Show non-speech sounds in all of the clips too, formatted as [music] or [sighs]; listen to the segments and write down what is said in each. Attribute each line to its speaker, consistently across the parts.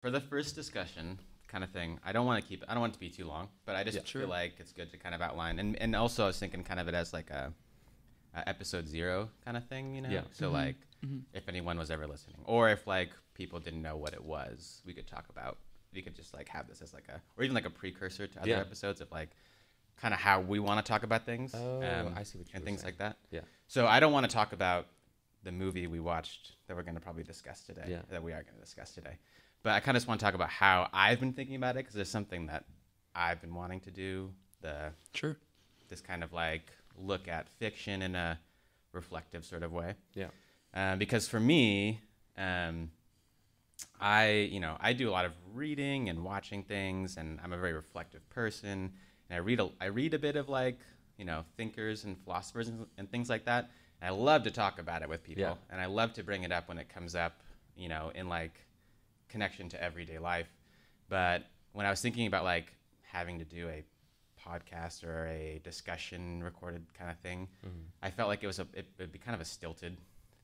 Speaker 1: for the first discussion kind of thing, I don't want to keep. it. I don't want it to be too long, but I just
Speaker 2: Yeah.
Speaker 1: feel
Speaker 2: Sure.
Speaker 1: like it's good to kind of outline. And and also I was thinking kind of it as like a, a episode zero kind of thing, you know.
Speaker 2: Yeah.
Speaker 1: So
Speaker 3: Mhm.
Speaker 1: like
Speaker 3: Mhm.
Speaker 1: if anyone was ever listening, or if like people didn't know what it was, we could talk about. We could just like have this as like a, or even like a precursor to other
Speaker 2: Yeah.
Speaker 1: episodes of like, kind of how we want to talk about things.
Speaker 2: Oh,
Speaker 1: um,
Speaker 2: I see what you
Speaker 1: and things
Speaker 2: saying.
Speaker 1: like that.
Speaker 2: Yeah.
Speaker 1: So I don't want to talk about the movie we watched that we're going to probably discuss today.
Speaker 2: Yeah.
Speaker 1: That we are going to discuss today. But I kind of just want to talk about how I've been thinking about it because there's something that I've been wanting to do. The
Speaker 3: Sure.
Speaker 1: this kind of like look at fiction in a reflective sort of way.
Speaker 2: Yeah.
Speaker 1: Um, because for me, um, I you know I do a lot of reading and watching things, and I'm a very reflective person. And I read a I read a bit of like you know thinkers and philosophers and, and things like that. And I love to talk about it with people,
Speaker 2: Yeah.
Speaker 1: and I love to bring it up when it comes up, you know, in like connection to everyday life. But when I was thinking about like having to do a podcast or a discussion recorded kind of thing,
Speaker 2: Mhm.
Speaker 1: I felt like it was a it would be kind of a stilted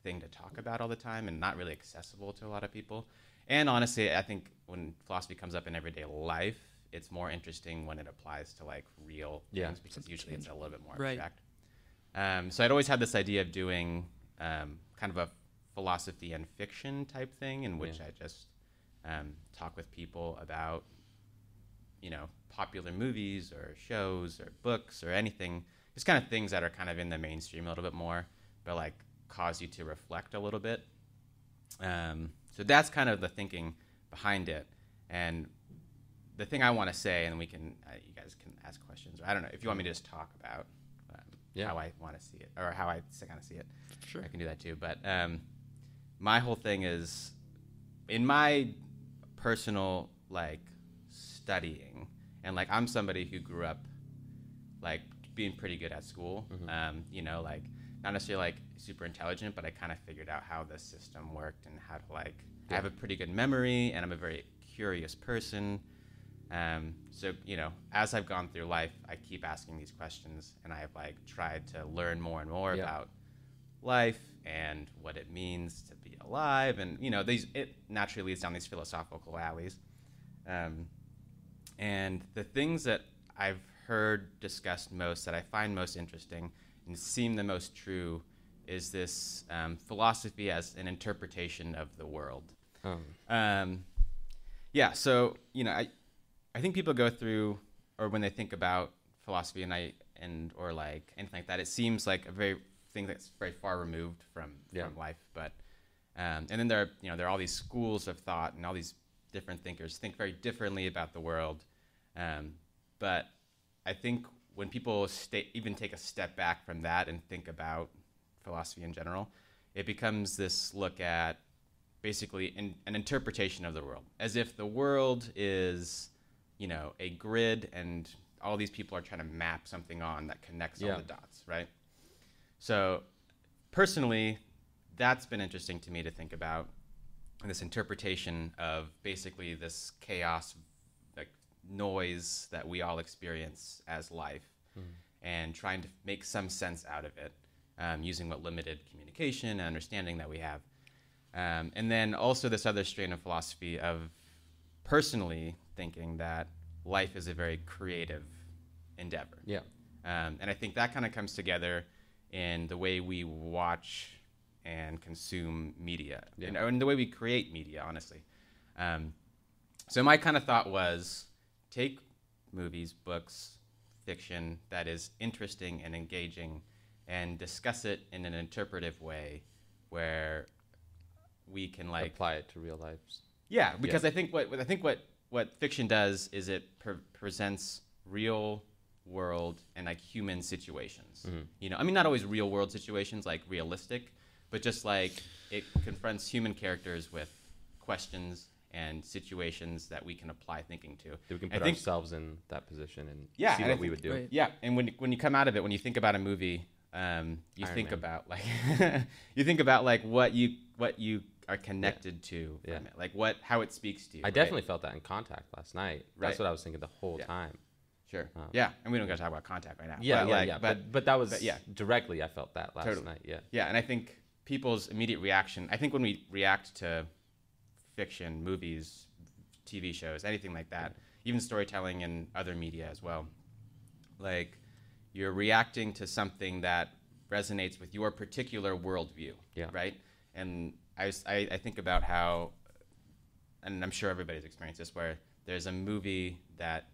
Speaker 1: thing to talk about all the time and not really accessible to a lot of people. And honestly, I think when philosophy comes up in everyday life, it's more interesting when it applies to like real
Speaker 2: Yeah.
Speaker 1: things because
Speaker 3: Something
Speaker 1: usually it's a little bit more
Speaker 3: Right.
Speaker 1: abstract. Um, so I'd always had this idea of doing um, kind of a philosophy and fiction type thing in which
Speaker 2: Yeah.
Speaker 1: I just um, talk with people about, you know, popular movies or shows or books or anything, just kind of things that are kind of in the mainstream a little bit more, but like cause you to reflect a little bit. Um, so that's kind of the thinking behind it. And the thing I want to say, and we can, uh, you guys can ask questions. I don't know if you want me to just talk about um,
Speaker 2: Yeah.
Speaker 1: how I want to see it or how I kind of see it.
Speaker 3: Sure.
Speaker 1: I can do that too. But um, my whole thing is in my personal like studying, and like I'm somebody who grew up like being pretty good at school.
Speaker 2: Mhm.
Speaker 1: Um, you know, like not necessarily like super intelligent, but I kind of figured out how the system worked and how to like. I have a pretty good memory, and I'm a very curious person. Um, so you know, as I've gone through life, I keep asking these questions, and I have like tried to learn more and more
Speaker 2: Yeah.
Speaker 1: about life and what it means to alive, and you know, these it naturally leads down these philosophical alleys. Um, and the things that I've heard discussed most, that I find most interesting and seem the most true, is this um, philosophy as an interpretation of the world.
Speaker 2: Um,
Speaker 1: Um, yeah, so you know, I I think people go through, or when they think about philosophy and I and or like anything like that, it seems like a very thing that's very far removed from
Speaker 2: Yeah.
Speaker 1: from life. But um, and then there are you know there are all these schools of thought and all these different thinkers think very differently about the world. Um, but I think when people stay, even take a step back from that and think about philosophy in general, it becomes this look at basically in, an interpretation of the world, as if the world is, you know, a grid, and all these people are trying to map something on that connects
Speaker 2: Yeah.
Speaker 1: all the dots, right? So, personally, that's been interesting to me to think about this interpretation of basically this chaos, like noise that we all experience as life, and trying to make some sense out of it um, using what limited communication and understanding that we have. Um, and then also this other strain of philosophy of personally thinking that life is a very creative endeavor.
Speaker 2: yeah.
Speaker 1: Um, and I think that kind of comes together in the way we watch and consume media,
Speaker 2: Yeah.
Speaker 1: and, and the way we create media, honestly. Um, so my kind of thought was take movies, books, fiction that is interesting and engaging, and discuss it in an interpretive way, where we can like
Speaker 2: apply it to real lives.
Speaker 1: yeah, because I think what I think what what fiction does is it pre- presents real world and like human situations. You know, I mean, not always real world situations like realistic, but just like it confronts human characters with questions and situations that we can apply thinking to.
Speaker 2: That we can put
Speaker 1: think-
Speaker 2: ourselves in that position and
Speaker 1: Yeah,
Speaker 2: see
Speaker 1: and I
Speaker 2: what we would do.
Speaker 3: Right.
Speaker 1: Yeah, and when when you come out of it, when you think about a movie, um, you
Speaker 2: Iron
Speaker 1: think
Speaker 2: Man.
Speaker 1: about like [laughs] you think about like what you what you are connected to from
Speaker 2: Yeah.
Speaker 1: it, like what how it speaks to you.
Speaker 2: I
Speaker 1: right?
Speaker 2: definitely felt that in Contact last night.
Speaker 1: Right.
Speaker 2: That's what I was thinking the whole
Speaker 1: Yeah.
Speaker 2: time.
Speaker 1: Sure.
Speaker 2: Um,
Speaker 1: yeah, and we don't got to talk about contact right now.
Speaker 2: Yeah,
Speaker 1: but
Speaker 2: yeah,
Speaker 1: like,
Speaker 2: yeah.
Speaker 1: But,
Speaker 2: But, but that was
Speaker 1: but yeah.
Speaker 2: directly. I felt that last
Speaker 1: Totally.
Speaker 2: night. Yeah.
Speaker 1: yeah, and I think people's immediate reaction. I think when we react to fiction, movies, TV shows, anything like that, even storytelling and other media as well. Like you're reacting to something that resonates with your particular worldview,
Speaker 2: Yeah.
Speaker 1: right? And I I think about how, and I'm sure everybody's experienced this, where there's a movie that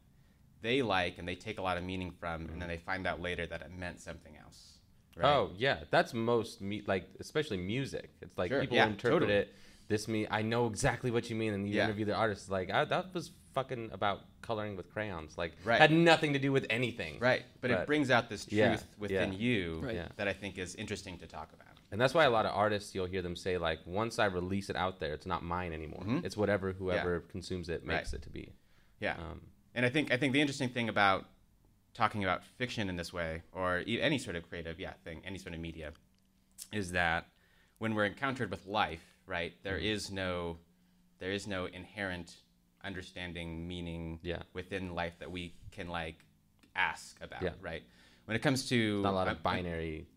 Speaker 1: they like and they take a lot of meaning from, and then mm-hmm. they find out later that it meant something else. Right?
Speaker 2: Oh yeah, that's most me like especially music. It's like
Speaker 1: Sure,
Speaker 2: people
Speaker 1: yeah,
Speaker 2: interpret
Speaker 1: totally.
Speaker 2: it. This me, I know exactly what you mean, and you
Speaker 1: Yeah.
Speaker 2: interview the artist. Like I, that was fucking about coloring with crayons. Like
Speaker 1: Right.
Speaker 2: had nothing to do with anything.
Speaker 1: Right, but, it brings out this truth
Speaker 2: Yeah,
Speaker 1: within
Speaker 2: yeah.
Speaker 1: you
Speaker 3: Right.
Speaker 2: Yeah.
Speaker 1: that I think is interesting to talk about.
Speaker 2: And that's why a lot of artists you'll hear them say like, once I release it out there, it's not mine anymore.
Speaker 1: Mhm.
Speaker 2: It's whatever whoever consumes it makes
Speaker 1: Right.
Speaker 2: it to be.
Speaker 1: Yeah,
Speaker 2: Um,
Speaker 1: and I think I think the interesting thing about talking about fiction in this way, or any sort of creative, yeah, thing, any sort of media, is that when we're encountered with life, right, there
Speaker 2: Mm-hmm.
Speaker 1: is no there is no inherent understanding meaning
Speaker 2: Yeah.
Speaker 1: within life that we can like ask about,
Speaker 2: Yeah.
Speaker 1: right? When it comes to
Speaker 2: not a lot
Speaker 1: uh,
Speaker 2: of binary,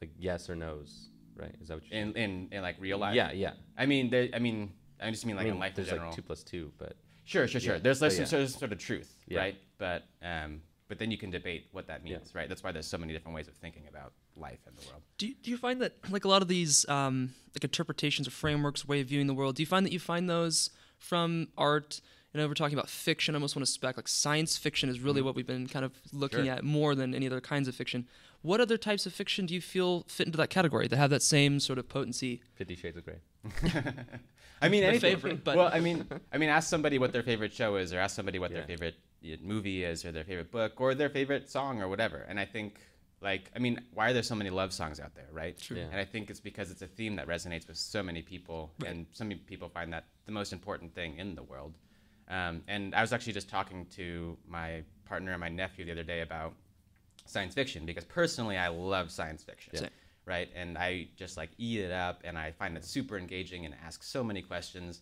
Speaker 2: like yes or no's, right? Is that what you?
Speaker 1: in, in in like real life.
Speaker 2: yeah, yeah.
Speaker 1: I mean, there, I mean, I just mean like
Speaker 2: I mean,
Speaker 1: in life in
Speaker 2: there's
Speaker 1: general.
Speaker 2: like two plus two, but
Speaker 1: Sure, sure, sure.
Speaker 2: Yeah,
Speaker 1: There's
Speaker 2: but
Speaker 1: there's some sort of, sort of truth,
Speaker 2: Yeah.
Speaker 1: right? But um, but then you can debate what that
Speaker 2: Yeah.
Speaker 1: means, right? That's why there's so many different ways of thinking about life and the world.
Speaker 3: Do you, do you find that like a lot of these um, like interpretations or frameworks, way of viewing the world, do you find that you find those from art? You know, we're talking about fiction. I almost want to spec like science fiction is really what we've been kind of looking
Speaker 1: Mm-hmm. Sure.
Speaker 3: at more than any other kinds of fiction. What other types of fiction do you feel fit into that category that have that same sort of potency?
Speaker 2: Fifty Shades of Grey. [laughs] [laughs]
Speaker 1: I mean,
Speaker 3: My
Speaker 1: anything.
Speaker 3: favorite, but-
Speaker 1: well, I mean, I mean, ask somebody what their favorite show is, or ask somebody what their favorite movie is, or their favorite book, or their favorite song, or whatever. And I think, like, I mean, why are there so many love songs out there, right?
Speaker 3: True.
Speaker 2: Yeah.
Speaker 1: And I think it's because it's a theme that resonates with so many people,
Speaker 3: Right.
Speaker 1: and so many people find that the most important thing in the world. Um, and I was actually just talking to my partner and my nephew the other day about science fiction because personally I love science fiction.
Speaker 3: Same.
Speaker 1: Right? And I just like eat it up and I find it super engaging and ask so many questions.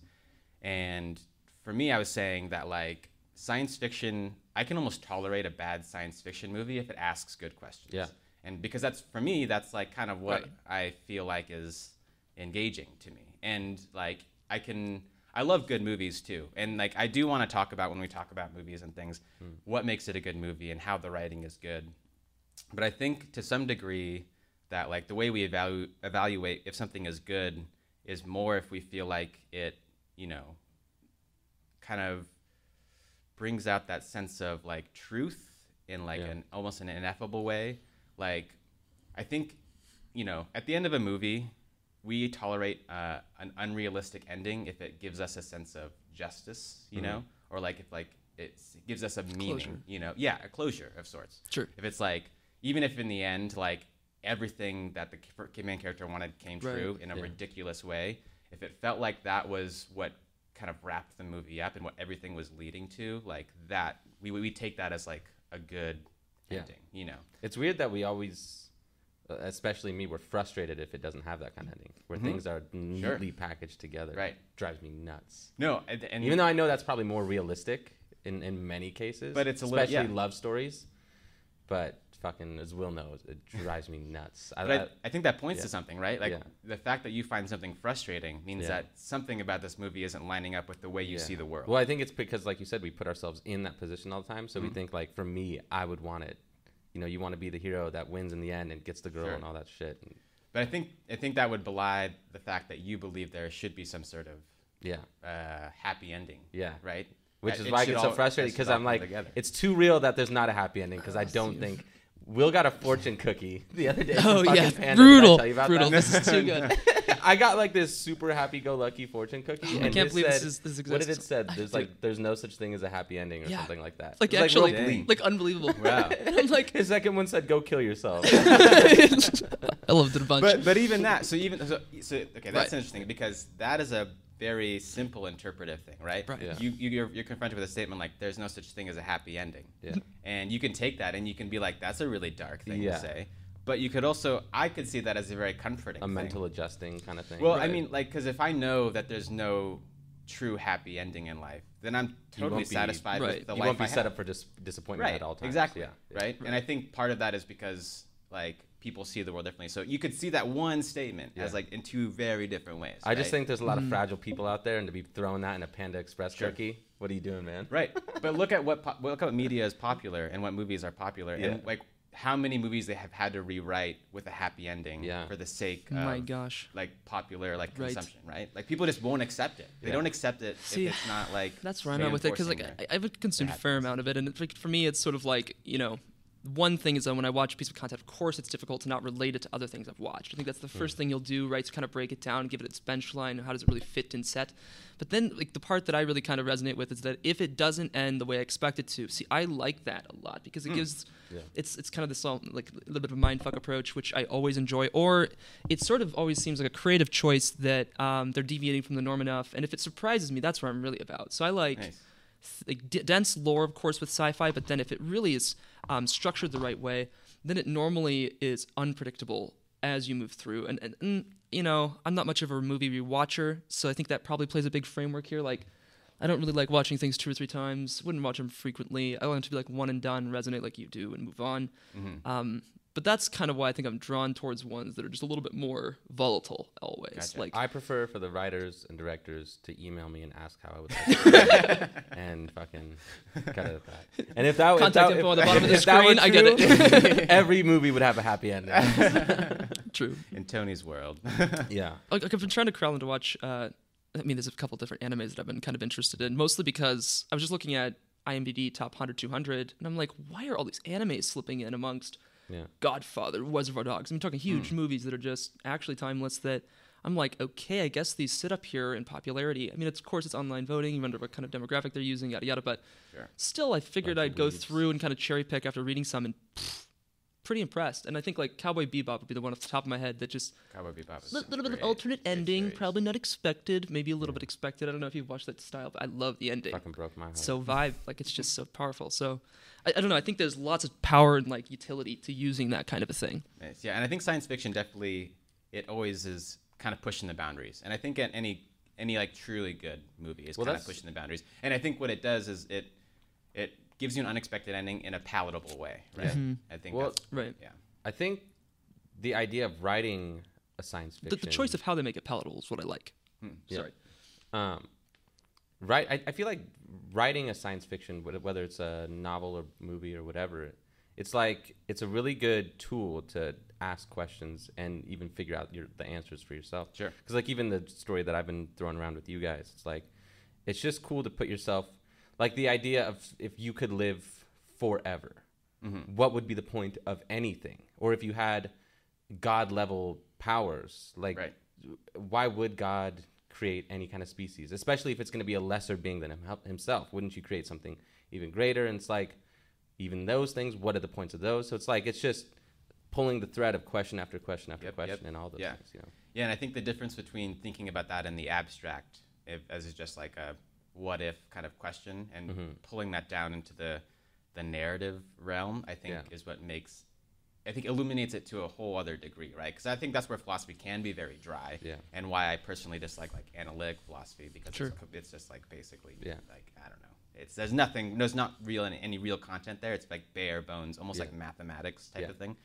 Speaker 1: And for me I was saying that like science fiction I can almost tolerate a bad science fiction movie if it asks good questions.
Speaker 2: Yeah.
Speaker 1: And because that's for me that's like kind of what
Speaker 3: Right.
Speaker 1: I feel like is engaging to me. And like I can I love good movies too. And like I do want to talk about when we talk about movies and things hmm. what makes it a good movie and how the writing is good. But I think to some degree that like the way we evalu- evaluate if something is good is more if we feel like it, you know, kind of brings out that sense of like truth in like
Speaker 2: Yeah.
Speaker 1: an almost an ineffable way. Like I think, you know, at the end of a movie, we tolerate uh, an unrealistic ending if it gives us a sense of justice, you know, or like if like it's, it gives us a meaning,
Speaker 3: Closure.
Speaker 1: you know, yeah, a closure of sorts.
Speaker 3: Sure.
Speaker 1: If it's like, even if in the end, like everything that the ca- main character wanted came
Speaker 3: Right.
Speaker 1: true in a
Speaker 2: Yeah.
Speaker 1: ridiculous way, if it felt like that was what kind of wrapped the movie up and what everything was leading to, like that, we we take that as like a good
Speaker 2: Yeah.
Speaker 1: ending, you know.
Speaker 2: It's weird that we always, especially me, we're frustrated if it doesn't have that kind of ending, where
Speaker 1: Mhm.
Speaker 2: things are neatly packaged together.
Speaker 1: Right.
Speaker 2: Drives me nuts.
Speaker 1: No, and, and
Speaker 2: Even though I know that's probably more realistic in, in many cases,
Speaker 1: But it's a little-
Speaker 2: especially
Speaker 1: yeah.
Speaker 2: love stories. But fucking, as Will knows, it [laughs] drives me nuts. I,
Speaker 1: But I,
Speaker 2: I-
Speaker 1: think that points
Speaker 2: yeah.
Speaker 1: to something, right? Like
Speaker 2: Yeah.
Speaker 1: the fact that you find something frustrating means
Speaker 2: Yeah.
Speaker 1: that something about this movie isn't lining up with the way you see the world.
Speaker 2: Well, I think it's because, like you said, we put ourselves in that position all the time. So we
Speaker 1: Mhm.
Speaker 2: think, like, for me, I would want it. You know, you want to be the hero that wins in the end and gets the girl
Speaker 1: Sure.
Speaker 2: and all that shit. And
Speaker 1: But I think I think that would belie the fact that you believe there should be some sort of
Speaker 2: yeah,
Speaker 1: uh, happy ending,
Speaker 2: yeah.
Speaker 1: right?
Speaker 2: Which
Speaker 1: That
Speaker 2: is why I get so frustrated because I'm like,
Speaker 1: together.
Speaker 2: it's too real that there's not a happy ending because I don't
Speaker 3: you.
Speaker 2: think Will got a fortune cookie [laughs] the other day.
Speaker 3: Oh
Speaker 2: fucking
Speaker 3: yeah,
Speaker 2: Panda. I
Speaker 3: brutal,
Speaker 2: tell you about
Speaker 3: brutal.
Speaker 2: that?
Speaker 3: This is too good. [laughs]
Speaker 2: I got like this super happy-go-lucky fortune cookie.
Speaker 3: Oh, I
Speaker 2: and
Speaker 3: can't
Speaker 2: it
Speaker 3: believe
Speaker 2: said,
Speaker 3: this is this exists.
Speaker 2: What did it said? There's like there's no such thing as a happy ending or
Speaker 3: Yeah.
Speaker 2: something like that.
Speaker 3: like actually,
Speaker 2: real
Speaker 1: Dang.
Speaker 2: bleak.
Speaker 3: like unbelievable.
Speaker 1: Wow.
Speaker 3: and [laughs] I'm like,
Speaker 2: His second one said, "Go kill yourself."
Speaker 3: I loved it a bunch.
Speaker 1: but but even that, so even so, so okay, that's
Speaker 3: Right.
Speaker 1: interesting because that is a very simple interpretive thing, right?
Speaker 3: Right.
Speaker 2: Yeah.
Speaker 1: You, you you're, you're confronted with a statement like "there's no such thing as a happy ending,"
Speaker 2: yeah.
Speaker 1: and you can take that and you can be like, "That's a really dark thing
Speaker 2: Yeah.
Speaker 1: to say," but you could also, I could see that as a very comforting.
Speaker 2: A
Speaker 1: thing.
Speaker 2: mental adjusting kind of thing.
Speaker 1: Well, I mean, like, because if I know that there's no true happy ending in life, then I'm totally
Speaker 2: won't be-
Speaker 1: satisfied
Speaker 3: Right.
Speaker 1: with the
Speaker 2: you
Speaker 1: life
Speaker 2: won't be
Speaker 1: I
Speaker 2: set
Speaker 1: have.
Speaker 2: up for dis- disappointment
Speaker 1: right
Speaker 2: at all times.
Speaker 1: exactly
Speaker 2: Yeah.
Speaker 1: right? and i think part of that is because like people see the world differently. So you could see that one statement
Speaker 2: Yeah.
Speaker 1: as like in two very different ways.
Speaker 2: I just think there's a lot of mm-hmm. fragile people out there, and to be throwing that in a Panda Express
Speaker 1: Sure.
Speaker 2: turkey, what are you doing, man?
Speaker 1: Right. [laughs] But look at what po- look at what media is popular and what movies are popular
Speaker 2: Yeah.
Speaker 1: and like how many movies they have had to rewrite with a happy ending
Speaker 2: Yeah.
Speaker 1: for the sake
Speaker 3: Oh
Speaker 1: of
Speaker 3: my gosh.
Speaker 1: like popular like
Speaker 3: Right.
Speaker 1: consumption, right? Like people just won't accept it. They
Speaker 2: Yeah.
Speaker 1: don't accept it
Speaker 3: See,
Speaker 1: if it's not like
Speaker 3: That's where I'm at with it because like I, I've consumed a fair amount of it, and it's like, for me, it's sort of like you know, one thing is that when I watch a piece of content, of course, it's difficult to not relate it to other things I've watched. I think that's the first thing you'll do, right? To kind of break it down, give it its bench line, how does it really fit in set. But then, like the part that I really kind of resonate with is that if it doesn't end the way I expect it to, see, I like that a lot because it gives.
Speaker 2: Yeah.
Speaker 3: It's it's kind of this all, like a little bit of a mindfuck approach, which I always enjoy. Or it sort of always seems like a creative choice that um, they're deviating from the norm enough, and if it surprises me, that's where I'm really about. So I like
Speaker 1: Nice.
Speaker 3: like d- dense lore, of course, with sci-fi, but then if it really is um, structured the right way, then it normally is unpredictable as you move through. And, and, and you know, I'm not much of a movie rewatcher, so I think that probably plays a big framework here. Like, I don't really like watching things two or three times. Wouldn't watch them frequently. I want them to be like one and done, resonate like you do, and move on.
Speaker 1: Mm-hmm.
Speaker 3: Um, but that's kind of why I think I'm drawn towards ones that are just a little bit more volatile always.
Speaker 1: Gotcha.
Speaker 3: Like,
Speaker 2: I prefer for the writers and directors to email me and ask how I would like [laughs] and fucking cut it at that. And if that if
Speaker 3: Contact
Speaker 2: that,
Speaker 3: info
Speaker 2: if,
Speaker 3: on the bottom of the
Speaker 2: if that were
Speaker 3: screen, I get
Speaker 2: it. [laughs] every movie would have a happy ending. [laughs]
Speaker 3: true.
Speaker 1: in Tony's world.
Speaker 2: yeah.
Speaker 3: like, like, I've been trying to crawl into watch. Uh, I mean, there's a couple different animes that I've been kind of interested in, mostly because I was just looking at IMDb top 100, 200, and I'm like, why are all these animes slipping in amongst
Speaker 2: Yeah.
Speaker 3: Godfather, Reservoir Dogs? I'm talking huge movies that are just actually timeless. That I'm like, okay, I guess these sit up here in popularity. I mean, it's, of course, it's online voting. You wonder what kind of demographic they're using, yada yada. But
Speaker 1: Sure.
Speaker 3: still, I figured I'd go through and kind of cherry pick after reading some, and pff, pretty impressed. And I think like Cowboy Bebop would be the one off the top of my head that just
Speaker 1: Cowboy Bebop is
Speaker 3: a little bit of
Speaker 1: great.
Speaker 3: alternate ending,
Speaker 1: series.
Speaker 3: probably not expected, maybe a little bit expected. I don't know if you've watched that style, but I love the ending.
Speaker 2: Fucking broke my heart.
Speaker 3: So vibe, like it's just so powerful. So I, I don't know. I think there's lots of power and like utility to using that kind of a thing.
Speaker 1: Nice. Yeah, and I think science fiction definitely it always is kind of pushing the boundaries, and I think at any any like truly good movie is
Speaker 2: Well,
Speaker 1: kind of pushing the boundaries. And I think what it does is it it gives you an unexpected ending in a palatable way, right? I think
Speaker 2: Well,
Speaker 1: that's
Speaker 3: Right.
Speaker 1: yeah.
Speaker 2: I think the idea of writing a science fiction.
Speaker 3: the choice of how they make it palatable is what I like.
Speaker 2: Yeah.
Speaker 3: Sorry.
Speaker 2: Um, right. I, I feel like writing a science fiction, whether whether it's a novel or movie or whatever, it's like it's a really good tool to ask questions and even figure out your, the answers for yourself.
Speaker 1: Sure.
Speaker 2: Because like even the story that I've been throwing around with you guys, it's like it's just cool to put yourself like the idea of if you could live forever,
Speaker 1: Mm-hmm.
Speaker 2: what would be the point of anything? Or if you had God level powers, like
Speaker 1: Right.
Speaker 2: why would God create any kind of species, especially if it's going to be a lesser being than him, himself? Wouldn't you create something even greater? And it's like, even those things, what are the points of those? So it's like, it's just pulling the thread of question after question after
Speaker 1: Yep,
Speaker 2: question
Speaker 1: yep.
Speaker 2: and all those
Speaker 1: Yeah.
Speaker 2: things, you know?
Speaker 1: Yeah, and I think the difference between thinking about that in the abstract, if, as is just like a what if kind of question, and
Speaker 2: Mm-hmm.
Speaker 1: pulling that down into the the narrative realm, I think
Speaker 2: Yeah.
Speaker 1: is what makes, I think illuminates it to a whole other degree, right? Because I think that's where philosophy can be very dry,
Speaker 2: Yeah.
Speaker 1: and why I personally dislike like analytic philosophy because
Speaker 3: Sure.
Speaker 1: it's, it's just like basically,
Speaker 2: Yeah.
Speaker 1: like I don't know, it's there's nothing, there's not real any, any real content there. It's like bare bones, almost
Speaker 2: Yeah.
Speaker 1: like mathematics type
Speaker 2: Yeah.
Speaker 1: of thing,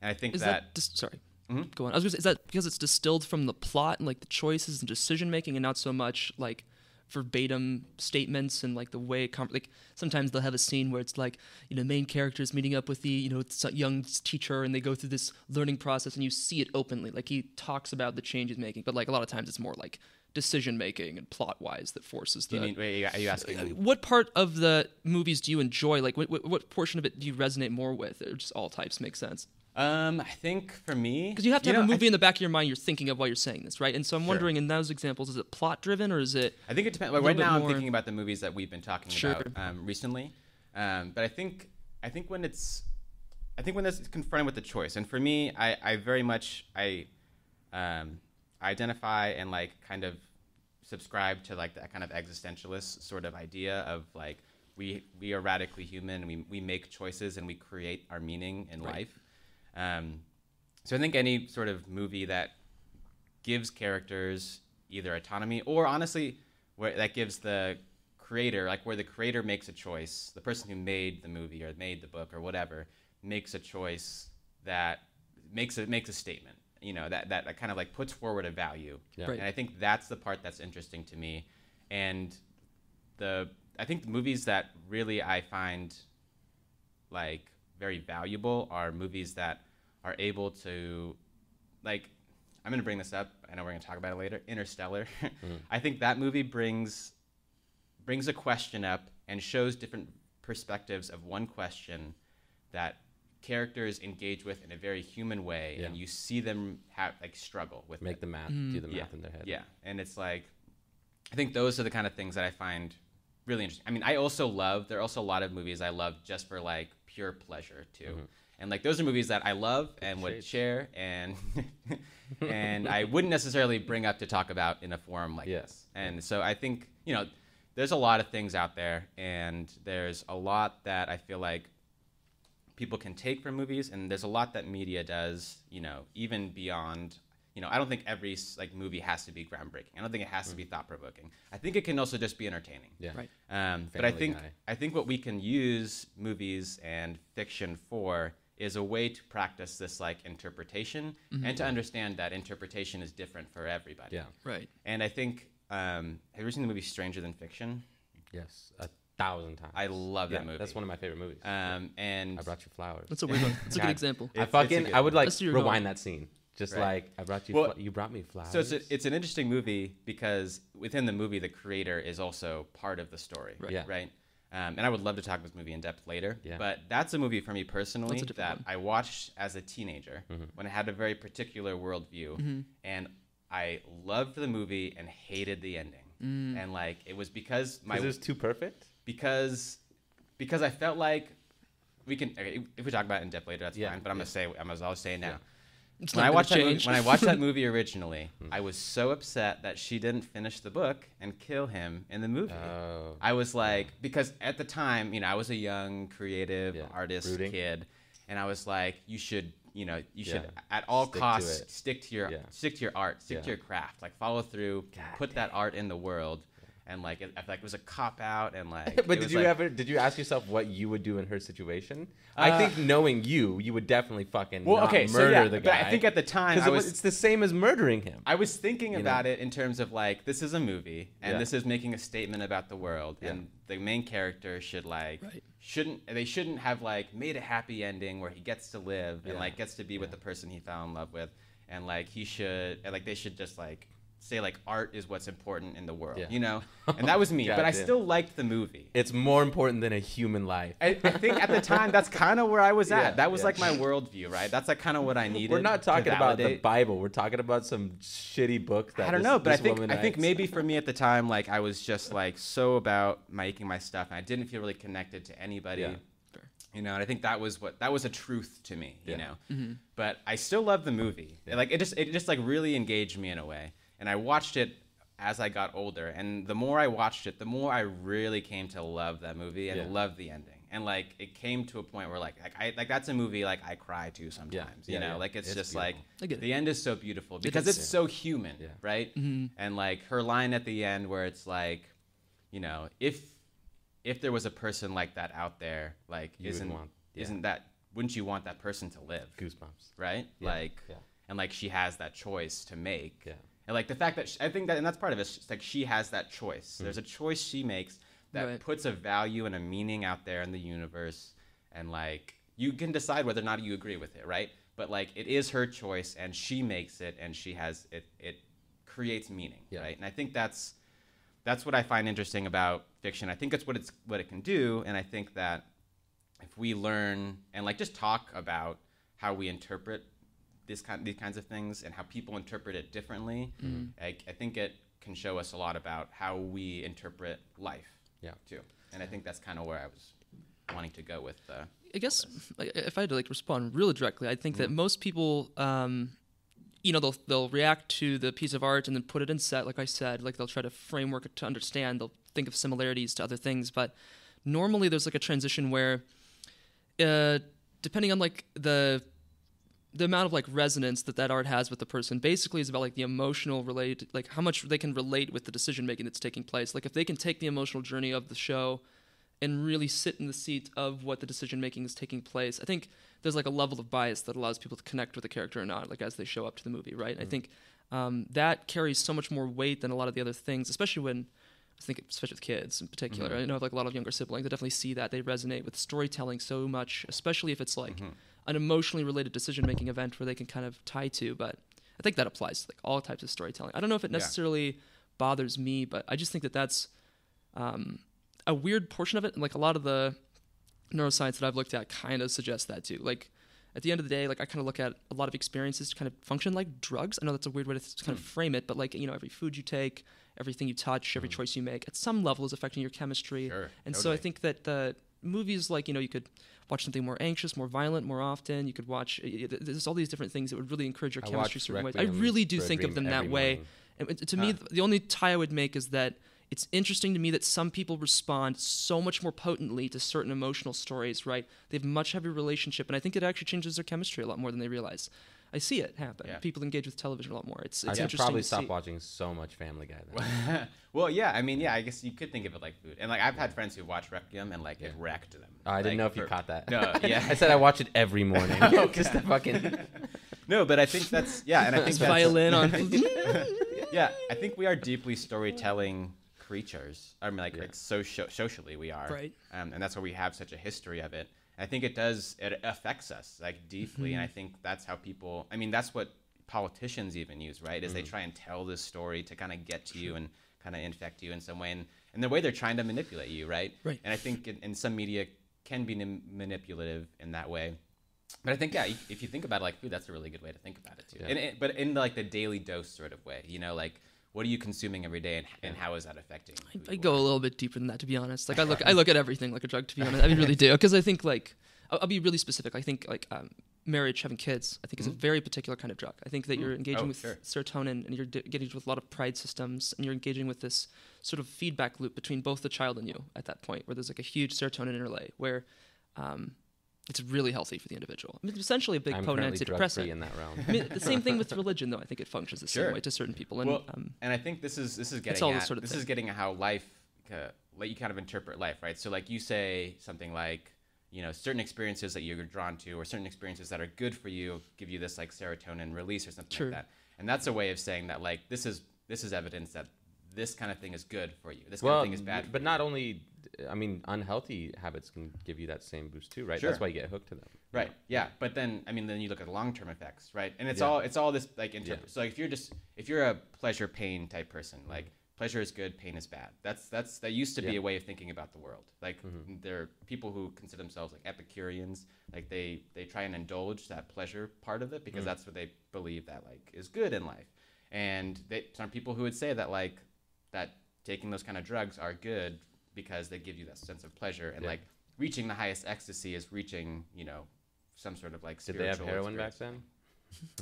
Speaker 1: and I think
Speaker 3: Is
Speaker 1: that
Speaker 3: that, dis- sorry?
Speaker 1: Mhm.
Speaker 3: Go on. I was gonna say, is that because it's distilled from the plot and like the choices and decision making, and not so much like verbatim statements and like the way com- like sometimes they'll have a scene where it's like you know main characters meeting up with the you know young teacher and they go through this learning process and you see it openly. Like he talks about the change he's making but like a lot of times it's more like decision making and plot wise that forces the
Speaker 1: you mean, wait, are you asking?
Speaker 3: Uh, what part of the movies do you enjoy? Like what, what, what portion of it do you resonate more with? Or just all types make sense
Speaker 1: Um, I think for me,
Speaker 3: because you have to have
Speaker 1: know,
Speaker 3: a movie in the back of your mind you're thinking of while you're saying this, right? And so I'm
Speaker 1: Sure.
Speaker 3: wondering in those examples, is it plot driven or is it
Speaker 1: I think it depends. Like right now, I'm thinking about the movies that we've been talking
Speaker 3: Sure.
Speaker 1: about um, recently. Um, but I think I think when it's I think when it's confronted with the choice, and for me, I, I very much I um, identify and like kind of subscribe to like that kind of existentialist sort of idea of like we we are radically human. We we make choices and we create our meaning in
Speaker 3: Right.
Speaker 1: life. Um, so I think any sort of movie that gives characters either autonomy or honestly where that gives the creator like where the creator makes a choice the person who made the movie or made the book or whatever makes a choice that makes it makes a statement. You know that, that that kind of like puts forward a value,
Speaker 2: Yeah.
Speaker 3: Right.
Speaker 1: and I think that's the part that's interesting to me. And the I think the movies that really I find like very valuable are movies that are able to like I'm going to bring this up. I know we're going to talk about it later. Interstellar. [laughs] Mm-hmm. I think that movie brings brings a question up and shows different perspectives of one question that characters engage with in a very human way
Speaker 2: Yeah.
Speaker 1: and you see them have like struggle with
Speaker 2: Make
Speaker 1: it.
Speaker 2: the math, mm. do the math
Speaker 1: yeah.
Speaker 2: in their head.
Speaker 1: Yeah, and it's like, I think those are the kind of things that I find really interesting. I mean, I also love. There are also a lot of movies I love just for like pure pleasure too, mm-hmm. And like those are movies that I love and would
Speaker 2: shades.
Speaker 1: share and [laughs] and I wouldn't necessarily bring up to talk about in a forum like
Speaker 2: Yeah.
Speaker 1: this. And so I think you know, there's a lot of things out there, and there's a lot that I feel like people can take from movies and there's a lot that media does you know even beyond you know i don't think every like movie has to be groundbreaking i don't think it has to be thought-provoking i think it can also just be entertaining
Speaker 2: Yeah.
Speaker 3: Right.
Speaker 1: um, but i think
Speaker 2: Guy.
Speaker 1: i think what we can use movies and fiction for is a way to practice this like interpretation and to understand that interpretation is different for everybody
Speaker 2: Yeah.
Speaker 3: Right.
Speaker 1: and i think um, have you ever seen the movie stranger than fiction
Speaker 2: Yes. A thousand times.
Speaker 1: i love that movie
Speaker 2: That's one of my favorite movies.
Speaker 1: um, and
Speaker 2: I brought you flowers.
Speaker 3: That's a weird one. That's a good [laughs] example.
Speaker 2: I
Speaker 1: It's- it's a
Speaker 2: fucking I would like
Speaker 3: Let's do your
Speaker 2: rewind
Speaker 3: goal.
Speaker 2: that scene. Just
Speaker 1: Right.
Speaker 2: like I brought you
Speaker 1: Well,
Speaker 2: fl- you brought me flowers.
Speaker 1: So it's, a, it's an interesting movie because within the movie, the creator is also part of the story,
Speaker 3: Right.
Speaker 2: Yeah.
Speaker 1: right? Um, and I would love to talk this movie in depth later.
Speaker 2: Yeah.
Speaker 1: But that's a movie for me personally
Speaker 3: That's a different
Speaker 1: that I watched as a teenager mm-hmm. when I had a very particular worldview, mm-hmm. and I loved the movie and hated the ending. Mm. And like it was because my
Speaker 2: Is this too perfect?
Speaker 1: because because I felt like we can if we talk about it in depth later that's
Speaker 2: Yeah,
Speaker 1: fine but I'm
Speaker 2: yeah.
Speaker 1: gonna say I'm as I'll say it now
Speaker 3: It's
Speaker 1: when
Speaker 3: not
Speaker 1: I
Speaker 3: gonna
Speaker 1: watched that movie, when I watched that [laughs] movie originally, hmm. I was so upset that she didn't finish the book and kill him in the movie.
Speaker 2: Oh.
Speaker 1: I was like, because at the time, you know, I was a young, creative
Speaker 2: Yeah,
Speaker 1: artist
Speaker 2: brooding.
Speaker 1: kid, and I was like, you should, you know, you should
Speaker 2: Yeah.
Speaker 1: at all
Speaker 2: Stick to
Speaker 1: costs
Speaker 2: it.
Speaker 1: stick to your
Speaker 2: Yeah.
Speaker 1: stick to your art, stick to
Speaker 2: Yeah.
Speaker 1: your craft, like follow through,
Speaker 2: God
Speaker 1: put that art in the world, and like it, I feel like it was a cop out, and like. [laughs]
Speaker 2: but did you
Speaker 1: like-
Speaker 2: ever did you ask yourself what you would do in her situation?
Speaker 1: Uh,
Speaker 2: I think knowing you, you would definitely fucking
Speaker 1: Well,
Speaker 2: not
Speaker 1: okay, so
Speaker 2: murder
Speaker 1: yeah,
Speaker 2: the
Speaker 1: but
Speaker 2: guy.
Speaker 1: I think at the time
Speaker 2: because
Speaker 1: I was
Speaker 2: it's the same as murdering him.
Speaker 1: I was thinking
Speaker 2: You know?
Speaker 1: about it in terms of like this is a movie and
Speaker 2: Yeah.
Speaker 1: this is making a statement about the world
Speaker 2: Yeah.
Speaker 1: and the main character should like
Speaker 3: Right.
Speaker 1: shouldn't they shouldn't have like made a happy ending where he gets to live and like gets to be with the person he fell in love with and like he should and like they should just like say like art is what's important in the world
Speaker 2: Yeah.
Speaker 1: you know and that was me but I [laughs]
Speaker 2: Goddamn.
Speaker 1: still liked the movie
Speaker 2: It's more important than a human life.
Speaker 1: I, I think at the time that's kind of where I was [laughs] at
Speaker 2: Yeah,
Speaker 1: that was
Speaker 2: yeah.
Speaker 1: like my worldview right that's like kind of what I needed
Speaker 2: We're not talking about the. Bible. We're talking about some shitty book that
Speaker 1: I don't
Speaker 2: this-
Speaker 1: know, but I think
Speaker 2: woman
Speaker 1: I think maybe for [laughs] me at the time, like I was just like so about making my stuff, and I didn't feel really connected to anybody.
Speaker 2: Yeah.
Speaker 1: You know, and I think that was what that was a truth to me. You
Speaker 2: Yeah.
Speaker 1: know,
Speaker 3: Mm-hmm.
Speaker 1: but I still love the movie. Like it just it just like really engaged me in a way, and I watched it as I got older, and the more I watched it, the more I really came to love that movie and
Speaker 2: Yeah.
Speaker 1: love the ending. And like it came to a point where like like I like that's a movie like I cry to sometimes. you
Speaker 2: Yeah,
Speaker 1: know,
Speaker 2: yeah.
Speaker 1: like it's,
Speaker 2: It's
Speaker 1: just like
Speaker 2: beautiful.
Speaker 3: I get it.
Speaker 1: the end is so beautiful because
Speaker 3: is.
Speaker 1: it's so human,
Speaker 2: Yeah.
Speaker 1: right?
Speaker 3: Mm-hmm.
Speaker 1: And like her line at the end where it's like, you know, if if there was a person like that out there, like
Speaker 2: You
Speaker 1: isn't
Speaker 2: want- yeah.
Speaker 1: isn't that wouldn't you want that person to live,
Speaker 2: goosebumps.
Speaker 1: right?
Speaker 2: Yeah,
Speaker 1: Like
Speaker 2: yeah.
Speaker 1: and like she has that choice to make.
Speaker 2: Yeah.
Speaker 1: And like the fact that sh I think that and that's part of it. It's like she has that choice. Hmm. There's a choice she makes that
Speaker 3: Right.
Speaker 1: puts a value and a meaning out there in the universe and like you can decide whether or not you agree with it, right? But like it is her choice and she makes it and she has it it creates meaning,
Speaker 2: Yeah.
Speaker 1: right? And I think that's that's what I find interesting about fiction. I think it's what it's what it can do and I think that if we learn and like just talk about how we interpret this kind these kinds of things and how people interpret it differently, I, I think it can show us a lot about how we interpret life
Speaker 2: Yeah.
Speaker 1: too. And I think that's kind of where I was wanting to go with uh,
Speaker 3: I guess like, if I had to like respond really directly, I think that most people, um, you know, they'll they'll react to the piece of art and then put it in set. Like I said, like they'll try to framework it to understand. They'll think of similarities to other things, but normally there's like a transition where, uh, depending on like the the amount of like resonance that that art has with the person basically is about like the emotional relate like how much they can relate with the decision making that's taking place like if they can take the emotional journey of the show and really sit in the seat of what the decision making is taking place. I think there's like a level of bias that allows people to connect with the character or not, like as they show up to the movie, right? I mm-hmm. think um, that carries so much more weight than a lot of the other things, especially when I think especially with kids in particular. Mm-hmm. I know like a lot of younger siblings, they definitely see that they resonate with storytelling so much, especially if it's like mm-hmm. An emotionally related decision making event where they can kind of tie to. But I think that applies to like all types of storytelling. I don't know if it
Speaker 1: Yeah.
Speaker 3: necessarily bothers me, but I just think that that's um, a weird portion of it. And like a lot of the neuroscience that I've looked at kind of suggests that too. Like at the end of the day, like I kind of look at a lot of experiences to kind of function like drugs. I know that's a weird way to kind of frame it, but like you know, every food you take, everything you touch, every choice you make, at some level is affecting your chemistry.
Speaker 1: Sure,
Speaker 3: and so I think that the movies, like you know, you could watch something more anxious, more violent, more often. You could watch. There's all these different things that would really encourage your
Speaker 2: I
Speaker 3: chemistry certain ways. I really do think of them that way.
Speaker 2: morning.
Speaker 3: And to me,
Speaker 1: Huh.
Speaker 3: the only tie I would make is that it's interesting to me that some people respond so much more potently to certain emotional stories, right? They have much heavier relationship, and I think it actually changes their chemistry a lot more than they realize. I see it happen.
Speaker 1: Yeah.
Speaker 3: People engage with television a lot more. It's
Speaker 2: I
Speaker 3: it's
Speaker 2: should
Speaker 3: interesting
Speaker 2: probably
Speaker 3: to
Speaker 2: stop watching so much Family Guy. Then. [laughs]
Speaker 1: well, yeah. I mean, yeah. I guess you could think of it like food, and like I've had friends who watch Requiem and like it wrecked them.
Speaker 2: Oh, I didn't know if you caught that.
Speaker 1: No, [laughs] yeah.
Speaker 2: I said I watch it every morning. [laughs] Just to fucking.
Speaker 1: No, but I think that's yeah, and I think that's,
Speaker 3: violin on.
Speaker 1: yeah, I think we are deeply storytelling creatures. I mean, like
Speaker 2: Yeah.
Speaker 1: like socio- socially we are,
Speaker 3: Right.
Speaker 1: Um, and that's why we have such a history of it. I think it does it affects us like deeply, and I mm-hmm. think that's how people. I mean, that's what politicians even use, right? Is they mm-hmm. try and tell this story to kind of get to you and kind of infect you in some way, and, and the way they're trying to manipulate you, right?
Speaker 3: Right.
Speaker 1: And I think in, in some media can be nim- manipulative in that way. But I think yeah, if you think about it like food, that's a really good way to think about it too.
Speaker 2: Yeah.
Speaker 1: And it, but in like the daily dose sort of way, you know, like what are you consuming every day, and, and how is that affecting? who
Speaker 3: I go a little bit deeper than that, to be honest. Like I look, [laughs] I look at everything like a drug, to be honest. I really do, because I think like I'll, I'll be really specific. I think like um, marriage, having kids, I think is a very particular kind of drug. I think that you're engaging
Speaker 1: Oh,
Speaker 3: with
Speaker 1: sure.
Speaker 3: serotonin and you're d- getting with a lot of pride systems, and you're engaging with this sort of feedback loop between both the child and you at that point, where there's like a huge serotonin interlay, where um, it's really healthy for the individual. I mean, essentially a big
Speaker 2: I'm
Speaker 3: potent
Speaker 2: currently
Speaker 3: antidepressant.
Speaker 2: in that realm.
Speaker 3: I mean, the same thing with [laughs] religion, though. I think it functions the
Speaker 1: Sure.
Speaker 3: same way to certain people, and
Speaker 1: well,
Speaker 3: um,
Speaker 1: and I think this is this is getting
Speaker 3: all
Speaker 1: at,
Speaker 3: this sort of
Speaker 1: this
Speaker 3: thing.
Speaker 1: is getting at how life uh, let you kind of interpret life, right? So like you say something like you know certain experiences that you're drawn to or certain experiences that are good for you give you this like serotonin release or something
Speaker 3: True.
Speaker 1: like that, and that's a way of saying that like this is this is evidence that this kind of thing is good for you. This kind
Speaker 2: well,
Speaker 1: of thing is bad.
Speaker 2: but
Speaker 1: for
Speaker 2: not
Speaker 1: you.
Speaker 2: only, I mean, unhealthy habits can give you that same boost too, right?
Speaker 1: Sure.
Speaker 2: That's why you get hooked to them.
Speaker 1: Right. Yeah. But then I mean then you look at the long term effects, right? And it's
Speaker 2: Yeah.
Speaker 1: all it's all this like interpret.
Speaker 2: Yeah.
Speaker 1: So like, if you're just if you're a pleasure pain type person, like pleasure is good, pain is bad. That's that's that used to be a way of thinking about the world. Like mm-hmm. there are people who consider themselves like Epicureans, like they they try and indulge that pleasure part of it because mm. that's what they believe that like is good in life. And they, some people who would say that like that taking those kind of drugs are good because they give you that sense of pleasure and
Speaker 2: Yeah.
Speaker 1: like reaching the highest ecstasy is reaching you know some sort of like
Speaker 2: Did they have
Speaker 1: spiritual
Speaker 2: heroin back then?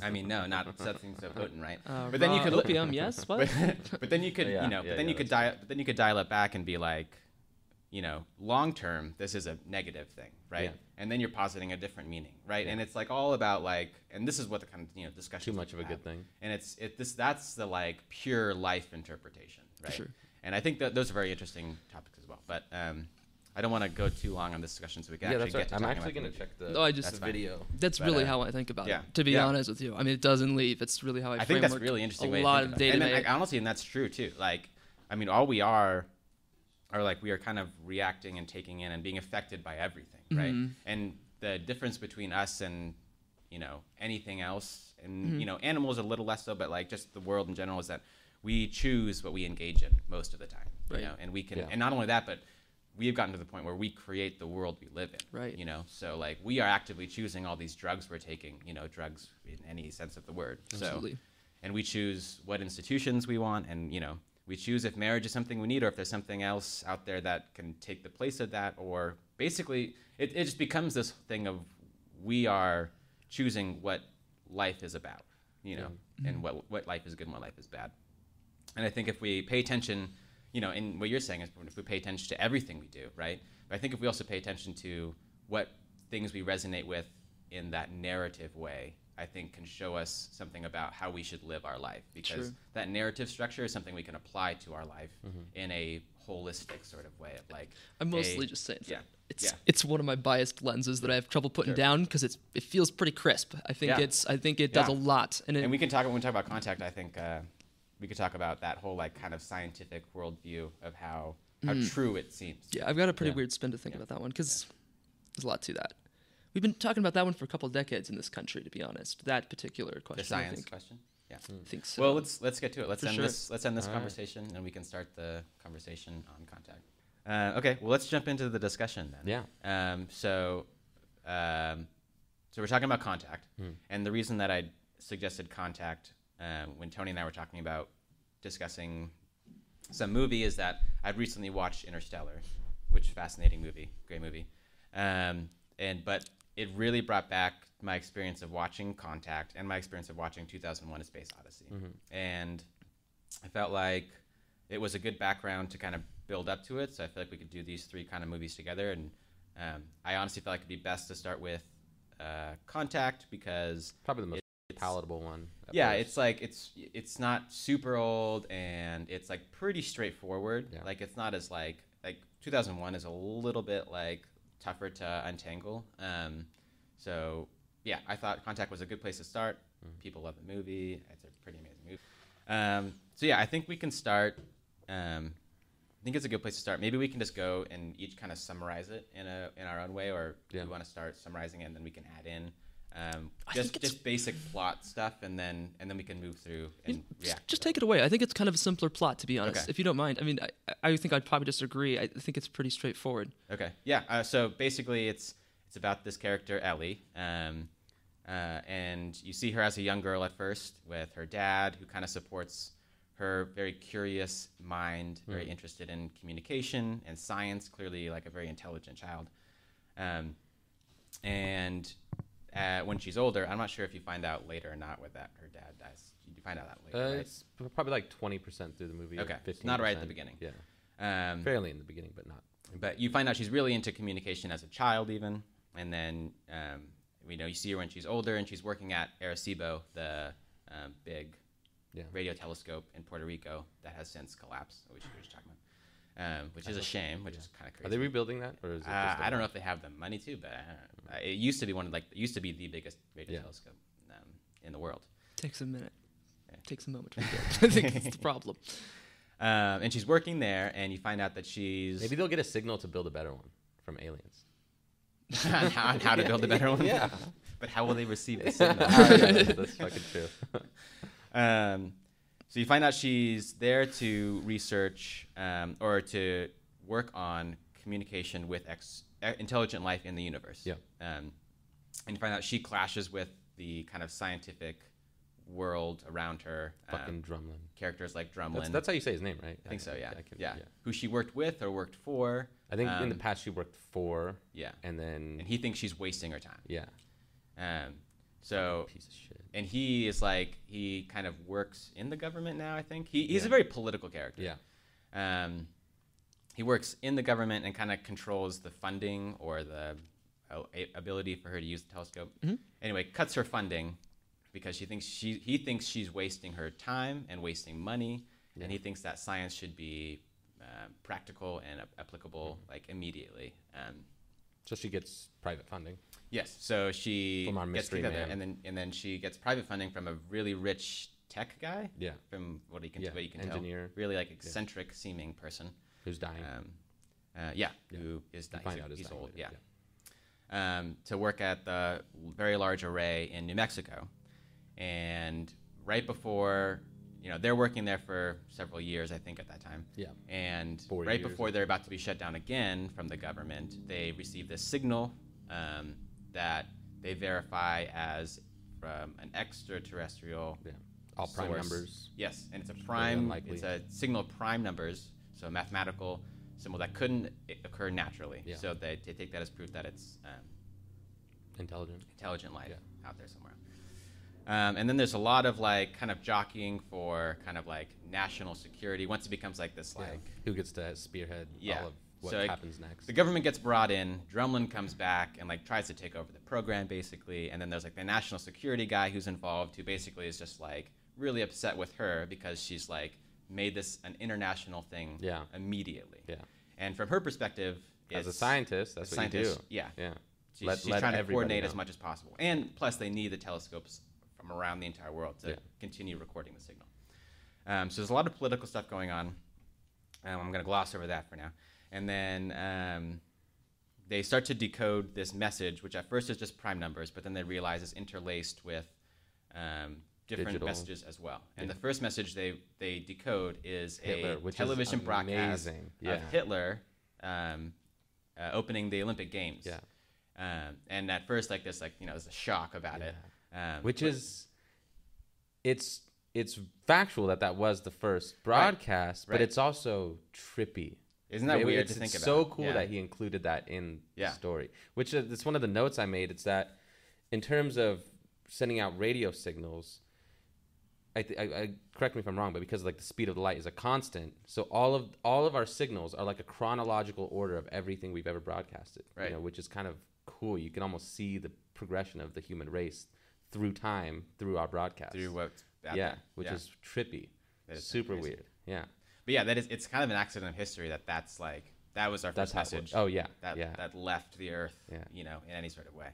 Speaker 1: I mean, no, not something so [laughs] potent, right?
Speaker 3: uh,
Speaker 1: but then you could look-
Speaker 3: opium, yes, [laughs] what?
Speaker 1: But, but then you could,
Speaker 2: Yeah,
Speaker 1: you know,
Speaker 2: yeah,
Speaker 1: but then
Speaker 2: yeah,
Speaker 1: you could dial, but then you could dial it back and be like, you know, long term, this is a negative thing, right?
Speaker 2: Yeah.
Speaker 1: And then you're positing a different meaning, right? And it's like all about like, and this is what the kind of you know discussion.
Speaker 2: Too much of a good thing.
Speaker 1: And it's it this that's the like pure life interpretation, right?
Speaker 3: sure.
Speaker 1: And I think that those are very interesting topics as well. But um, I don't want to go too long on this discussion, so we can
Speaker 2: Yeah,
Speaker 1: actually
Speaker 2: that's right.
Speaker 1: get to
Speaker 2: I'm actually going to check the,
Speaker 3: No, I just-
Speaker 1: That's
Speaker 2: the video.
Speaker 3: That's
Speaker 2: But,
Speaker 3: really
Speaker 2: uh,
Speaker 3: how I think about
Speaker 1: yeah.
Speaker 3: it. To be
Speaker 1: Yeah.
Speaker 3: honest with you, I mean, it doesn't leave. It's really how I.
Speaker 1: I think that's really interesting.
Speaker 3: A lot of data.
Speaker 1: about it. And, and honestly, and that's true too. Like, I mean, all we are are like we are kind of reacting and taking in and being affected by everything, right?
Speaker 3: Mhm.
Speaker 1: And the difference between us and you know anything else, and
Speaker 3: Mhm.
Speaker 1: you know animals a little less so, but like just the world in general is that we choose what we engage in most of the time,
Speaker 3: Right.
Speaker 1: you know, and we can,
Speaker 2: Yeah.
Speaker 1: and not only that, but we have gotten to the point where we create the world we live in,
Speaker 3: Right.
Speaker 1: You know, so like we are actively choosing all these drugs we're taking, you know, drugs in any sense of the word. So
Speaker 3: Absolutely.
Speaker 1: and we choose what institutions we want and you know we choose if marriage is something we need or if there's something else out there that can take the place of that or basically it, it just becomes this thing of we are choosing what life is about you know and what what life is good and what life is bad and i think if we pay attention you know and what you're saying is if we pay attention to everything we do right but i think if we also pay attention to what things we resonate with in that narrative way i think can show us something about how we should live our life because
Speaker 3: True.
Speaker 1: that narrative structure is something we can apply to our life in a holistic sort of way of like.
Speaker 3: I'm mostly
Speaker 1: a-
Speaker 3: just saying.
Speaker 1: yeah,
Speaker 3: It's
Speaker 1: yeah.
Speaker 3: it's one of my biased lenses that I have trouble putting
Speaker 1: Sure.
Speaker 3: down because it's it feels pretty crisp. I think
Speaker 1: Yeah.
Speaker 3: it's I think it does a lot, and, it,
Speaker 1: and we can talk when we talk about contact. I think uh, we could talk about that whole like kind of scientific worldview of how how true it seems.
Speaker 3: Mm. yeah, I've got a pretty
Speaker 2: Yeah.
Speaker 3: weird spin to think
Speaker 1: Yeah.
Speaker 3: about that one because there's a lot to that. We've been talking about that one for a couple decades in this country, to be honest. That particular question,
Speaker 1: The
Speaker 3: I
Speaker 1: science
Speaker 3: think,
Speaker 1: question. Yeah.
Speaker 3: I think so.
Speaker 1: Well, let's let's get to it. Let's
Speaker 3: For
Speaker 1: end
Speaker 3: sure.
Speaker 1: this. Let's end this
Speaker 2: All right.
Speaker 1: conversation, and we can start the conversation on contact. Uh, okay. Well, let's jump into the discussion then.
Speaker 2: Yeah.
Speaker 1: Um, so, um, so we're talking about contact,
Speaker 2: Hmm.
Speaker 1: and the reason that I suggested contact um, when Tony and I were talking about discussing some movie is that I've recently watched Interstellar, which fascinating movie, great movie, um, and but it really brought back my experience of watching Contact and my experience of watching 2001: A Space Odyssey, and I felt like it was a good background to kind of build up to it. So I feel like we could do these three kind of movies together, and um, I honestly felt like it'd be best to start with uh, Contact because
Speaker 2: Probably the most palatable one.
Speaker 1: yeah,
Speaker 2: first.
Speaker 1: it's like it's it's not super old and it's like pretty straightforward.
Speaker 2: Yeah.
Speaker 1: Like it's not as like like 2001 is a little bit like tougher to untangle. Um, so yeah, I thought Contact was a good place to start.
Speaker 2: Mm.
Speaker 1: People love the movie. It's a pretty amazing movie. Um, so yeah, I think we can start. Um, I think it's a good place to start. Maybe we can just go and each kind of summarize it in a in our own way, or
Speaker 2: Yeah.
Speaker 1: you want to start summarizing it and then we can add in um, just just basic plot stuff, and then and then we can move through and
Speaker 3: Just-
Speaker 1: react.
Speaker 3: Just take it away. I think it's kind of a simpler plot, to be honest.
Speaker 1: Okay.
Speaker 3: If you don't mind. I mean, I, I think I'd probably just agree. I think it's pretty straightforward.
Speaker 1: Okay. Yeah. Uh, so basically, it's it's about this character Ellie, um, uh, and you see her as a young girl at first with her dad, who kind of supports her very curious mind, very interested in communication and science. Clearly, like a very intelligent child. Um, and uh, when she's older, I'm not sure if you find out later or not with that her dad dies. You find out that
Speaker 2: Uh,
Speaker 1: later, right?
Speaker 2: it's probably like 20% through the movie.
Speaker 1: Okay,
Speaker 2: 15%.
Speaker 1: not right at the beginning.
Speaker 2: Yeah.
Speaker 1: Um,
Speaker 2: Fairly in the beginning, but not.
Speaker 1: but you find out she's really into communication as a child even and then um, you know you see her when she's older and she's working at arecibo the um, big
Speaker 2: Yeah.
Speaker 1: radio telescope in puerto rico that has since collapsed which we were just talking about um, which is a shame which is kind of crazy
Speaker 2: Are they rebuilding that? Or is it
Speaker 1: uh,
Speaker 2: just a-
Speaker 1: i don't know if they have the money to but uh, it used to be one of like it used to be the biggest radio
Speaker 2: Yeah.
Speaker 1: telescope um, in the world
Speaker 3: Takes a minute.
Speaker 1: Yeah.
Speaker 3: Takes a moment to rebuild. [laughs] I think that's the problem.
Speaker 1: um, and she's working there and you find out that she's
Speaker 2: Maybe they'll get a signal to build a better one from aliens. [laughs]
Speaker 1: on how, on how to build a better one [laughs]
Speaker 2: Yeah.
Speaker 1: but how will they receive the signal
Speaker 2: that's, that's fucking true.
Speaker 1: Um, so you find out she's there to research um, or to work on communication with ex- intelligent life in the universe.
Speaker 2: Yeah.
Speaker 1: Um, and you find out she clashes with the kind of scientific world around her. um,
Speaker 2: fucking Drumlin.
Speaker 1: characters like Drumlin.
Speaker 2: That's, that's how you say his name, right?
Speaker 1: I think so. Yeah.
Speaker 2: I can-
Speaker 1: yeah. Who she worked with or worked for.
Speaker 2: I think in the
Speaker 1: Um,
Speaker 2: past she worked for,
Speaker 1: Yeah.
Speaker 2: and then
Speaker 1: And he thinks she's wasting her time.
Speaker 2: yeah,
Speaker 1: Um, so
Speaker 2: piece of shit.
Speaker 1: And he is like he kind of works in the government now. I think he, he's
Speaker 2: Yeah.
Speaker 1: a very political character.
Speaker 2: Yeah,
Speaker 1: Um, he works in the government and kind of controls the funding or the uh, ability for her to use the telescope.
Speaker 3: Mhm.
Speaker 1: Anyway, cuts her funding because she thinks she he thinks she's wasting her time and wasting money,
Speaker 2: Yeah.
Speaker 1: and he thinks that science should be uh, practical and ap- applicable
Speaker 2: Mm-hmm.
Speaker 1: like immediately. Um,
Speaker 2: so she gets private funding.
Speaker 1: Yes, so she
Speaker 2: From our
Speaker 1: gets
Speaker 2: mystery
Speaker 1: together
Speaker 2: man.
Speaker 1: and then and then she gets private funding from a really rich tech guy.
Speaker 2: Yeah,
Speaker 1: From what he can
Speaker 2: Yeah,
Speaker 1: what you can
Speaker 2: engineer.
Speaker 1: tell, really like eccentric seeming person.
Speaker 2: who's dying?
Speaker 1: Um, uh, yeah,
Speaker 2: Yeah.
Speaker 1: who is dying.
Speaker 2: find
Speaker 1: he's,
Speaker 2: out
Speaker 1: he's old.
Speaker 2: later,
Speaker 1: Yeah. Um, to work at the very large array in New Mexico, and right before, you know, they're working there for several years, I think, at that time.
Speaker 2: Yeah.
Speaker 1: And
Speaker 2: Four
Speaker 1: right
Speaker 2: years,
Speaker 1: before they're about to be shut down again from the government, they receive this signal um, that they verify as from an extraterrestrial
Speaker 2: Yeah, all prime
Speaker 1: source.
Speaker 2: numbers.
Speaker 1: Yes, and it's a prime. It's a signal of prime numbers, so a mathematical symbol that couldn't occur naturally.
Speaker 2: Yeah.
Speaker 1: So they, they take that as proof that it's um,
Speaker 2: Intelligent.
Speaker 1: intelligent life
Speaker 2: Yeah.
Speaker 1: out there somewhere. Um, and then there's a lot of like kind of jockeying for kind of like national security. Once it becomes like this,
Speaker 2: Yeah.
Speaker 1: like
Speaker 2: who gets to spearhead
Speaker 1: Yeah.
Speaker 2: all of what
Speaker 1: So, like,
Speaker 2: happens next?
Speaker 1: the government gets brought in, Drumlin comes back and like tries to take over the program basically, and then there's like the national security guy who's involved who basically is just like really upset with her because she's like made this an international thing
Speaker 2: Yeah.
Speaker 1: immediately.
Speaker 2: Yeah.
Speaker 1: And from her perspective,
Speaker 2: As a scientist, that's
Speaker 1: as
Speaker 2: what you do.
Speaker 1: Yeah.
Speaker 2: Yeah.
Speaker 1: She's,
Speaker 2: Let-
Speaker 1: she's
Speaker 2: let
Speaker 1: trying to coordinate as much as possible. And plus, they need the telescopes from around the entire world to
Speaker 2: Yeah.
Speaker 1: continue recording the signal. Um, so there's a lot of political stuff going on. Um, I'm going to gloss over that for now. And then um, they start to decode this message, which at first is just prime numbers, but then they realize it's interlaced with um, different
Speaker 2: Digital.
Speaker 1: messages as well. And
Speaker 2: Yeah.
Speaker 1: the first message they, they decode is
Speaker 2: Hitler,
Speaker 1: a
Speaker 2: which is
Speaker 1: television broadcast
Speaker 2: amazing.
Speaker 1: of Hitler um, uh, opening the Olympic Games.
Speaker 2: Yeah.
Speaker 1: Um, and at first, like this, like you know, there's a shock about it. Um,
Speaker 2: Which
Speaker 1: but-
Speaker 2: is, it's it's factual that that was the first broadcast, but
Speaker 1: right.
Speaker 2: it's also trippy.
Speaker 1: Isn't that weird to think about?
Speaker 2: it's so cool
Speaker 1: Yeah.
Speaker 2: that he included that in
Speaker 1: Yeah.
Speaker 2: the story. Which is it's one of the notes I made. It's that in terms of sending out radio signals, I, th- I, I correct me if I'm wrong, but because like the speed of the light is a constant, so all of all of our signals are like a chronological order of everything we've ever broadcasted.
Speaker 1: Right.
Speaker 2: You know, which is kind of cool. You can almost see the progression of the human race through time through our broadcast.
Speaker 1: through what's
Speaker 2: yeah,
Speaker 1: there.
Speaker 2: which
Speaker 1: Yeah.
Speaker 2: is trippy.
Speaker 1: Is
Speaker 2: Super
Speaker 1: crazy.
Speaker 2: weird. Yeah.
Speaker 1: But yeah, that is it's kind of an accident of history that that's like that was our
Speaker 2: That's
Speaker 1: first message.
Speaker 2: Oh yeah.
Speaker 1: that
Speaker 2: yeah.
Speaker 1: that left the earth,
Speaker 2: Yeah.
Speaker 1: you know, in any sort of way.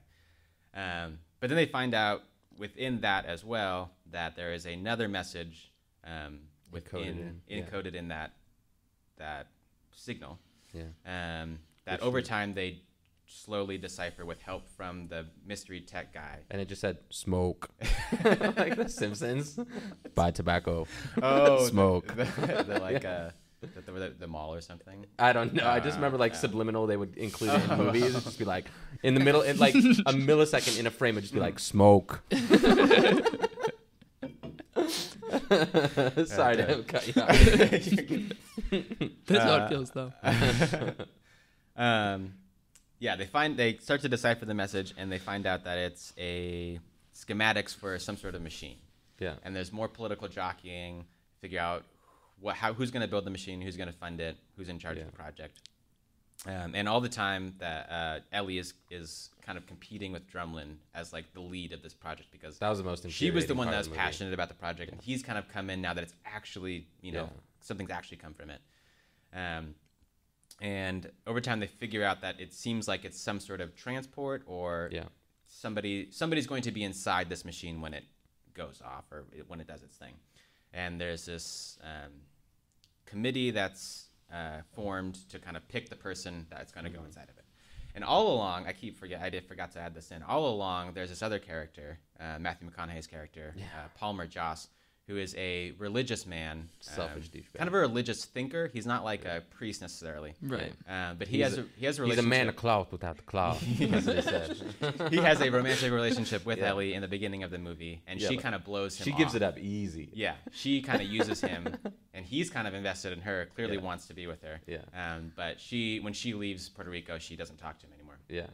Speaker 1: Um, but then they find out within that as well that there is another message um, within
Speaker 2: in, yeah.
Speaker 1: encoded in that that signal
Speaker 2: yeah.
Speaker 1: um, that
Speaker 2: Which
Speaker 1: over time they slowly decipher with help from the mystery tech guy.
Speaker 2: And it just said smoke, [laughs] like The Simpsons. [laughs] Buy tobacco.
Speaker 1: Oh, [laughs]
Speaker 2: Smoke.
Speaker 1: The, the, the like uh, the, the, the mall or something.
Speaker 2: I don't know. I just
Speaker 1: Uh,
Speaker 2: remember like
Speaker 1: yeah.
Speaker 2: subliminal. They would include it in movies. It'd just be like in the middle, in like a millisecond in a frame. It'd just be like smoke. Sorry to cut you off.
Speaker 3: That's how
Speaker 1: Uh,
Speaker 3: it feels, though.
Speaker 1: um, yeah, they find they start to decipher the message, and they find out that it's a schematics for some sort of machine.
Speaker 2: Yeah.
Speaker 1: And there's more political jockeying. Figure out what, how, who's going to build the machine, who's going to fund it, who's in charge
Speaker 2: Yeah.
Speaker 1: of the project. Um, and all the time that uh, Ellie is is kind of competing with Drumlin as like the lead of this project because
Speaker 2: That was the most.
Speaker 1: she was the one that was passionate about the project, and he's kind of come in now that it's actually, you know,
Speaker 2: Yeah.
Speaker 1: something's actually come from it. Um, and over time, they figure out that it seems like it's some sort of transport, or
Speaker 2: Yeah.
Speaker 1: somebody somebody's going to be inside this machine when it goes off or it, when it does its thing. And there's this um, committee that's uh, formed to kind of pick the person that's going to
Speaker 2: Mm-hmm.
Speaker 1: go inside of it. And all along, I keep forget I did forgot to add this in. All along, there's this other character, uh, Matthew McConaughey's character, uh, Palmer Joss, who is a religious man,
Speaker 2: Selfish
Speaker 1: um,
Speaker 2: douchebag.
Speaker 1: kind of a religious thinker. He's not like a priest necessarily,
Speaker 3: Right.
Speaker 1: um, but he
Speaker 2: He's
Speaker 1: has
Speaker 2: a-
Speaker 1: a, he has a
Speaker 2: He's a man of cloth without the cloth. [laughs] That's what he said.
Speaker 1: he has a romantic relationship with
Speaker 2: Yeah.
Speaker 1: Ellie in the beginning of the movie, and
Speaker 2: Yeah,
Speaker 1: she kind of blows him.
Speaker 2: She gives
Speaker 1: off.
Speaker 2: it up easy.
Speaker 1: Yeah, she kind of uses him, [laughs] and he's kind of invested in her. Clearly
Speaker 2: Yeah.
Speaker 1: wants to be with her.
Speaker 2: Yeah.
Speaker 1: Um, but she, when she leaves Puerto Rico, she doesn't talk to him anymore.
Speaker 2: Yeah.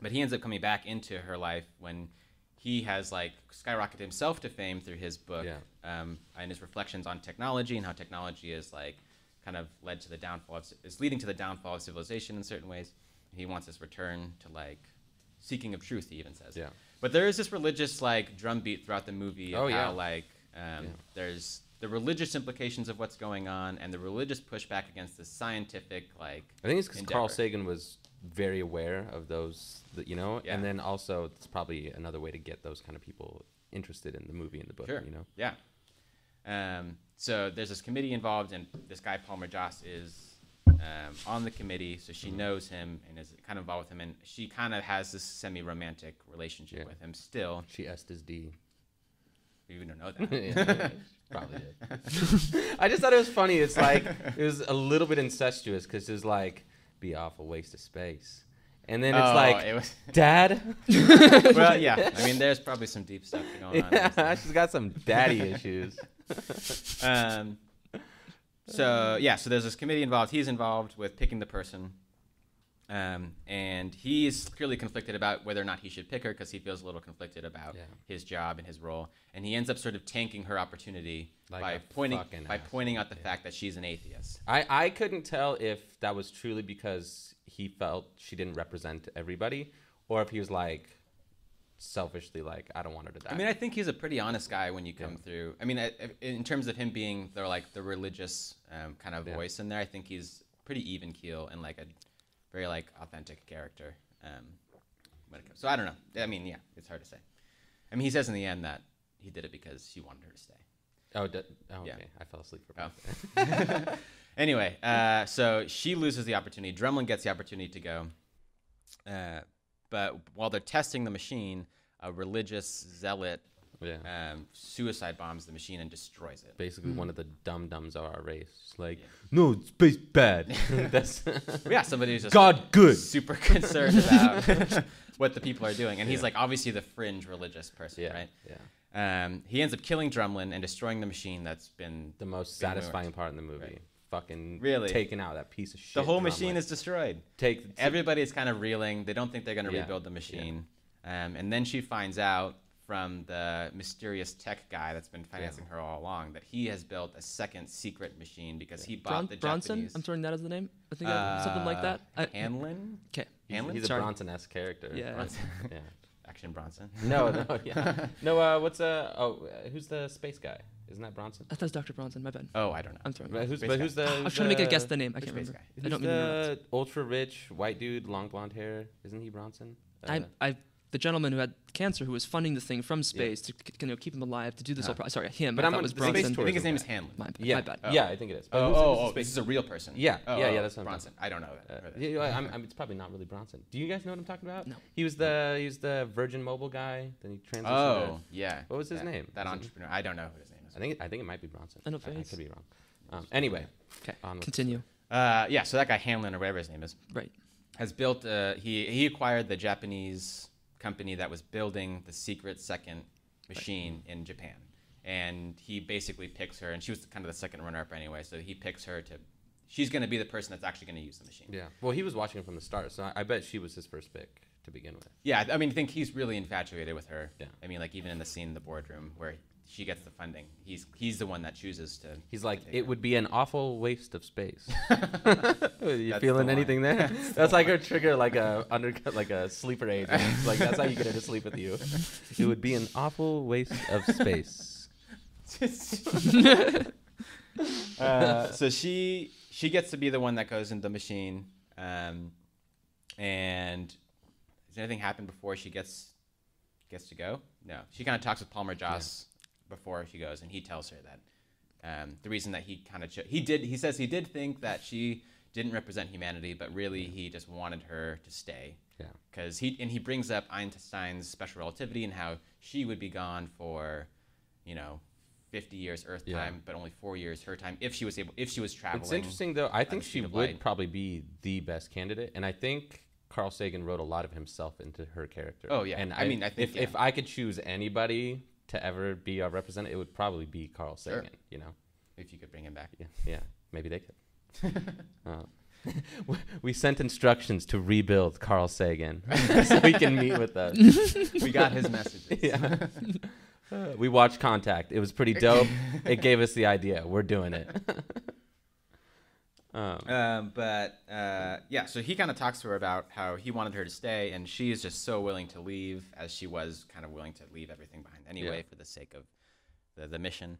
Speaker 1: But he ends up coming back into her life when he has like skyrocketed himself to fame through his book
Speaker 2: Yeah.
Speaker 1: um, and his reflections on technology and how technology is like kind of led to the downfall of, is leading to the downfall of civilization in certain ways. He wants this return to like seeking of truth. He even says.
Speaker 2: Yeah.
Speaker 1: But there is this religious like drumbeat throughout the movie.
Speaker 2: Oh,
Speaker 1: of
Speaker 2: yeah.
Speaker 1: How, like um,
Speaker 2: Yeah.
Speaker 1: there's the religious implications of what's going on and the religious pushback against the scientific like
Speaker 2: I think it's because Carl. Sagan was very aware of those, that, you know,
Speaker 1: Yeah.
Speaker 2: and then also it's probably another way to get those kind of people interested in the movie and the book,
Speaker 1: Sure.
Speaker 2: you know.
Speaker 1: Yeah. Um, so there's this committee involved, and this guy Palmer Joss is um, on the committee, so she knows him and is kind of involved with him, and she kind of has this semi-romantic relationship
Speaker 2: Yeah.
Speaker 1: with him still.
Speaker 2: She asked his D.
Speaker 1: You don't know that. [laughs]
Speaker 2: Yeah, [laughs] probably did. [laughs] I just thought it was funny. It's like it was a little bit incestuous because it's like be awful waste of space, and then it's
Speaker 1: Oh,
Speaker 2: like
Speaker 1: it was, [laughs]
Speaker 2: dad. [laughs]
Speaker 1: well, yeah. I mean, there's probably some deep stuff going on.
Speaker 2: yeah, she's got some daddy issues. [laughs]
Speaker 1: um, so yeah, so there's this committee involved. He's involved with picking the person, um, and he's clearly conflicted about whether or not he should pick her because he feels a little conflicted about
Speaker 2: Yeah.
Speaker 1: his job and his role, and he ends up sort of tanking her opportunity
Speaker 2: Like
Speaker 1: by pointing by
Speaker 2: asshole,
Speaker 1: pointing out the
Speaker 2: yeah.
Speaker 1: fact that she's an atheist.
Speaker 2: I, I couldn't tell if that was truly because he felt she didn't represent everybody or if he was like selfishly like I don't want her to die.
Speaker 1: I mean, I think he's a pretty honest guy when you come
Speaker 2: Yeah.
Speaker 1: through. I mean, I- I- in terms of him being the like the religious um, kind of voice in there, I think he's pretty even keel and like a very like authentic character. Um, when it comes, so I don't know. I mean, yeah, it's hard to say. I mean, he says in the end that he did it because he wanted her to stay.
Speaker 2: oh, d- oh okay,
Speaker 1: Yeah.
Speaker 2: I fell asleep for
Speaker 1: Oh.
Speaker 2: both. [laughs] [laughs]
Speaker 1: anyway, uh, so she loses the opportunity. Drumlin gets the opportunity to go. Uh, but while they're testing the machine, a religious zealot
Speaker 2: yeah.
Speaker 1: um, suicide bombs the machine and destroys it.
Speaker 2: Basically, one of the dum dums of our race. It's Like,
Speaker 1: Yeah.
Speaker 2: no, space bad. [laughs] That's
Speaker 1: yeah, somebody who's just
Speaker 2: God good.
Speaker 1: super concerned [laughs] about what the people are doing, and he's
Speaker 2: Yeah.
Speaker 1: like obviously the fringe religious person,
Speaker 2: Yeah,
Speaker 1: right?
Speaker 2: yeah.
Speaker 1: Um, he ends up killing Drumlin and destroying the machine that's been
Speaker 2: The most
Speaker 1: Being ruined.
Speaker 2: satisfying part in the movie.
Speaker 1: Right.
Speaker 2: Fucking
Speaker 1: Really?
Speaker 2: taking out that piece of shit.
Speaker 1: the whole
Speaker 2: drum,
Speaker 1: machine is destroyed.
Speaker 2: take
Speaker 1: Everybody's kind of reeling. They don't think they're going to
Speaker 2: Yeah,
Speaker 1: rebuild the machine. Um, and then she finds out from the mysterious tech guy that's been financing her all along that he has built a second secret machine because he bought
Speaker 3: Bron-
Speaker 1: the
Speaker 3: Bronson.
Speaker 1: Japanese.
Speaker 3: I'm throwing that as the name. I think I- something like that.
Speaker 1: Uh,
Speaker 3: I-
Speaker 1: Hanlon?
Speaker 3: Okay.
Speaker 2: He's,
Speaker 1: Hanlon?
Speaker 2: he's a Bronson-esque character.
Speaker 3: Yeah.
Speaker 2: Bronson. [laughs] yeah.
Speaker 1: Action Bronson. [laughs]
Speaker 2: No, no, yeah. No, uh, what's uh oh, uh, who's the space guy? Isn't that Bronson?
Speaker 3: I thought it was Dr. Bronson. My bad.
Speaker 1: Oh, I don't know.
Speaker 3: I'm throwing.
Speaker 2: But who's, but who's the?
Speaker 3: I was
Speaker 2: who's
Speaker 3: trying to make a
Speaker 2: the-
Speaker 3: guess the name. I
Speaker 1: Which
Speaker 3: can't remember.
Speaker 1: guy?
Speaker 3: I don't mean
Speaker 2: the ultra rich white dude, long blonde hair? Isn't he Bronson? Uh,
Speaker 3: I, I, the gentleman who had cancer, who was funding the thing from space to c- you know, keep him alive to do this whole
Speaker 2: Huh.
Speaker 3: process. Sorry, him.
Speaker 2: But
Speaker 3: I
Speaker 2: I'm
Speaker 3: thought
Speaker 2: on
Speaker 3: it was
Speaker 2: the space
Speaker 3: Bronson.
Speaker 1: I think his
Speaker 2: tourism
Speaker 1: name is
Speaker 2: guy.
Speaker 1: Hanlon.
Speaker 3: My,
Speaker 2: yeah,
Speaker 3: my bad.
Speaker 1: Oh.
Speaker 2: yeah, I think it is. But
Speaker 1: Oh,
Speaker 2: who's the-
Speaker 1: oh, oh,
Speaker 2: space-
Speaker 1: this is a real person.
Speaker 2: Yeah,
Speaker 1: Oh,
Speaker 2: yeah,
Speaker 1: oh,
Speaker 2: yeah, that's what I'm
Speaker 1: Bronson. I don't know that.
Speaker 2: Uh, yeah, yeah, I'm, I'm, it's probably not really Bronson. Do you guys know what I'm talking about?
Speaker 3: No.
Speaker 2: He was the he was the Virgin Mobile guy. Then he transitioned.
Speaker 1: Oh,
Speaker 2: to,
Speaker 1: yeah.
Speaker 2: What was his
Speaker 1: That-
Speaker 2: name?
Speaker 1: That
Speaker 2: Was it-
Speaker 1: entrepreneur. I don't know who his name is.
Speaker 2: I think I think it might be Bronson.
Speaker 3: I know
Speaker 2: I, I could be wrong. Um, anyway,
Speaker 3: Okay, continue.
Speaker 1: Uh, yeah, so that guy Hanlon or whatever his name is
Speaker 3: Right.
Speaker 1: has built. Uh, he he acquired the Japanese company that was building the secret second machine in Japan, and he basically picks her, and she was kind of the second runner-up anyway. So he picks her to. She's going to be the person that's actually going to use the machine.
Speaker 2: Yeah. Well, he was watching it from the start, so I, I bet she was his first pick to begin with.
Speaker 1: Yeah, I mean, I think he's really infatuated with her.
Speaker 2: Yeah.
Speaker 1: I mean, like even in the scene in the boardroom where she gets the funding, he's he's the one that chooses to.
Speaker 2: He's like,
Speaker 1: take
Speaker 2: it
Speaker 1: her.
Speaker 2: would be an awful waste of space. [laughs] [laughs] you
Speaker 1: That's
Speaker 2: feeling
Speaker 1: the
Speaker 2: anything there? [laughs] That's like a trigger, like a undercut, like a sleeper aid. It's like that's how you get her to sleep with you. It would be an awful waste of space.
Speaker 1: uh, so she she gets to be the one that goes in the machine. Um, and does anything happen before she gets gets to go? No. She kind of talks with Palmer Joss before she goes, and he tells her that um, the reason that he kind of cho- he did he says he did think that she didn't represent humanity, but really he just wanted her to stay
Speaker 2: Yeah.
Speaker 1: because he and he brings up Einstein's special relativity and how she would be gone for, you know, fifty years Earth
Speaker 2: Yeah.
Speaker 1: time, but only four years her time if she was able if she was traveling.
Speaker 2: It's interesting though. I think she would
Speaker 1: light.
Speaker 2: probably be the best candidate, and I think Carl Sagan wrote a lot of himself into her character.
Speaker 1: Oh, yeah.
Speaker 2: and
Speaker 1: I mean, I think,
Speaker 2: if
Speaker 1: yeah.
Speaker 2: if I could choose anybody to ever be our representative, it would probably be Carl
Speaker 1: Sure.
Speaker 2: Sagan. You know.
Speaker 1: If you could bring him back.
Speaker 2: Yeah, yeah, maybe they could. [laughs] Uh, [laughs] we sent instructions to rebuild Carl Sagan [laughs] so he can meet with us.
Speaker 1: we got his messages.
Speaker 2: yeah. Uh, we watched Contact. It was pretty dope. it gave us the idea. We're doing it. Um,
Speaker 1: Um, but uh, yeah, so he kind of talks to her about how he wanted her to stay, and she is just so willing to leave, as she was kind of willing to leave everything behind anyway
Speaker 2: Yeah.
Speaker 1: for the sake of the, the mission.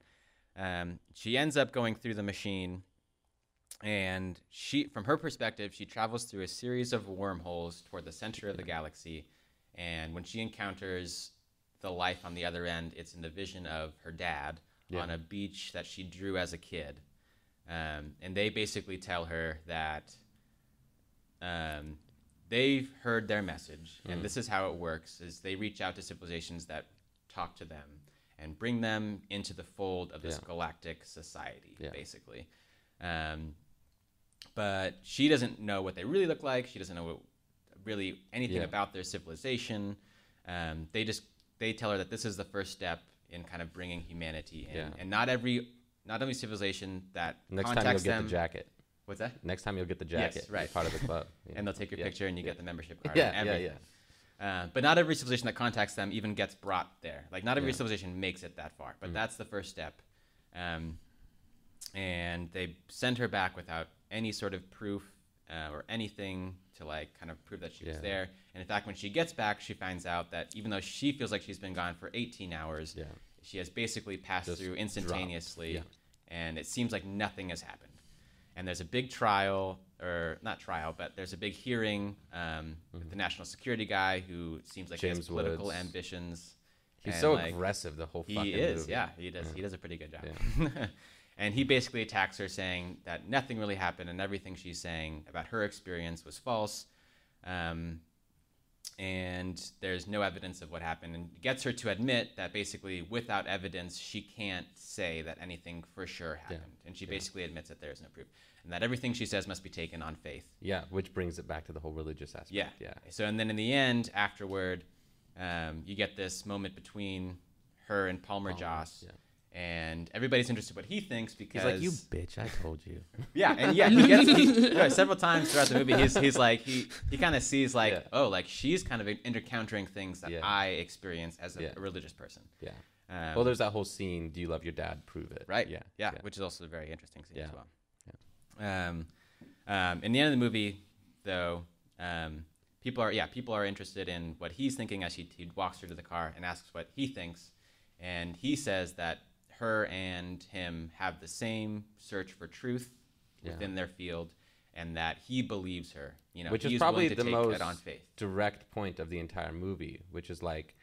Speaker 1: Um, she ends up going through the machine, and she, from her perspective, she travels through a series of wormholes toward the center of the galaxy. And when she encounters the life on the other end, it's in the vision of her dad
Speaker 2: Yeah.
Speaker 1: on a beach that she drew as a kid. Um, and they basically tell her that um, they've heard their message,
Speaker 2: Mm.
Speaker 1: and this is how it works: is they reach out to civilizations that talk to them and bring them into the fold of this
Speaker 2: Yeah.
Speaker 1: galactic society,
Speaker 2: Yeah.
Speaker 1: basically. Um, but she doesn't know what they really look like. She doesn't know what, really anything
Speaker 2: Yeah.
Speaker 1: about their civilization. Um, they just they tell her that this is the first step in kind of bringing humanity in, and not every not every civilization that
Speaker 2: next time you'll get
Speaker 1: them.
Speaker 2: the jacket.
Speaker 1: What's that?
Speaker 2: Next time you'll get the jacket.
Speaker 1: Yes, right.
Speaker 2: You're part of the club. Yeah. [laughs]
Speaker 1: And they'll take your
Speaker 2: Yeah.
Speaker 1: picture, and you
Speaker 2: Yeah.
Speaker 1: get the membership [laughs] card.
Speaker 2: Yeah, yeah, yeah.
Speaker 1: Uh, but not every civilization that contacts them even gets brought there. Like not every civilization makes it that far, but
Speaker 2: Mhm.
Speaker 1: that's the first step. Um, and they send her back without any sort of proof uh, or anything to like kind of prove that she was there. And in fact, when she gets back, she finds out that even though she feels like she's been gone for 18 hours,
Speaker 2: Yeah.
Speaker 1: She has basically passed
Speaker 2: Just
Speaker 1: through instantaneously,
Speaker 2: Yeah.
Speaker 1: and it seems like nothing has happened. And there's a big trial, or not trial, but there's a big hearing um, with the national security guy who seems like he has
Speaker 2: Mm-hmm.
Speaker 1: Political
Speaker 2: Woods.
Speaker 1: ambitions.
Speaker 2: He's so
Speaker 1: like,
Speaker 2: aggressive the whole
Speaker 1: he
Speaker 2: fucking
Speaker 1: is,
Speaker 2: movie.
Speaker 1: yeah. He does. He does a pretty good job. [laughs] and he basically attacks her, saying that nothing really happened, and everything she's saying about her experience was false. Um, and there's no evidence of what happened, and gets her to admit that basically, without evidence, she can't say that anything for sure happened. And she basically admits that there is no proof, and that everything she says must be taken on faith.
Speaker 2: Yeah, which brings it back to the whole religious aspect.
Speaker 1: Yeah.
Speaker 2: Yeah.
Speaker 1: So and then in the end, afterward, um, you get this moment between her and Palmer,
Speaker 2: Palmer,
Speaker 1: Joss,
Speaker 2: yeah.
Speaker 1: And everybody's interested what he thinks because
Speaker 2: He's like, you bitch, I told you. [laughs]
Speaker 1: yeah, and yeah, he gets he, [laughs] you know, several times throughout the movie. He's he's like he he kind of sees like
Speaker 2: Yeah.
Speaker 1: oh like she's kind of encountering things that
Speaker 2: Yeah.
Speaker 1: I experience as a,
Speaker 2: Yeah.
Speaker 1: a religious person.
Speaker 2: yeah.
Speaker 1: Um,
Speaker 2: well, there's that whole scene, do you love your dad? Prove it.
Speaker 1: right?
Speaker 2: Yeah.
Speaker 1: yeah, which is also a very interesting scene as well. Yeah. Um, um, in the end of the movie, though, um, people are yeah people are interested in what he's thinking as he, he walks her to the car and asks what he thinks, and he says that her and him have the same search for truth
Speaker 2: Yeah.
Speaker 1: within their field, and that he believes her. You know,
Speaker 2: which is probably the most
Speaker 1: on faith.
Speaker 2: direct point of the entire movie, which is like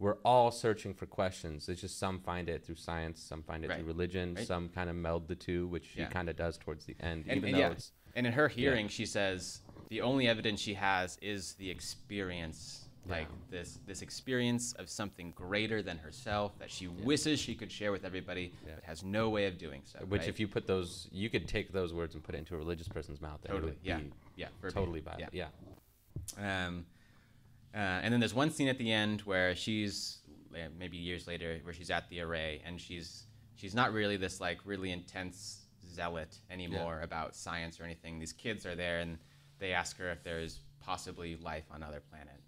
Speaker 2: we're all searching for questions. It's just some find it through science, some find it
Speaker 1: Right.
Speaker 2: through religion,
Speaker 1: Right.
Speaker 2: some kind of meld the two, which
Speaker 1: Yeah.
Speaker 2: she kind of does towards the end,
Speaker 1: And,
Speaker 2: even
Speaker 1: and
Speaker 2: though
Speaker 1: yeah,
Speaker 2: it's
Speaker 1: and in her hearing, she says the only evidence she has is the experience, like
Speaker 2: Yeah.
Speaker 1: this this experience of something greater than herself that she wishes she could share with everybody,
Speaker 2: Yeah.
Speaker 1: but has no way of doing so.
Speaker 2: which
Speaker 1: right?
Speaker 2: if you put those, you could take those words and put it into a religious person's mouth.
Speaker 1: totally, yeah,
Speaker 2: be
Speaker 1: yeah,
Speaker 2: totally valid.
Speaker 1: yeah.
Speaker 2: Yeah.
Speaker 1: Um, uh, and then there's one scene at the end where she's uh, maybe years later where she's at the array and she's she's not really this like really intense zealot anymore about science or anything. These kids are there and they ask her if there's possibly life on other planet and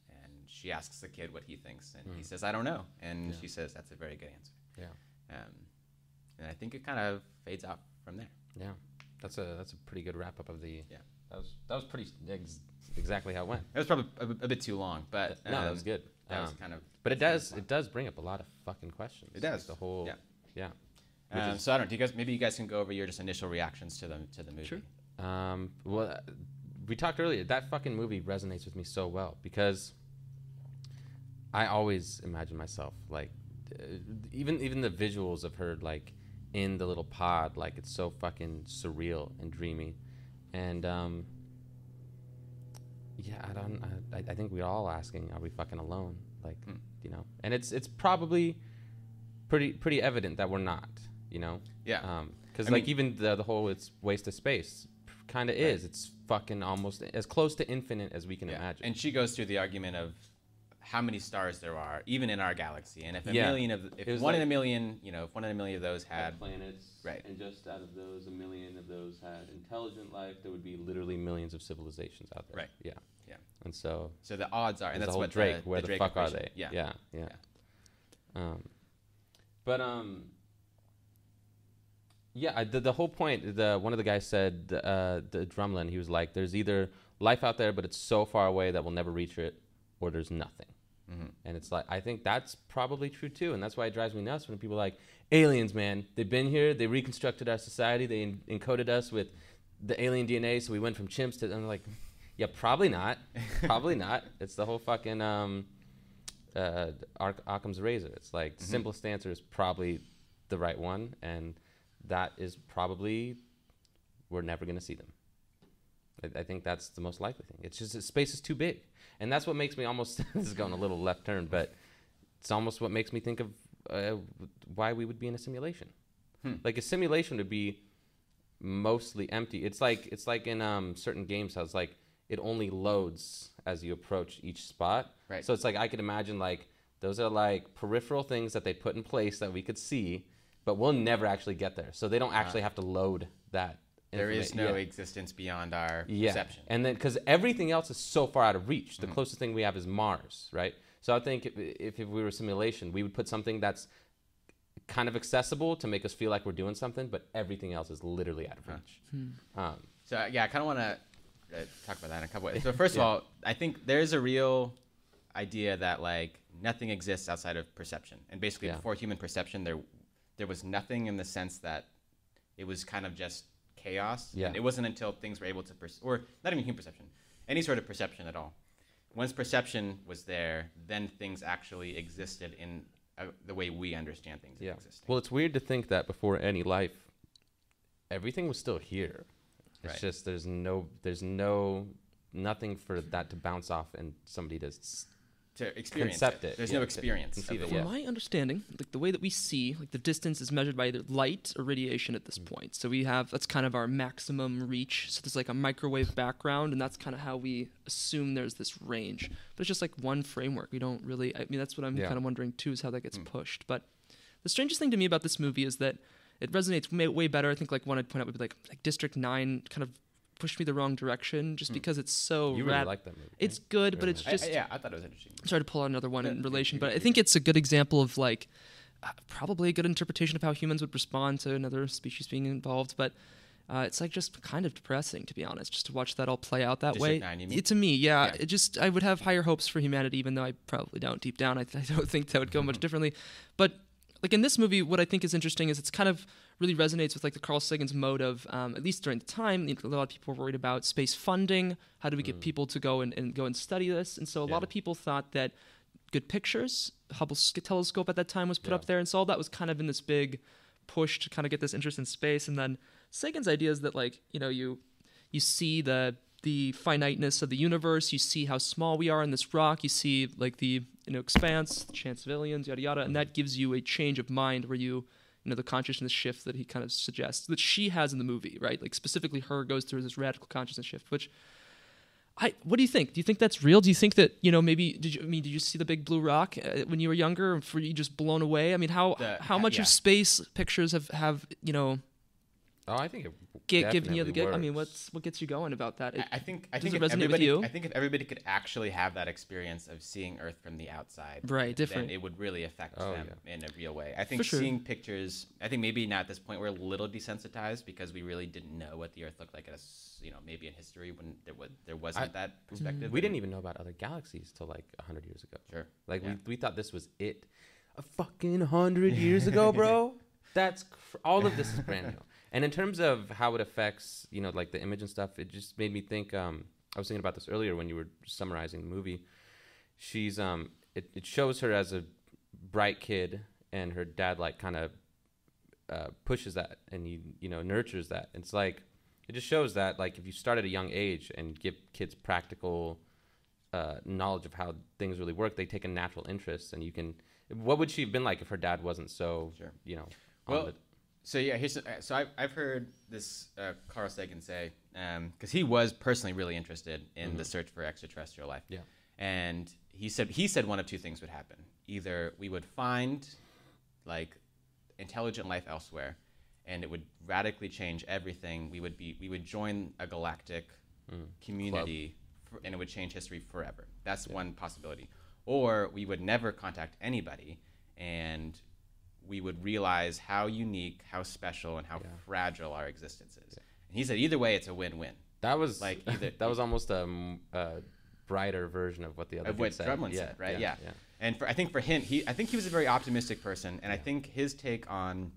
Speaker 1: she asks the kid what he thinks and he says I don't know and
Speaker 2: Hmm. Yeah.
Speaker 1: she says that's a very good answer.
Speaker 2: Yeah.
Speaker 1: Um, and I think it kind of fades out from there.
Speaker 2: Yeah. That's a that's a pretty good wrap up of the.
Speaker 1: Yeah.
Speaker 2: That was that was pretty ex- exactly how it went.
Speaker 1: It was probably a, a bit too long, but
Speaker 2: no, that
Speaker 1: um,
Speaker 2: was good.
Speaker 1: That was
Speaker 2: Um,
Speaker 1: kind of
Speaker 2: But it does it does bring up a lot of fucking questions.
Speaker 1: It does.
Speaker 2: The whole
Speaker 1: Yeah.
Speaker 2: yeah.
Speaker 1: Um,
Speaker 2: is-
Speaker 1: so I don't. Do you guys? Maybe you guys can go over your just initial reactions to the to the movie.
Speaker 3: Sure.
Speaker 2: Um, well, uh, we talked earlier. That fucking movie resonates with me so well because I always imagine myself like, uh, even even the visuals of her like in the little pod, like it's so fucking surreal and dreamy, and um, yeah, I don't. I, I think we're all asking, are we fucking alone? Like,
Speaker 1: Hmm.
Speaker 2: you know, and it's it's probably pretty pretty evident that we're not. You know,
Speaker 1: Yeah.
Speaker 2: um, because like
Speaker 1: mean-
Speaker 2: even the the whole it's waste of space kind of
Speaker 1: Right.
Speaker 2: is. It's fucking almost as close to infinite as we can
Speaker 1: yeah.
Speaker 2: imagine.
Speaker 1: And she goes through the argument of how many stars there are, even in our galaxy, and if a
Speaker 2: Yeah.
Speaker 1: million of if one in a million, you know, if one in a million of those had,
Speaker 2: planets,
Speaker 1: Right.
Speaker 2: And just out of those, a million of those had intelligent life. There would be literally millions of civilizations out there.
Speaker 1: Right.
Speaker 2: Yeah.
Speaker 1: Yeah.
Speaker 2: And so
Speaker 1: so the odds are, and that's what
Speaker 2: Drake.
Speaker 1: the,
Speaker 2: where
Speaker 1: the,
Speaker 2: the, fuck are
Speaker 1: equation-
Speaker 2: they?
Speaker 1: Yeah.
Speaker 2: Yeah. Yeah. Um, but um. Yeah, I, the the whole point. The one of the guys said, uh, the drumlin. He was like, "There's either life out there, but it's so far away that we'll never reach it, or there's nothing."
Speaker 1: Mhm.
Speaker 2: And it's like I think that's probably true too, and that's why it drives me nuts when people are like aliens, man. They've been here, they reconstructed our society, they en- encoded us with the alien DNA, so we went from chimps to. And I'm like, yeah, probably not, probably [laughs] not. It's the whole fucking um, uh, Ark- Occam's razor. It's like
Speaker 1: Mm-hmm.
Speaker 2: simplest answer is probably the right one, and that is probably we're never gonna see them. I, I think that's the most likely thing. It's just space is too big, and that's what makes me almost. [laughs] this is going a little left turn, but it's almost what makes me think of uh, why we would be in a simulation.
Speaker 1: Hmm.
Speaker 2: Like a simulation would be mostly empty. It's like it's like in um, certain games how it's like it only loads as you approach each spot.
Speaker 1: Right.
Speaker 2: So it's like I could imagine like those are like peripheral things that they put in place that we could see, but we'll never actually get there. So they don't actually have to load that.
Speaker 1: There is no
Speaker 2: yeah.
Speaker 1: existence beyond our
Speaker 2: Yeah.
Speaker 1: perception.
Speaker 2: And then because everything else is so far out of reach,
Speaker 1: Mm-hmm.
Speaker 2: the closest thing we have is Mars, right? So I think if, if, if we were a simulation, we would put something that's kind of accessible to make us feel like we're doing something, but everything else is literally out of
Speaker 1: Huh.
Speaker 2: reach. Um,
Speaker 1: So yeah, I kind of want to uh, talk about that in a couple ways. So [laughs] first of all, I think there's a real idea that like nothing exists outside of perception, and basically
Speaker 2: Yeah.
Speaker 1: before human perception, there there was nothing in the sense that it was kind of just chaos.
Speaker 2: Yeah.
Speaker 1: And it wasn't until things were able to, perce- or not even human perception, any sort of perception at all. Once perception was there, then things actually existed in uh, the way we understand things
Speaker 2: Yeah.
Speaker 1: existing.
Speaker 2: Well, it's weird to think that before any life, everything was still here. It's
Speaker 1: Right.
Speaker 2: just there's no there's no nothing for that to bounce off and somebody to
Speaker 1: to experience
Speaker 2: concept
Speaker 1: it.
Speaker 2: it,
Speaker 1: There's
Speaker 2: yeah,
Speaker 1: no experience. of
Speaker 2: conceive it,
Speaker 3: From
Speaker 2: yeah.
Speaker 1: world.
Speaker 3: my understanding, like the way that we see, like the distance is measured by either light or radiation at this
Speaker 2: Mm.
Speaker 3: point. So we have that's kind of our maximum reach. So there's like a microwave background, and that's kind of how we assume there's this range. But it's just like one framework. We don't really. I mean, that's what I'm
Speaker 2: Yeah.
Speaker 3: kind of wondering too, is how that gets
Speaker 1: Mm.
Speaker 3: pushed. But the strangest thing to me about this movie is that it resonates way, way better. I think like one I'd point out would be like like District Nine kind of pushed me the wrong direction just
Speaker 1: Mm.
Speaker 3: because it's so
Speaker 2: you really
Speaker 3: rad-
Speaker 2: like that movie.
Speaker 3: it's
Speaker 2: right?
Speaker 3: good, but it's
Speaker 2: much.
Speaker 1: I-
Speaker 3: just
Speaker 1: I- yeah, I thought it was interesting.
Speaker 3: I'm sorry to pull out another one
Speaker 1: Yeah,
Speaker 3: in relation, but I think it's a good example of like uh, probably a good interpretation of how humans would respond to another species being involved. But uh, it's like just kind of depressing, to be honest, just to watch that all play out that
Speaker 1: District
Speaker 3: way.
Speaker 1: Nine, you mean?
Speaker 3: It- to me, yeah,
Speaker 1: Yeah.
Speaker 3: it just I would have higher hopes for humanity, even though I probably don't deep down. I, I don't [laughs] think that would go much [laughs] differently. But like in this movie, what I think is interesting is it's kind of really resonates with like the Carl Sagan's mode of, um, at least during the time, you know, a lot of people were worried about space funding. How do we get people to go and, and go and study this? And so a lot of people thought that good pictures, Hubble s- telescope at that time was put
Speaker 2: Yeah.
Speaker 3: up there, and so all that was kind of in this big push to kind of get this interest in space. And then Sagan's idea is that like you know you you see the the finiteness of the universe. You see how small we are in this rock. You see like the you know expanse, the chance of aliens, yada yada, and that gives you a change of mind where you you know the consciousness shift that he kind of suggests that she has in the movie, right? Like specifically, her goes through this radical consciousness shift, which. I, what do you think? Do you think that's real? Do you think that you know maybe did you I mean did you see the big blue rock uh, when you were younger? Were you just blown away? I mean, how
Speaker 1: The-
Speaker 3: how much
Speaker 1: yeah.
Speaker 3: of space pictures have have you know
Speaker 2: Oh, I think it
Speaker 3: get, given you the
Speaker 2: definitely
Speaker 3: gig? I mean, what's what gets you going about that? It-
Speaker 1: I, I think I
Speaker 3: does
Speaker 1: think
Speaker 3: it
Speaker 1: if
Speaker 3: resonate with
Speaker 1: everybody
Speaker 3: you?
Speaker 1: I think if everybody could actually have that experience of seeing Earth from the outside,
Speaker 3: Right, different.
Speaker 1: then it would really affect
Speaker 2: Oh,
Speaker 1: them in a real way. I think
Speaker 3: sure.
Speaker 1: seeing pictures. I think maybe now at this point we're a little desensitized because we really didn't know what the Earth looked like. As you know, maybe in history when there was there wasn't
Speaker 2: I- Mm-hmm.
Speaker 1: that perspective.
Speaker 2: we didn't even know about other galaxies till like hundred years ago.
Speaker 1: Sure.
Speaker 2: Like
Speaker 1: Yeah.
Speaker 2: we, we thought this was it. A fucking hundred years ago, bro. [laughs] That's cr- all of this is brand [laughs] new. And in terms of how it affects, you know, like the image and stuff, it just made me think. Um, I was thinking about this earlier when you were summarizing the movie. She's um, it, it shows her as a bright kid, and her dad like kind of uh, pushes that, and he you know nurtures that. It's like it just shows that like if you start at a young age and give kids practical uh, knowledge of how things really work, they take a natural interest, and you can. What would she have been like if her dad wasn't so,
Speaker 1: Sure.
Speaker 2: you know, on
Speaker 1: Well,
Speaker 2: the,
Speaker 1: So yeah, here's uh, so I've, I've heard this uh, Carl Sagan say because he was personally really interested in the search for extraterrestrial life.
Speaker 2: Yeah.
Speaker 1: and he said he said one of two things would happen: either we would find like intelligent life elsewhere, and it would radically change everything. We would be we would join a galactic community, for, and it would change history forever. That's one possibility. Or we would never contact anybody, and we would realize how unique, how special, and how
Speaker 2: Yeah.
Speaker 1: fragile our existence is. And he said either way, it's a win-win.
Speaker 2: that was
Speaker 1: like [laughs] either-
Speaker 2: that was almost a brighter version of what the other
Speaker 1: of what
Speaker 2: said.
Speaker 1: Drumlin
Speaker 2: yeah,
Speaker 1: said, right?
Speaker 2: Yeah,
Speaker 1: Yeah. And for I think for him, he I think he was a very optimistic person, and I think his take on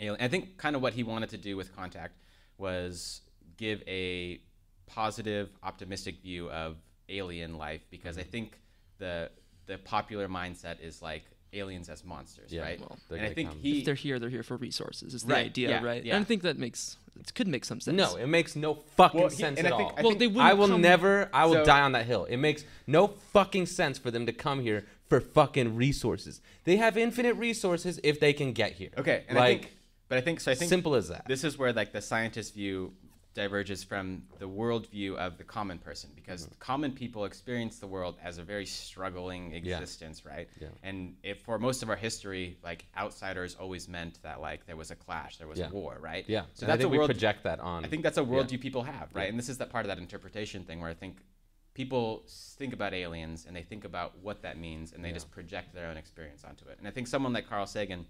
Speaker 1: alien, I think kind of what he wanted to do with Contact was give a positive, optimistic view of alien life because
Speaker 2: Mm-hmm.
Speaker 1: I think the the popular mindset is like aliens as monsters,
Speaker 2: Yeah,
Speaker 1: right?
Speaker 3: well,
Speaker 1: and I think
Speaker 2: come.
Speaker 1: he
Speaker 3: if they're here, they're here for resources. Is the
Speaker 1: Right,
Speaker 3: idea,
Speaker 1: yeah,
Speaker 3: right?
Speaker 1: yeah.
Speaker 3: And I think that makes it could make some sense.
Speaker 2: No, it makes no fucking
Speaker 1: Well, he-
Speaker 2: sense
Speaker 1: and
Speaker 2: at
Speaker 1: I think-
Speaker 2: all.
Speaker 1: I
Speaker 3: well,
Speaker 1: think-
Speaker 3: they wouldn't
Speaker 2: I will
Speaker 3: come-
Speaker 2: never. I will
Speaker 1: So-
Speaker 2: die on that hill. It makes no fucking sense for them to come here for fucking resources. They have infinite resources if they can get here.
Speaker 1: okay, and
Speaker 2: like
Speaker 1: I think, but I think so. I think
Speaker 2: simple as that.
Speaker 1: this is where like the scientist view diverges from the worldview of the common person because
Speaker 2: Mm-hmm.
Speaker 1: common people experience the world as a very struggling
Speaker 2: Yeah.
Speaker 1: existence right
Speaker 2: Yeah.
Speaker 1: and if for most of our history like outsiders always meant that like there was a clash there was
Speaker 2: Yeah.
Speaker 1: a war right
Speaker 2: yeah.
Speaker 1: so
Speaker 2: And
Speaker 1: that's a
Speaker 2: think we project that on.
Speaker 1: I think that's a
Speaker 2: yeah.
Speaker 1: worldview people have, right?
Speaker 2: Yeah.
Speaker 1: And this is that part of that interpretation thing where I think people think about aliens and they think about what that means and they
Speaker 2: Yeah.
Speaker 1: just project their own experience onto it. And I think someone like Carl Sagan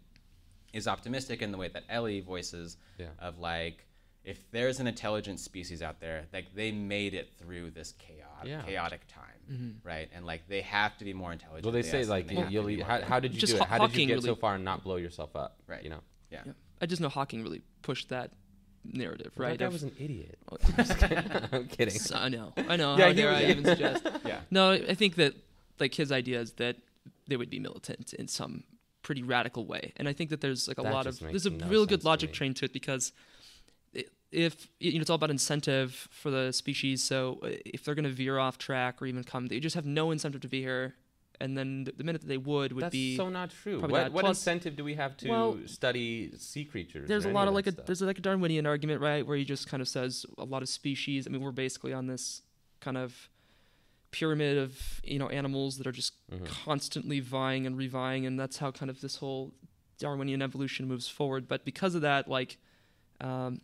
Speaker 1: is optimistic in the way that Ellie voices
Speaker 2: Yeah.
Speaker 1: of like if there's an intelligent species out there, like they made it through this chaotic,
Speaker 2: Yeah.
Speaker 1: chaotic time, mm-hmm. right? And like they have to be more intelligent.
Speaker 2: Well, they say like
Speaker 1: they have to
Speaker 2: you'll,
Speaker 1: be
Speaker 2: eat-
Speaker 1: more
Speaker 2: how, how did you
Speaker 3: Just
Speaker 2: do it?
Speaker 3: Haw-
Speaker 2: How did you
Speaker 3: Hawking
Speaker 2: get so far and not blow yourself up?
Speaker 1: Right.
Speaker 2: You know.
Speaker 1: yeah.
Speaker 3: Yeah. I just know Hawking really pushed that narrative, right?
Speaker 2: That guy was an idiot. [laughs] I'm kidding. [laughs] I'm kidding.
Speaker 3: So- I know, I know. [laughs]
Speaker 2: Yeah,
Speaker 3: how dare
Speaker 2: was-
Speaker 3: I even suggest?
Speaker 1: Yeah.
Speaker 3: No, I think that like his idea is that they would be militant in some pretty radical way, and I think that there's like a
Speaker 2: That
Speaker 3: lot of there's a
Speaker 2: no
Speaker 3: real good logic
Speaker 2: me.
Speaker 3: train to it because i- if you know it's all about incentive for the species. So uh, if they're going to veer off track or even come, they just have no incentive to be here. and then the- minute that they would would
Speaker 2: That's
Speaker 3: be
Speaker 2: so not true. What, what
Speaker 3: Plus-
Speaker 2: incentive do we have to
Speaker 3: Well,
Speaker 2: study sea creatures?
Speaker 3: there's a lot of like a
Speaker 2: stuff?
Speaker 3: there's like a Darwinian argument, right, where he just kind of says a lot of species. I mean, we're basically on this kind of pyramid of you know animals that are just
Speaker 2: Mm-hmm.
Speaker 3: constantly vying and revying, and that's how kind of this whole Darwinian evolution moves forward. But because of that, like, um,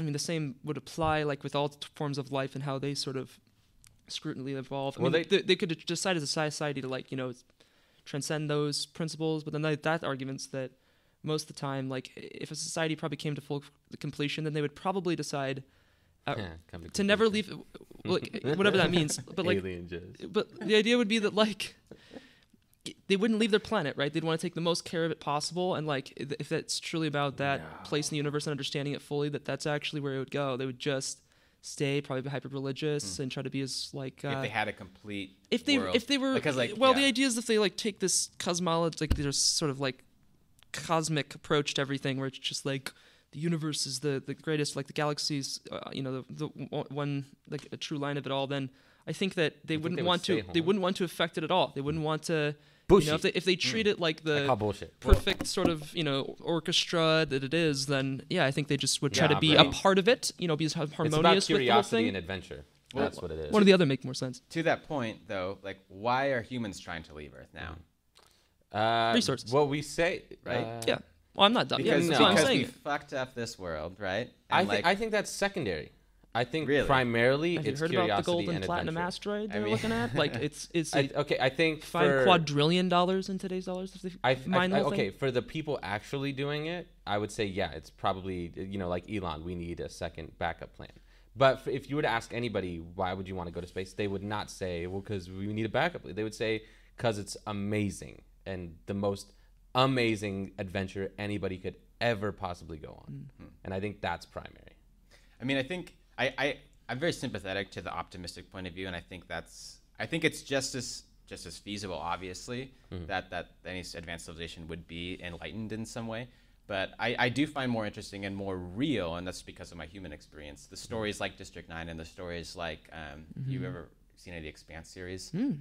Speaker 3: I mean, the same would apply like with all t- forms of life and how they sort of scrutiny evolve. I
Speaker 2: Well,
Speaker 3: mean,
Speaker 2: they-
Speaker 3: they, they could decide as a society to like you know transcend those principles, but then that, that argument's that most of the time, like if a society probably came to full completion, then they would probably decide uh,
Speaker 2: Yeah,
Speaker 3: to never leave, like whatever that means. [laughs] But like, but the idea would be that like they wouldn't leave their planet, right? They'd want to take the most care of it possible, and like if that's truly about that place in the universe and understanding it fully, that that's actually where it would go. They would just stay, probably be hyper religious, and try to be as like uh,
Speaker 1: if they had a complete
Speaker 3: if they
Speaker 1: world.
Speaker 3: if they were
Speaker 1: because like
Speaker 3: well
Speaker 1: yeah.
Speaker 3: the idea is if they like take this cosmology like there's sort of like cosmic approach to everything where it's just like the universe is the the greatest like the galaxies uh, you know the, the one like a true line of it all then i think that they
Speaker 2: think
Speaker 3: wouldn't
Speaker 2: they would
Speaker 3: want to
Speaker 2: stay
Speaker 3: they wouldn't want to affect it at all they wouldn't want to you know, if they if they treat it like the
Speaker 2: call bullshit.
Speaker 3: perfect sort of you know orchestra that it is then yeah i think they just would try
Speaker 2: Yeah,
Speaker 3: to be
Speaker 2: right.
Speaker 3: a part of it you know be as
Speaker 2: It's
Speaker 3: harmonious
Speaker 2: about
Speaker 3: with the whole
Speaker 2: curiosity
Speaker 3: thing
Speaker 2: and adventure.
Speaker 1: Well,
Speaker 2: That's what it is.
Speaker 3: one or the other make more sense
Speaker 1: to that point though, like why are humans trying to leave Earth now?
Speaker 2: Uh,
Speaker 3: Resources.
Speaker 2: Well, we say
Speaker 1: Right?
Speaker 2: uh,
Speaker 3: yeah well i'm not done
Speaker 1: Because,
Speaker 3: yeah, that's what i'm
Speaker 1: because
Speaker 3: saying
Speaker 1: we fucked up this world, right?
Speaker 2: I
Speaker 1: And,
Speaker 2: think
Speaker 1: like,
Speaker 2: I think that's secondary. I think
Speaker 1: Really?
Speaker 2: primarily
Speaker 3: Have you heard
Speaker 2: curiosity
Speaker 3: about the golden
Speaker 2: and
Speaker 3: platinum
Speaker 2: adventure.
Speaker 3: asteroid they're
Speaker 1: mean-
Speaker 3: looking at? Like it's [laughs] it's
Speaker 2: I, okay, I think
Speaker 3: five
Speaker 2: for,
Speaker 3: quadrillion dollars in today's dollars if they
Speaker 2: I,
Speaker 3: mine
Speaker 2: I,
Speaker 3: the
Speaker 2: okay,
Speaker 3: thing.
Speaker 2: for the people actually doing it, I would say yeah, it's probably you know like Elon, we need a second backup plan. But f if you were to ask anybody why would you want to go to space, they would not say well because we need a backup. They would say because it's amazing and the most amazing adventure anybody could ever possibly go on.
Speaker 3: Mm.
Speaker 2: And I think that's primary.
Speaker 1: I mean, I think I, I I'm very sympathetic to the optimistic point of view, and I think that's I think it's just as just as feasible, obviously, hmm. that that any advanced civilization would be enlightened in some way. But I, I do find more interesting and more real, and that's because of my human experience. The stories like District Nine and the stories like um, you mm-hmm. ever seen any of the Expanse series? Hmm.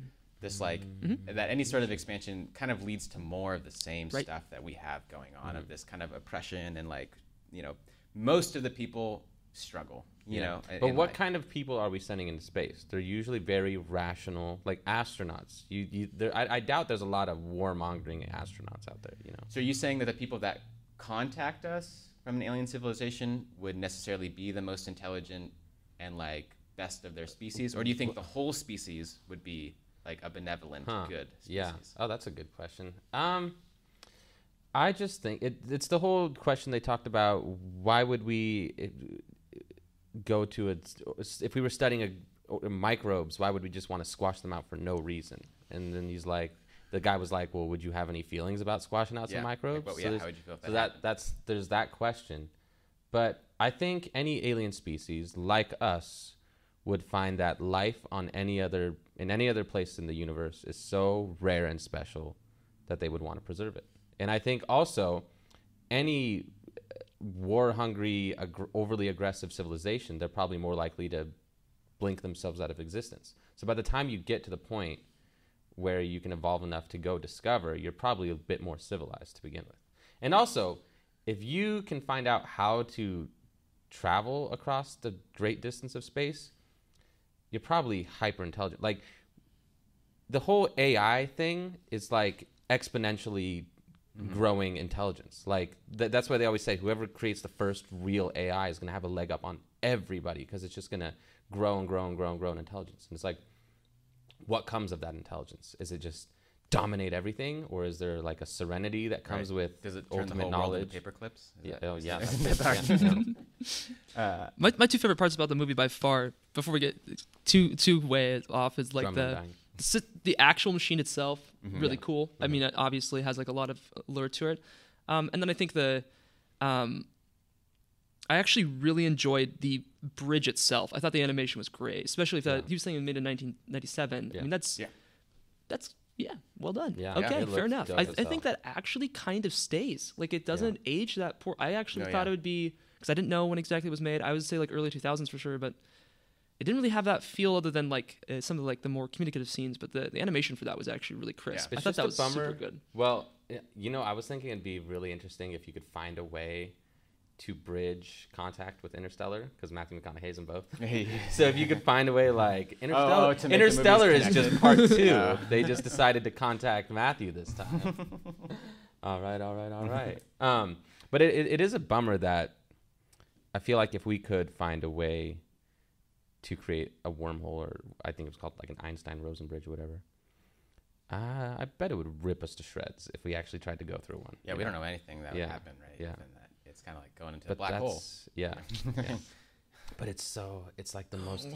Speaker 1: This like mm-hmm. that any sort of expansion kind of leads to more of the same
Speaker 3: Right.
Speaker 1: stuff that we have going on of mm-hmm. this kind of oppression and like you know most of the people struggle you know
Speaker 2: But what kind of people are we sending into space? They're usually very rational, like astronauts. You, you, there, I, I doubt there's a lot of warmongering astronauts out there. You know,
Speaker 1: so are you saying that the people that contact us from an alien civilization would necessarily be the most intelligent and like best of their species or do you think the whole species would be like a benevolent
Speaker 2: Huh.
Speaker 1: good species
Speaker 2: yeah. Oh, that's a good question. Um, I just think it, it's the whole question they talked about. Why would we eh, go to a if we were studying a, microbes? Why would we just want to squash them out for no reason? And then he's like, the guy was like, "Well, would you have any feelings about squashing out some
Speaker 1: like,
Speaker 2: microbes?"
Speaker 1: what-
Speaker 2: So
Speaker 1: yeah,
Speaker 2: there's-
Speaker 1: how would you feel if
Speaker 2: so
Speaker 1: that
Speaker 2: that that's there's that question, but I think any alien species like us would find that life on any other in any other place in the universe is so rare and special that they would want to preserve it. And I think also any war hungry, ag- overly aggressive civilization, they're probably more likely to blink themselves out of existence. So by the time you get to the point where you can evolve enough to go discover, you're probably a bit more civilized to begin with. And also, if you can find out how to travel across the great distance of space, you're probably hyper intelligent. Like the whole AI thing is like exponentially growing intelligence. Like th- that's why they always say whoever creates the first real AI is going to have a leg up on everybody because it's just going to grow and grow and grow and grow in intelligence. And it's like, what comes of that intelligence? Is it just dominate everything, or is there like a serenity that comes
Speaker 1: Right.
Speaker 2: with
Speaker 1: Does it turn the
Speaker 2: ultimate
Speaker 1: whole
Speaker 2: knowledge?
Speaker 1: into paper clips? Is
Speaker 2: Yeah.
Speaker 1: that-
Speaker 2: Oh, yeah. that's
Speaker 1: that- [laughs]
Speaker 2: yeah, [laughs]
Speaker 1: uh,
Speaker 3: My, my two favorite parts about the movie by far, before we get too too way off, is like
Speaker 2: Drummer
Speaker 3: the
Speaker 2: dying.
Speaker 3: The, the actual machine itself.
Speaker 1: Mhm.
Speaker 3: Really
Speaker 2: Yeah.
Speaker 3: cool. I
Speaker 2: Mhm.
Speaker 3: mean, it obviously has like a lot of allure to it. Um, and then I think the, um, I actually really enjoyed the bridge itself. I thought the animation was great, especially if that
Speaker 2: Yeah.
Speaker 3: he was saying it made in 1997. I mean, that's
Speaker 1: Yeah.
Speaker 3: that's yeah, well done.
Speaker 2: Yeah.
Speaker 3: okay,
Speaker 2: Yeah,
Speaker 3: fair enough. I, I think that actually kind of stays. Like it doesn't age that poor. I actually
Speaker 1: No,
Speaker 3: thought
Speaker 1: yeah.
Speaker 3: it would be because I didn't know when exactly it was made. I would say like early 2000s for sure, but it didn't really have that feel other than like uh, some of like the more communicative scenes. But the, the animation for that was actually really crisp.
Speaker 1: Yeah.
Speaker 3: I thought that was
Speaker 2: bummer.
Speaker 3: super good.
Speaker 2: Well, you know, I was thinking it'd be really interesting if you could find a way to bridge contact with Interstellar because Matthew McConaughey's in both. [laughs] [laughs] So if you could find a way like Interstellar,
Speaker 1: oh, to make the movies
Speaker 2: Interstellar is just part [laughs] two.
Speaker 1: Yeah.
Speaker 2: They just decided to contact Matthew this time. all right, all right, all right. Um, but it, it, it is a bummer that I feel like if we could find a way to create a wormhole, or I think it was called like an Einstein Rosen bridge or whatever. Uh, I bet it would rip us to shreds if we actually tried to go through one.
Speaker 1: yeah, we
Speaker 2: know?
Speaker 1: don't know anything that
Speaker 2: Yeah.
Speaker 1: would happen, right?
Speaker 2: Yeah.
Speaker 1: That it's kind of like going into a
Speaker 2: But
Speaker 1: black
Speaker 2: that's
Speaker 1: hole.
Speaker 2: yeah. [laughs] yeah. But it's so it's like the most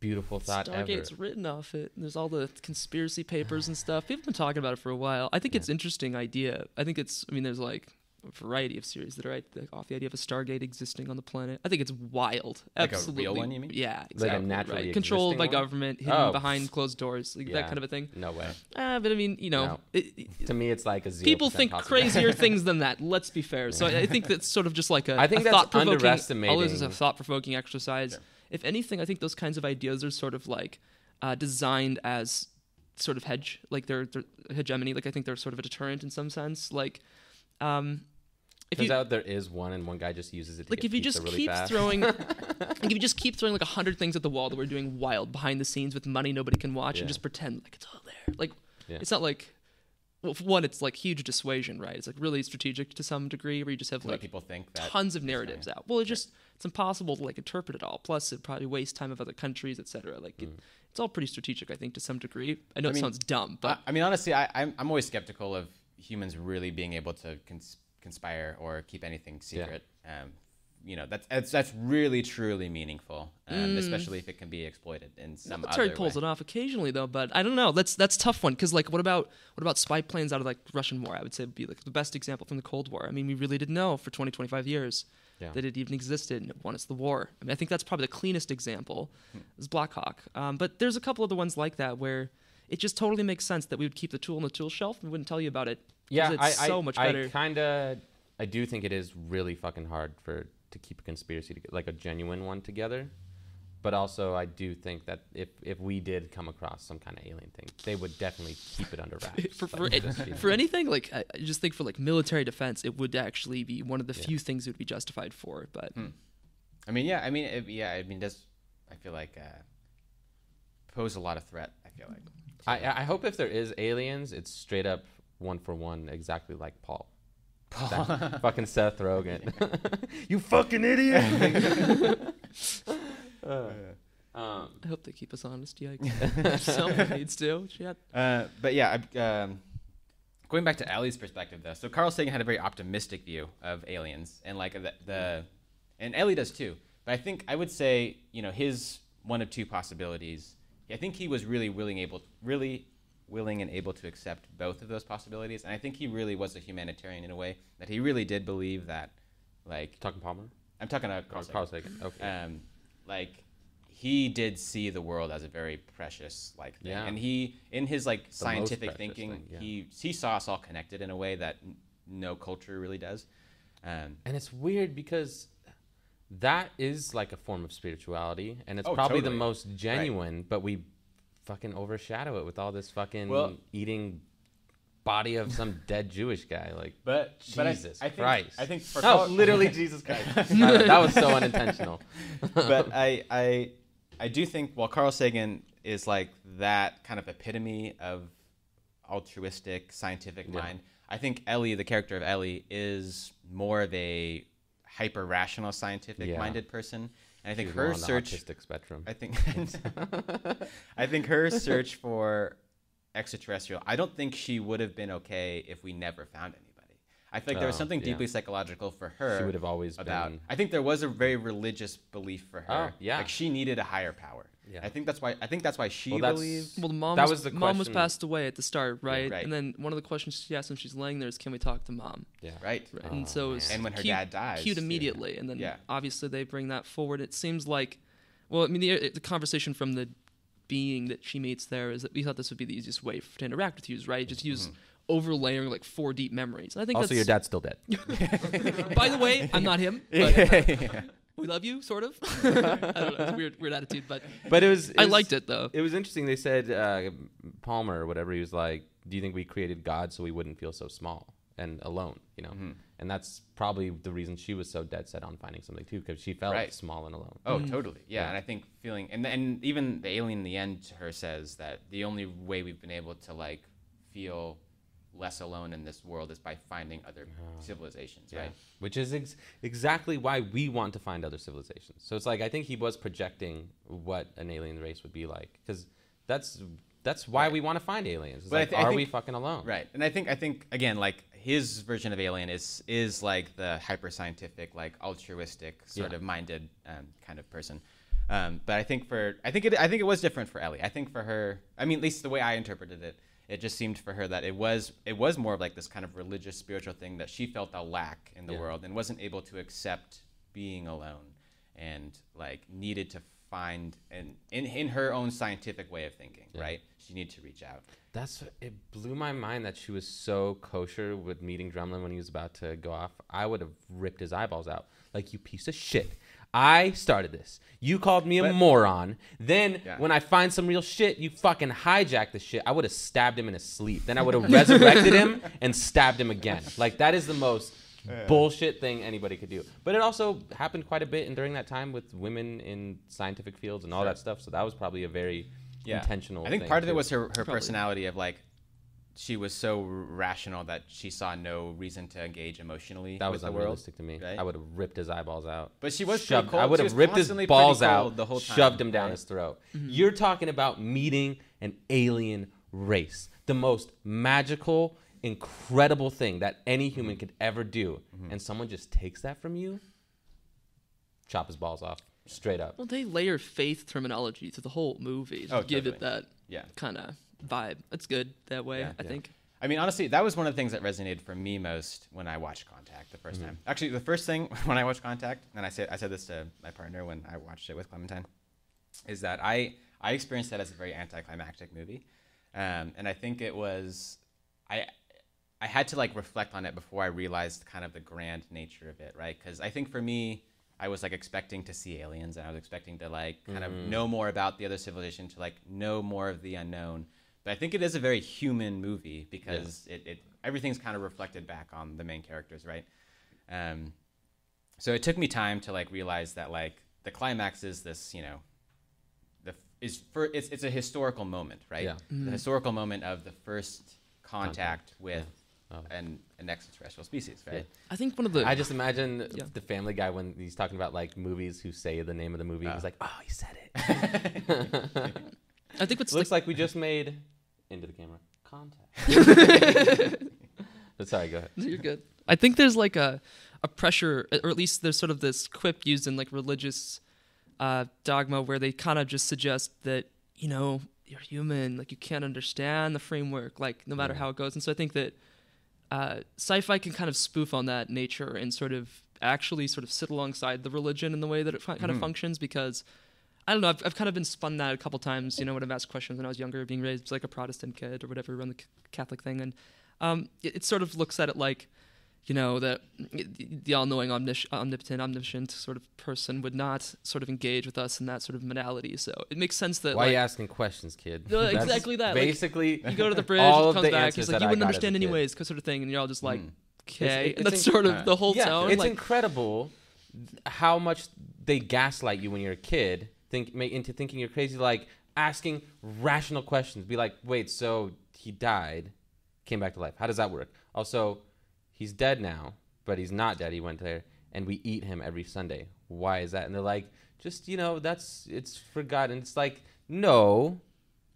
Speaker 2: beautiful thought
Speaker 3: Stargate's
Speaker 2: ever.
Speaker 3: written off it. There's all the conspiracy papers and stuff. People have been talking about it for a while. I think it's
Speaker 2: Yeah.
Speaker 3: interesting idea. I think it's. I mean, there's like a variety of series that are right the, off the idea of a Stargate existing on the planet. I think it's wild.
Speaker 1: Like a real
Speaker 3: Absolutely.
Speaker 1: one, you mean?
Speaker 3: Yeah,
Speaker 2: Like a
Speaker 3: exactly.
Speaker 2: naturally
Speaker 3: right. Controlled by
Speaker 2: one?
Speaker 3: government, hidden
Speaker 2: Oh,
Speaker 3: behind closed doors, like that kind of a thing.
Speaker 2: No way.
Speaker 3: Uh, but I mean, you know,
Speaker 2: No.
Speaker 3: it, it-
Speaker 2: To me, it's like a zero.
Speaker 3: people think crazier [laughs] things than that. Let's be fair. So I I think that's sort of just like a.
Speaker 2: I think
Speaker 3: a
Speaker 2: that's
Speaker 3: thought-provoking-
Speaker 2: underestimating-
Speaker 3: All this is a thought-provoking exercise.
Speaker 1: Yeah.
Speaker 3: If anything, I think those kinds of ideas are sort of like uh, designed as sort of hedge, like they're, they're hegemony. Like I think they're sort of a deterrent in some sense. Like, um, if
Speaker 2: Turns
Speaker 3: you
Speaker 2: out there is one, and one guy just uses it. To
Speaker 3: like
Speaker 2: get
Speaker 3: if you
Speaker 2: pizza
Speaker 3: just
Speaker 2: really
Speaker 3: keep
Speaker 2: fast.
Speaker 3: throwing like [laughs] if you just keep throwing like a hundred things at the wall that we're doing wild behind the scenes with money nobody can watch
Speaker 2: Yeah.
Speaker 3: and just pretend like it's all there like
Speaker 2: Yeah.
Speaker 3: it's not like well one it's like huge dissuasion right it's like really strategic to some degree where you just have like
Speaker 1: people think that
Speaker 3: tons of narratives
Speaker 1: fine.
Speaker 3: out well it's just it's impossible to like interpret it all plus it probably waste time of other countries etc like it, mm. it's all pretty strategic i think to some degree i know
Speaker 1: I
Speaker 3: it
Speaker 1: mean,
Speaker 3: sounds dumb but
Speaker 1: I mean, honestly, I, I'm, I'm always skeptical of humans really being able to cons- conspire or keep anything secret. Um, you know, that's, that's that's really truly meaningful, um, especially if it can be exploited in some
Speaker 3: military
Speaker 1: other
Speaker 3: pulls
Speaker 1: way.
Speaker 3: it off occasionally though but i don't know that's that's a tough one because like what about what about spy planes out of like russian war i would say would be like the best example from the cold war i mean we really didn't know for 20 25 years
Speaker 2: Yeah.
Speaker 3: that it even existed and it won us the war i mean i think that's probably the cleanest example
Speaker 1: Hmm.
Speaker 3: is black hawk um, but there's a couple other ones like that where it just totally makes sense that we would keep the tool on the tool shelf and wouldn't tell you about it 'cause
Speaker 2: Yeah,
Speaker 3: it's
Speaker 2: I,
Speaker 3: so
Speaker 2: I,
Speaker 3: much
Speaker 2: I kind of, I do think it is really fucking hard for to keep a conspiracy to, like a genuine one together. But also, I do think that if if we did come across some kind of alien thing, they would definitely keep it under [laughs] wraps.
Speaker 3: for, for,
Speaker 2: Like,
Speaker 3: it-
Speaker 2: just, you know.
Speaker 3: for anything like I, I just think for like military defense it would actually be one of the
Speaker 2: Yeah.
Speaker 3: few things it would be justified for but
Speaker 1: Hmm. I mean, yeah, I mean, it, yeah, I mean, does I feel like uh, pose a lot of threat. I feel like.
Speaker 2: I I hope if there is aliens, it's straight up one for one, exactly like Paul. That [laughs] fucking Seth Rogen. [laughs] you fucking idiot. [laughs] Uh, um,
Speaker 3: I hope they keep us honest, yikes. Someone needs to. Shit.
Speaker 1: Uh, but yeah, I, um, going back to Ellie's perspective though, so Carl Sagan had a very optimistic view of aliens, and like the, the and Ellie does too. But I think I would say you know his one of two possibilities. I think he was really willing able really willing and able to accept both of those possibilities, and I think he really was a humanitarian in a way that he really did believe that like
Speaker 2: talking Palmer.
Speaker 1: I'm talking about Carl
Speaker 2: Carl,
Speaker 1: Sagan
Speaker 2: Okay.
Speaker 1: um, like he did see the world as a very precious like thing.
Speaker 2: Yeah.
Speaker 1: and he in his like
Speaker 2: most
Speaker 1: scientific thinking
Speaker 2: thing, yeah.
Speaker 1: he he saw us all connected in a way that n- no culture really does um,
Speaker 2: And it's weird because that is like a form of spirituality, and it's
Speaker 1: Oh,
Speaker 2: probably
Speaker 1: totally.
Speaker 2: the most genuine. But we fucking overshadow it with all this fucking
Speaker 1: Well-
Speaker 2: eating body of some dead Jewish guy. Like,
Speaker 1: but but I-
Speaker 2: Jesus
Speaker 1: I, think,
Speaker 2: Christ.
Speaker 1: I think for [laughs]
Speaker 2: oh, literally [laughs] Jesus Christ. [laughs] that, that was so unintentional.
Speaker 1: but I, I I do think while Carl Sagan is like that kind of epitome of altruistic scientific
Speaker 2: Yeah.
Speaker 1: mind, I think Ellie, the character of Ellie, is more of a hyper rational scientific minded person. And I think her search
Speaker 2: autistic spectrum.
Speaker 1: I think [laughs] I think her search for extraterrestrial, I don't think she would have been okay if we never found anybody. I feel like there was
Speaker 2: Oh,
Speaker 1: something
Speaker 2: yeah.
Speaker 1: deeply psychological for her.
Speaker 2: She would have always
Speaker 1: about.
Speaker 2: been.
Speaker 1: I think there was a very religious belief for her.
Speaker 2: Oh, yeah.
Speaker 1: Like she needed a higher power.
Speaker 2: Yeah.
Speaker 1: I think that's why. I think that's why she
Speaker 2: Well, that's-
Speaker 1: believed.
Speaker 3: Well, the mom
Speaker 2: That
Speaker 3: was,
Speaker 2: was the
Speaker 3: mom was passed away at the start, right?
Speaker 1: right.
Speaker 3: And then one of the questions she asked when she's laying there is, "Can we talk to mom?"
Speaker 2: Yeah.
Speaker 1: Right.
Speaker 3: Right.
Speaker 2: Oh,
Speaker 3: and so oh, it was
Speaker 1: And when her
Speaker 3: cute-
Speaker 1: dad dies,
Speaker 3: cute
Speaker 1: yeah.
Speaker 3: immediately, and then
Speaker 1: Yeah.
Speaker 3: obviously they bring that forward. It seems like, well, I mean, the, the conversation from the being that she meets there is that we thought this would be the easiest way f to interact with you, right? Just use mm-hmm. overlaying like four deep memories. And I think
Speaker 2: Also, your dad's still dead. [laughs]
Speaker 3: By the way, I'm not him. [laughs] But we love you, sort of. [laughs] I don't know. It's a [laughs] weird, weird attitude, but
Speaker 2: But it was.
Speaker 3: I
Speaker 2: was-
Speaker 3: liked it though.
Speaker 2: It was interesting. They said uh, Palmer or whatever. He was like, "Do you think we created God so we wouldn't feel so small and alone?" You know,
Speaker 1: Mm-hmm.
Speaker 2: and that's probably the reason she was so dead set on finding something too, because she felt
Speaker 1: Right.
Speaker 2: small and alone.
Speaker 1: Oh, totally. Yeah.
Speaker 2: Yeah.
Speaker 1: and I think feeling and and even the alien in the end to her says that the only way we've been able to like feel less alone in this world is by finding other civilizations,
Speaker 2: Yeah.
Speaker 1: right?
Speaker 2: Which is ex- exactly why we want to find other civilizations. So it's like I think he was projecting what an alien race would be like, because that's that's why
Speaker 1: Right.
Speaker 2: we want to find aliens. It's
Speaker 1: But
Speaker 2: like,
Speaker 1: I
Speaker 2: are
Speaker 1: think-
Speaker 2: we fucking alone?
Speaker 1: Right. And I think I think again like his version of alien is is like the hyper scientific like altruistic sort
Speaker 2: Yeah.
Speaker 1: of minded um, kind of person. Um, but I think for I think it I think it was different for Ellie. I think for her, I mean, at least the way I interpreted it, it just seemed for her that it was it was more of like this kind of religious spiritual thing that she felt a lack in the
Speaker 2: Yeah.
Speaker 1: world and wasn't able to accept being alone and like needed to find and in in her own scientific way of thinking,
Speaker 2: Yeah.
Speaker 1: right? She needed to reach out.
Speaker 2: That's it blew my mind that she was so kosher with meeting Drumlin when he was about to go off. I would have ripped his eyeballs out. Like you piece of shit. I started this. You called me a
Speaker 1: But-
Speaker 2: moron. Then
Speaker 1: Yeah.
Speaker 2: when I find some real shit, you fucking hijack the shit. I would have stabbed him in his sleep. Then I would have [laughs] resurrected him and stabbed him again. Like that is the most bullshit thing anybody could do. But it also happened quite a bit and during that time with women in scientific fields and all
Speaker 1: Sure.
Speaker 2: that stuff. So that was probably a very
Speaker 1: Yeah.
Speaker 2: intentional.
Speaker 1: I think
Speaker 2: thing,
Speaker 1: part of it was her, her
Speaker 3: Probably.
Speaker 1: personality of like she was so rational that she saw no reason to engage emotionally
Speaker 2: That
Speaker 1: with
Speaker 2: was
Speaker 1: the world.
Speaker 2: unrealistic to me.
Speaker 1: right?
Speaker 2: I would have ripped his eyeballs out.
Speaker 1: But she was pretty
Speaker 2: shoved.
Speaker 1: cold.
Speaker 2: I would have ripped his
Speaker 1: constantly
Speaker 2: balls out,
Speaker 1: the whole time,
Speaker 2: shoved him down
Speaker 1: right?
Speaker 2: his throat.
Speaker 3: Mm-hmm.
Speaker 2: You're talking about meeting an alien race, the most magical, incredible thing that any human
Speaker 1: Mm-hmm.
Speaker 2: could ever do, and someone just takes that from you. Chop his balls off, straight up.
Speaker 3: Well, they layer faith terminology to the whole movie to
Speaker 1: Oh,
Speaker 3: give it that
Speaker 1: Yeah.
Speaker 3: kind of vibe. It's good that way,
Speaker 1: Yeah.
Speaker 3: I
Speaker 2: Yeah.
Speaker 3: think.
Speaker 1: I mean, honestly, that was one of the things that resonated for me most when I watched Contact the 1st time. Actually, the first thing [laughs] when I watched Contact, and I said I said this to my partner when I watched it with Clementine, is that I I experienced that as a very anticlimactic movie, um, and I think it was I I had to like reflect on it before I realized kind of the grand nature of it, right? Because I think for me. I was like expecting to see aliens, and I was expecting to like kind of know more about the other civilization, to like know more of the unknown. But I think it is a very human movie because it, it everything's kind of reflected back on the main characters, right? Um, so it took me time to like realize that like the climax is this, you know, the is for it's it's a historical moment, right?
Speaker 2: Yeah.
Speaker 1: The historical moment of the first contact with
Speaker 2: Oh.
Speaker 1: an an extraterrestrial species, right?
Speaker 3: I think one of the
Speaker 2: I just imagine
Speaker 3: Yeah.
Speaker 2: the Family Guy when he's talking about like movies who say the name of the movie.
Speaker 1: Uh.
Speaker 2: he's like, "Oh, he said it." [laughs] [laughs]
Speaker 3: I think what's
Speaker 2: Looks
Speaker 3: like,
Speaker 2: like we just made into the camera contact. [laughs] sorry, go ahead.
Speaker 3: you're good. I think there's like a a pressure, or at least there's sort of this quip used in like religious uh, dogma where they kind of just suggest that you know you're human, like you can't understand the framework, like no matter
Speaker 2: Yeah.
Speaker 3: how it goes. And so I think that uh, sci-fi can kind of spoof on that nature and sort of actually sort of sit alongside the religion in the way that it fi- kind of
Speaker 1: Mhm.
Speaker 3: functions because I don't know. I've, I've kind of been spun that a couple times, you know, when I've asked questions when I was younger, being raised like a Protestant kid or whatever, around the c- Catholic thing. And um, it, it sort of looks at it like, you know, that the all-knowing, omnis- omnipotent, omniscient sort of person would not sort of engage with us in that sort of modality. So it makes sense that
Speaker 2: Why are you asking questions, kid?
Speaker 3: No, exactly that, like,
Speaker 2: Basically,
Speaker 3: you go to the bridge, [laughs]
Speaker 2: all
Speaker 3: it comes back, he's like, you wouldn't understand anyways, sort of thing. And you're all just like,
Speaker 1: Mm.
Speaker 3: okay. and that's
Speaker 2: inc-
Speaker 3: sort of the whole
Speaker 2: yeah,
Speaker 3: tone.
Speaker 2: it's
Speaker 3: like,
Speaker 2: incredible how much they gaslight you when you're a kid, think ma- into thinking you're crazy, like asking rational questions. Be like, wait, so he died, came back to life. How does that work? Also, he's dead now, but he's not dead. He went there, and we eat him every Sunday. Why is that? And they're like, just you know, that's it's forgotten. It's like, no,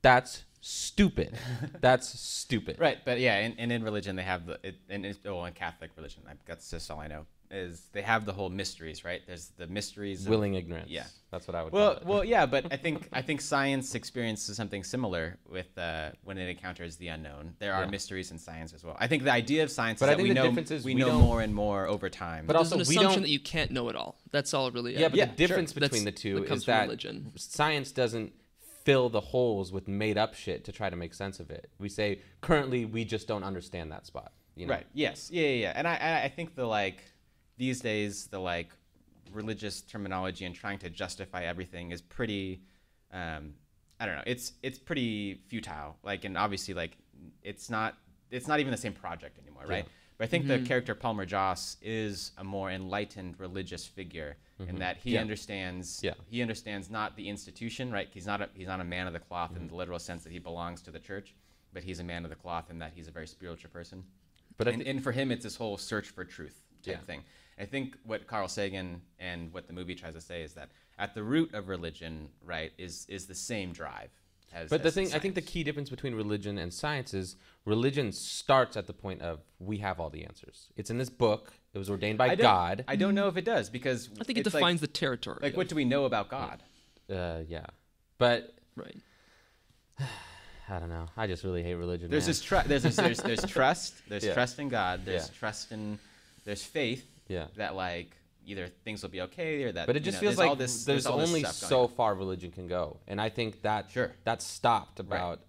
Speaker 2: that's stupid. [laughs] That's stupid.
Speaker 1: Right, but yeah, and, and in religion they have the it, and it's, oh, in Catholic religion, I, that's just all I know is they have the whole mysteries, right? There's the mysteries. of-
Speaker 2: Willing ignorance.
Speaker 1: Yeah.
Speaker 2: That's what I would
Speaker 1: Well,
Speaker 2: call it.
Speaker 1: well, yeah, but I think [laughs] I think science experiences something similar with uh, when it encounters the unknown. There are
Speaker 2: Yeah.
Speaker 1: mysteries in science as well. I think the idea of science
Speaker 2: But
Speaker 1: is
Speaker 2: I
Speaker 1: that
Speaker 2: think
Speaker 1: we
Speaker 2: the
Speaker 1: know
Speaker 2: difference is
Speaker 1: we,
Speaker 2: we
Speaker 1: know more and more over time.
Speaker 2: But
Speaker 3: But
Speaker 2: also,
Speaker 3: an
Speaker 2: we
Speaker 3: assumption
Speaker 2: don't-
Speaker 3: that you can't know it all. That's all really.
Speaker 2: Yeah, but
Speaker 1: Yeah,
Speaker 2: the difference
Speaker 3: sure.
Speaker 2: between the
Speaker 3: That's
Speaker 2: two
Speaker 3: what comes
Speaker 2: is that
Speaker 3: religion.
Speaker 2: science doesn't fill the holes with made up shit to try to make sense of it. We say currently we just don't understand that spot. You know?
Speaker 1: Right. Yes. Yeah. Yeah. yeah. And I, I, I think the like these days the like religious terminology and trying to justify everything is pretty. Um, I don't know. It's it's pretty futile. Like, and obviously, like, it's not it's not even the same project anymore, right? But I think the mm-hmm. character Palmer Joss is a more enlightened religious figure in mm-hmm. that he
Speaker 2: Yeah.
Speaker 1: understands
Speaker 2: Yeah.
Speaker 1: he understands not the institution, right? He's not a, he's not a man of the cloth in mm-hmm. the literal sense that he belongs to the church, but he's a man of the cloth in that he's a very spiritual person
Speaker 2: But
Speaker 1: and,
Speaker 2: thi-
Speaker 1: and for him, it's this whole search for truth type
Speaker 2: Yeah.
Speaker 1: thing. I think what Carl Sagan and what the movie tries to say is that at the root of religion, right, is is the same drive. As,
Speaker 2: But the
Speaker 1: as
Speaker 2: thing, I think the key difference between religion and science is religion starts at the point of we have all the answers. It's in this book. It was ordained by
Speaker 1: I
Speaker 2: God.
Speaker 1: I don't know if it does because
Speaker 3: I think it
Speaker 1: it's like-
Speaker 3: defines the territory.
Speaker 1: Like,
Speaker 3: of-
Speaker 1: what do we know about God?
Speaker 2: Uh, yeah, but
Speaker 3: right. [sighs]
Speaker 2: I don't know. I just really hate religion.
Speaker 1: There's
Speaker 2: man.
Speaker 1: this trust. There's, this, there's there's [laughs] trust. There's
Speaker 2: Yeah.
Speaker 1: trust in God. There's
Speaker 2: Yeah.
Speaker 1: trust in. There's faith
Speaker 2: yeah.
Speaker 1: that like either things will be okay or that.
Speaker 2: But it
Speaker 1: you
Speaker 2: just
Speaker 1: know,
Speaker 2: feels
Speaker 1: there's
Speaker 2: like
Speaker 1: this,
Speaker 2: there's,
Speaker 1: this
Speaker 2: only so
Speaker 1: on.
Speaker 2: far religion can go, and I think that
Speaker 1: Sure.
Speaker 2: that stopped about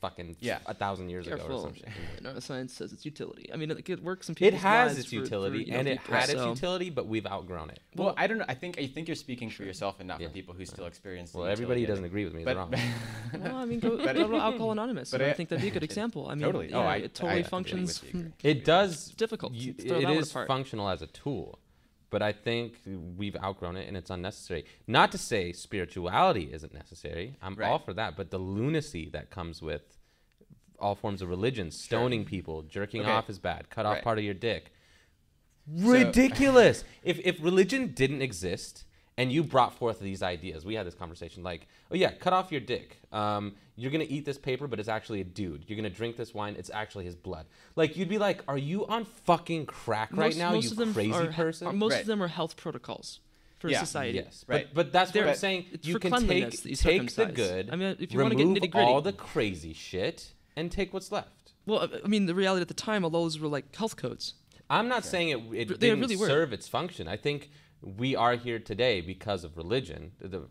Speaker 2: fucking
Speaker 1: Yeah.
Speaker 2: a thousand years ago or
Speaker 3: something.
Speaker 2: some shit. [laughs]
Speaker 3: Neuroscience says it's utility. I mean, it, it works in
Speaker 2: people.
Speaker 3: It
Speaker 2: has its
Speaker 3: for- for,
Speaker 2: utility,
Speaker 3: you know,
Speaker 2: and it
Speaker 3: people,
Speaker 2: had its utility, but we've outgrown it.
Speaker 1: Well, I don't know. I think I think you're speaking for yourself and not
Speaker 2: Yeah.
Speaker 1: for people who still experience. the
Speaker 2: Well, everybody doesn't agree with me.
Speaker 1: But,
Speaker 2: They're wrong. [laughs]
Speaker 3: Well, I mean, go,
Speaker 1: But
Speaker 3: go
Speaker 1: it-
Speaker 3: to Alcohol Anonymous.
Speaker 1: but
Speaker 3: and I think that'd be a good example. I [laughs] mean,
Speaker 1: Totally.
Speaker 3: Oh, yeah,
Speaker 1: Oh, I-
Speaker 3: it totally
Speaker 1: I
Speaker 3: functions.
Speaker 1: completely.
Speaker 2: It does.
Speaker 3: difficult.
Speaker 2: You,
Speaker 3: Let's throw
Speaker 2: it
Speaker 3: that one
Speaker 2: is
Speaker 3: apart.
Speaker 2: functional as a tool, but I think we've outgrown it and it's unnecessary. Not to say spirituality isn't necessary. I'm
Speaker 1: Right.
Speaker 2: all for that, but the lunacy that comes with all forms of religion, stoning people, jerking
Speaker 1: Okay.
Speaker 2: off is bad. Cut off
Speaker 1: Right.
Speaker 2: part of your dick. Ridiculous. if if religion didn't exist and you brought forth these ideas, we had this conversation like, oh yeah, cut off your dick. Um, you're gonna eat this paper, but it's actually a dude. You're gonna drink this wine, it's actually his blood. Like you'd be like, are you on fucking crack right now, you
Speaker 3: of them
Speaker 2: crazy
Speaker 3: are,
Speaker 2: person?
Speaker 3: are- most
Speaker 1: Right.
Speaker 3: of them are health protocols for
Speaker 1: Yeah.
Speaker 3: society.
Speaker 2: Yes,
Speaker 1: Right.
Speaker 2: but but that's what
Speaker 3: They're-
Speaker 2: I'm saying. You
Speaker 3: for
Speaker 2: can
Speaker 3: cleanliness
Speaker 2: take
Speaker 3: that you
Speaker 2: take the good,
Speaker 3: I mean, if you wanna get
Speaker 2: remove
Speaker 3: nitty-gritty.
Speaker 2: all the crazy shit, and take what's left.
Speaker 3: Well, I- I mean, the reality at the time, all those were like health codes.
Speaker 2: I'm not saying it, it
Speaker 3: They
Speaker 2: didn't
Speaker 3: really
Speaker 2: serve its function. I think we are here today because of religion, the,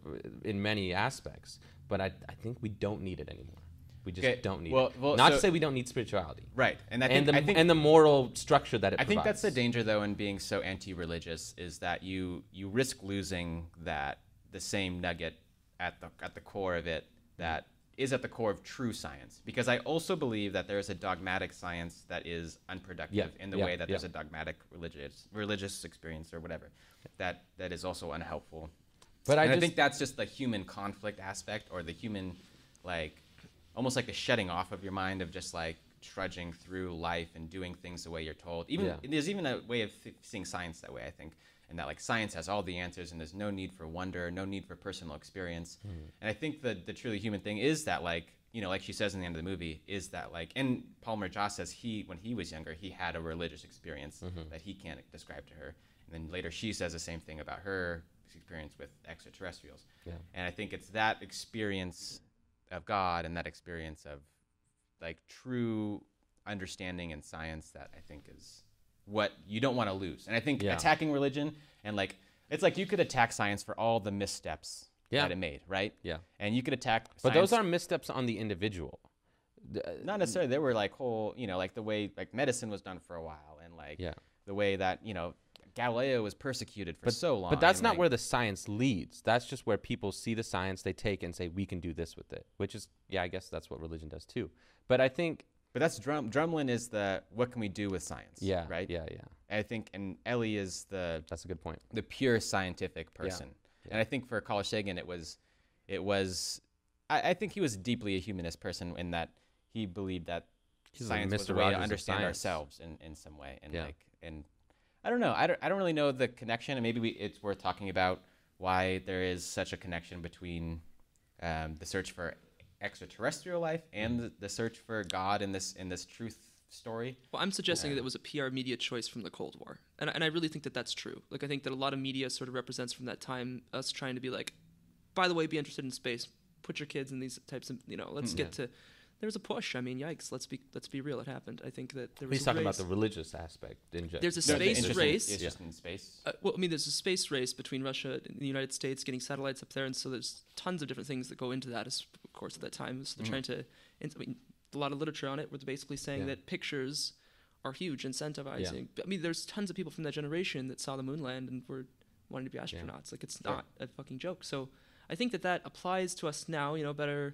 Speaker 2: in many aspects. But I, I think we don't need it anymore. We just
Speaker 1: Okay,
Speaker 2: don't need
Speaker 1: well-
Speaker 2: it.
Speaker 1: well,
Speaker 2: not to say we don't need spirituality.
Speaker 1: Right, and I think
Speaker 2: and the
Speaker 1: I think
Speaker 2: and the moral structure that it
Speaker 1: I think that's the danger, though, in being so anti-religious, is that you you risk losing that the same nugget at the at the core of it that is at the core of true science. Because I also believe that there is a dogmatic science that is unproductive
Speaker 2: Yeah,
Speaker 1: in the
Speaker 2: yeah,
Speaker 1: way that
Speaker 2: yeah.
Speaker 1: there's a dogmatic religious religious experience or whatever that that is also unhelpful.
Speaker 2: But I
Speaker 1: and I
Speaker 2: just-
Speaker 1: think that's just the human conflict aspect or the human like almost like the shutting off of your mind of just like trudging through life and doing things the way you're told. Even
Speaker 2: Yeah.
Speaker 1: there's even a way of th- seeing science that way i think and that like science has all the answers and there's no need for wonder no need for personal experience. Hmm. And i think the the truly human thing is that like you know like she says in the end of the movie is that like and palmer joss says he when he was younger he had a religious experience mm-hmm. that he can't describe to her and then later she says the same thing about her experience with extraterrestrials
Speaker 2: Yeah.
Speaker 1: and i think it's that experience of god and that experience of like true understanding and science that i think is what you don't want to lose and i think
Speaker 2: Yeah.
Speaker 1: attacking religion and like it's like you could attack science for all the missteps
Speaker 2: Yeah.
Speaker 1: that it made right
Speaker 2: Yeah.
Speaker 1: and you could attack
Speaker 2: But those are missteps on the individual. Uh,
Speaker 1: not necessarily there were like whole you know like the way like medicine was done for a while and like
Speaker 2: Yeah.
Speaker 1: the way that you know galileo was persecuted for
Speaker 2: but
Speaker 1: so long
Speaker 2: But that's not
Speaker 1: like-
Speaker 2: where the science leads. That's just where people see the science they take and say we can do this with it. Which is yeah, I guess that's what religion does too. But I think
Speaker 1: but that's drum drumlin is the what can we do with science
Speaker 2: yeah,
Speaker 1: right
Speaker 2: Yeah, yeah.
Speaker 1: i think and ellie is the
Speaker 2: That's a good point.
Speaker 1: the pure scientific person. And I think for Carl Sagan, it was, it was, I, I think he was deeply a humanist person in that he believed that
Speaker 2: He's like
Speaker 1: science was
Speaker 2: Mr.
Speaker 1: a way
Speaker 2: Rogers
Speaker 1: to understand
Speaker 2: science.
Speaker 1: ourselves in, in some way. And
Speaker 2: Yeah.
Speaker 1: like, and I don't know, I don't, I don't really know the connection. And maybe we, it's worth talking about why there is such a connection between um, the search for extraterrestrial life and the, the search for God in this in this truth story.
Speaker 3: Well, I'm suggesting that it was a PR media choice from the Cold War, and and I really think that that's true. Like I think that a lot of media sort of represents from that time us trying to be like, by the way, be interested in space, put your kids in these types of you know, let's get to. There was a push. I mean, yikes. Let's be let's be real. It happened. I think that there was.
Speaker 2: He's
Speaker 3: a
Speaker 2: talking about the religious aspect. In ge-
Speaker 3: There's a
Speaker 1: No,
Speaker 3: space
Speaker 1: interest
Speaker 3: race.
Speaker 1: It's just in space.
Speaker 3: Uh, well, I mean, there's a space race between Russia and the United States getting satellites up there, and so there's tons of different things that go into that. As, of course, at that time, so they're trying to. I mean, a lot of literature on it, where they're basically saying
Speaker 2: Yeah.
Speaker 3: that pictures are huge, incentivizing. Yeah. I mean, there's tons of people from that generation that saw the moon land and were wanting to be astronauts. Like, it's
Speaker 1: Sure.
Speaker 3: not a fucking joke. So, I think that that applies to us now. You know, better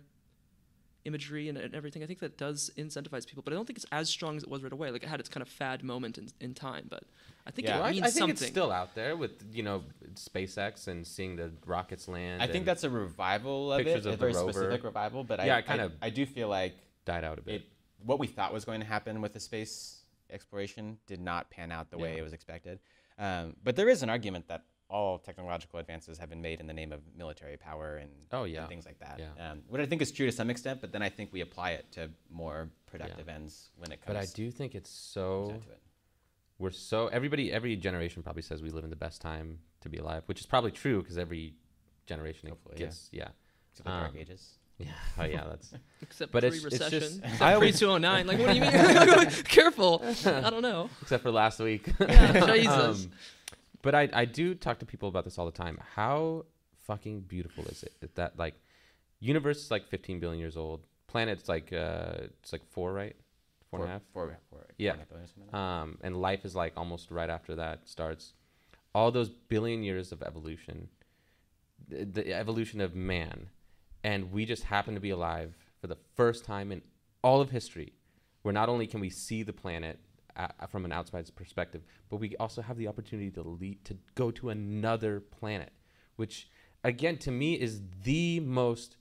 Speaker 3: imagery and, and everything. I think that does incentivize people, but I don't think it's as strong as it was right away. Like, it had its kind of fad moment in, in time, but I think
Speaker 1: Yeah.
Speaker 3: it
Speaker 2: Well, I,
Speaker 3: means
Speaker 2: I think
Speaker 3: something.
Speaker 2: it's still out there with you know SpaceX and seeing the rockets land.
Speaker 1: I think that's a revival of
Speaker 2: pictures
Speaker 1: it,
Speaker 2: of
Speaker 1: a
Speaker 2: the
Speaker 1: very
Speaker 2: rover.
Speaker 1: specific revival. But
Speaker 2: Yeah,
Speaker 1: I,
Speaker 2: I kind
Speaker 1: I-
Speaker 2: of-
Speaker 1: I do feel like
Speaker 2: died out a bit.
Speaker 1: it what we thought was going to happen with the space exploration did not pan out the way it was expected. Um, but there is an argument that all technological advances have been made in the name of military power and,
Speaker 2: Oh,
Speaker 1: and
Speaker 2: yeah.
Speaker 1: things like that.
Speaker 2: Yeah.
Speaker 1: Um, what I think is true to some extent, but then I think we apply it to more productive ends when it comes
Speaker 2: but I do think it's so
Speaker 1: it.
Speaker 2: we're so everybody every generation probably says we live in the best time to be alive, which is probably true because every generation
Speaker 1: Hopefully, yeah.
Speaker 2: gets yeah.
Speaker 1: Except the dark
Speaker 2: Um,
Speaker 1: ages.
Speaker 2: Yeah. [laughs] Oh yeah, that's [laughs]
Speaker 3: Except
Speaker 2: But
Speaker 3: pre
Speaker 2: it's- it's
Speaker 3: recession.
Speaker 2: just- [laughs]
Speaker 3: Except
Speaker 2: I
Speaker 3: pre
Speaker 2: always-
Speaker 3: 209. Like, what do you mean? Careful. I don't know.
Speaker 2: except for last week.
Speaker 3: Yeah, Jesus.
Speaker 2: Um, but I, I do talk to people about this all the time. How fucking beautiful is it that, that like universe is like 15 billion years old. Planet's like uh it's like four, right? Four and a half.
Speaker 1: Four, four,
Speaker 2: Yeah.
Speaker 1: four and a half billion or something like.
Speaker 2: Um, and life is like almost right after that starts. All those billion years of evolution, the, the evolution of man, and we just happen to be alive for the first time in all of history, where not only can we see the planet uh, from an outside perspective, but we also have the opportunity to lead, to go to another planet, which again to me is the most